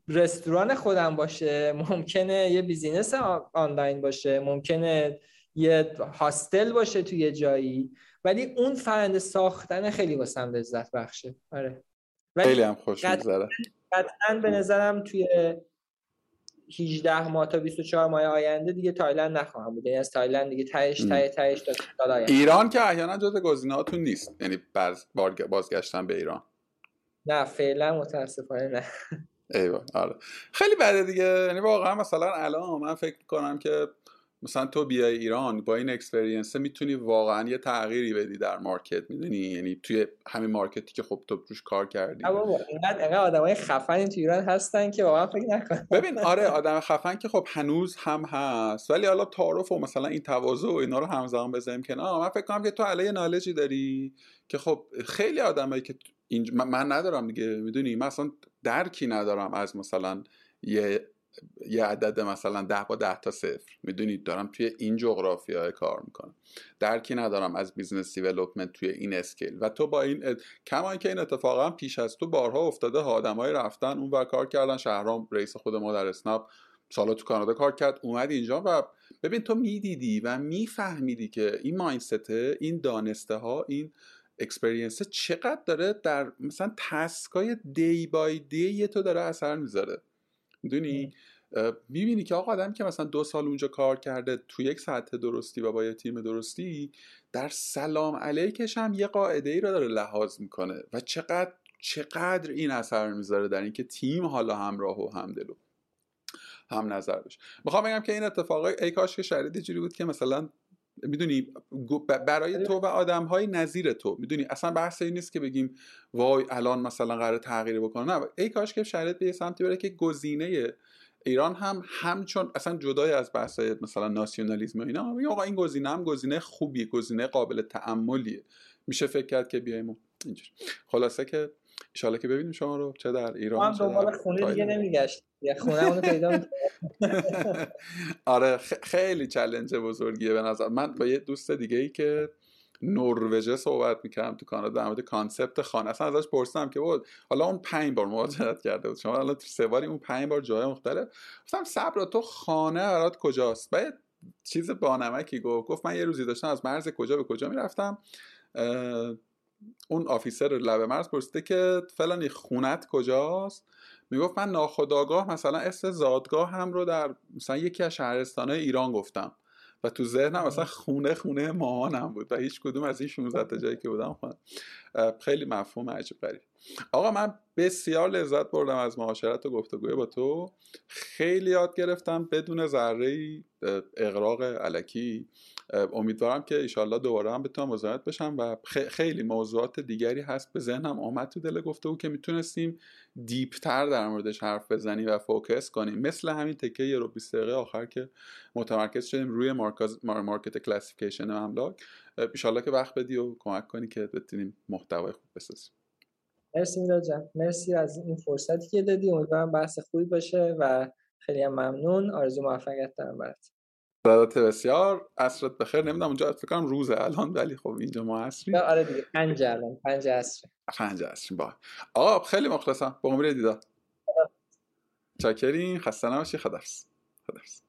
رستوران خودم باشه ممکنه یه business آنلاین باشه ممکنه یه hostel باشه توی یه جایی ولی اون فرآیند ساختن خیلی واسم لذت بخشه. آره. خیلی هم خوش میگذره. قطعا به نظرم توی 18 ماه تا 24 ماه آینده دیگه تایلند نخواهم بود. یعنی از تایلند دیگه تهش ته تهش تا ایران که احیانا جز گزینه‌هاتون نیست. یعنی باز بازگشتن به ایران. نه فعلا متاسفانه نه. ایوه آره. خیلی بده دیگه. یعنی واقعا مثلا الان من فکر کنم که مثلا تو بیای ایران با این experience می‌تونی واقعا یه تغییری بدی در مارکت می‌دونی؟ یعنی توی همین مارکتی که خب تو روش کار کردی. اینقدر آدمای خفن تو ایران هستن که واقعا فکر نکنم ببین آره آدم خفن که خب هنوز هم هست. ولی حالا تعارف و مثلا این تواضع و اینا رو همزمان بزنیم کنار. من فکر کنم که تو یه knowledge ی داری که خب خیلی آدمایی که من ندارم دیگه می‌دونی؟ من اصلا درکی ندارم از مثلا یه یه عدد مثلا ده با ده تا صفر. می‌دونید دارم توی این جغرافی کار می‌کنم. درکی ندارم از business development توی این scale. و تو با این کما که این اتفاقا پیش از تو بارها افتاده آدمایی رفتن اون و کار کردن. شهرام رئیس خود ما در اسنپ سالا تو کانادا کار کرد اومد اینجا و ببین تو می‌دیدی و میفهمیدی که این mindset این دانسته ها این experience چقدر داره در مثلا task ای day by day تو داره اثر می‌ذاره. می‌دونی؟ می‌بینی که آقا آدم که مثلا دو سال اونجا کار کرده تو یک سطح درستی و با یه تیم درستی در سلام علیکش هم یه قاعده ای رو داره لحاظ می‌کنه و چقدر چقدر این اثر می‌ذاره در اینکه تیم حالا همراه و همدلو هم نظر بشه. می‌خوام بگم که این اتفاق ای کاش که شرید جوری بود که مثلا می‌دونی برای تو و آدم های نظیر تو. می‌دونی اصلا بحث این نیست که بگیم وای الان مثلا قرار تغییر بکنه نه ای کاش که شرایط به سمتی بره که گزینه ایران هم همچون اصلا جدای از بحث مثلا ناسیونالیسم و اینا میگه آقا این گزینه هم گزینه خوبیه گزینه قابل تعملیه میشه فکر کرد که بیایم اینجوری. خلاصه که ان که ببینیم شما رو چه در ایران من دنبال خونه دیگه نمیگشت یه خونه اونو پیدا آره خیلی چلنج بزرگیه به نظر من. با یه دوست دیگه ای که نروژه صحبت می‌کردم تو کانادا در مورد کانسپت خانه. اصلا ازش پرسیدم که بود حالا اون پنج بار مهاجرت کرده بود شما حالا تو سه باری اون پنج بار جای مختلف. گفتم صبر تو خانه برات کجاست؟ بعد چیز بانمکی گفت گفت من یه روزی داشتم از مرز کجا به کجا می‌رفتم. اون آفیسر لب مرز پرسیده که فلانی خونت کجاست؟ می‌گفت من ناخداگاه مثلا اسم زادگاه هم رو در مثلا یکی از شهرستانهای ایران گفتم و تو ذهنم مثلا خونه خونه ماهانم بود و هیچ کدوم از این 16 تا جایی که بودم خونه خیلی مفهوم عجیب غریب. آقا من بسیار لذت بردم از معاشرت و گفتگوی با تو. خیلی یاد گرفتم بدون ذره اغراق الکی. امیدوارم که ایشالله دوباره هم بتونم مزاحمت بشم و خیلی موضوعات دیگری هست به ذهنم آمد تو دل گفته که می‌تونستیم deeper در موردش حرف بزنیم و focus کنیم. مثل همین تکه رو 20 دقیقه آخر که متمرکز شدیم روی market classification املاک. ایشالله که وقت بدی و کمک کنی که بتونیم محتوای خوب بسازیم. مرسی میلاد جان. مرسی از این فرصتی که دادی. امیدوارم بحث خوبی باشه و خیلی ممنون. آرزو موفقیت دارم برات. سلامت بسیار عصرت بخیر نمی‌دونم اونجا فکر کنم روزه الان ولی خب اینجا ما عصری آره دیگه. پنج الان پنج عصر. پنج عصر. با. آقا خیلی مخلصم. با امید دیدار. چاکرین خسته نباشی. خدافظ. خدافظ.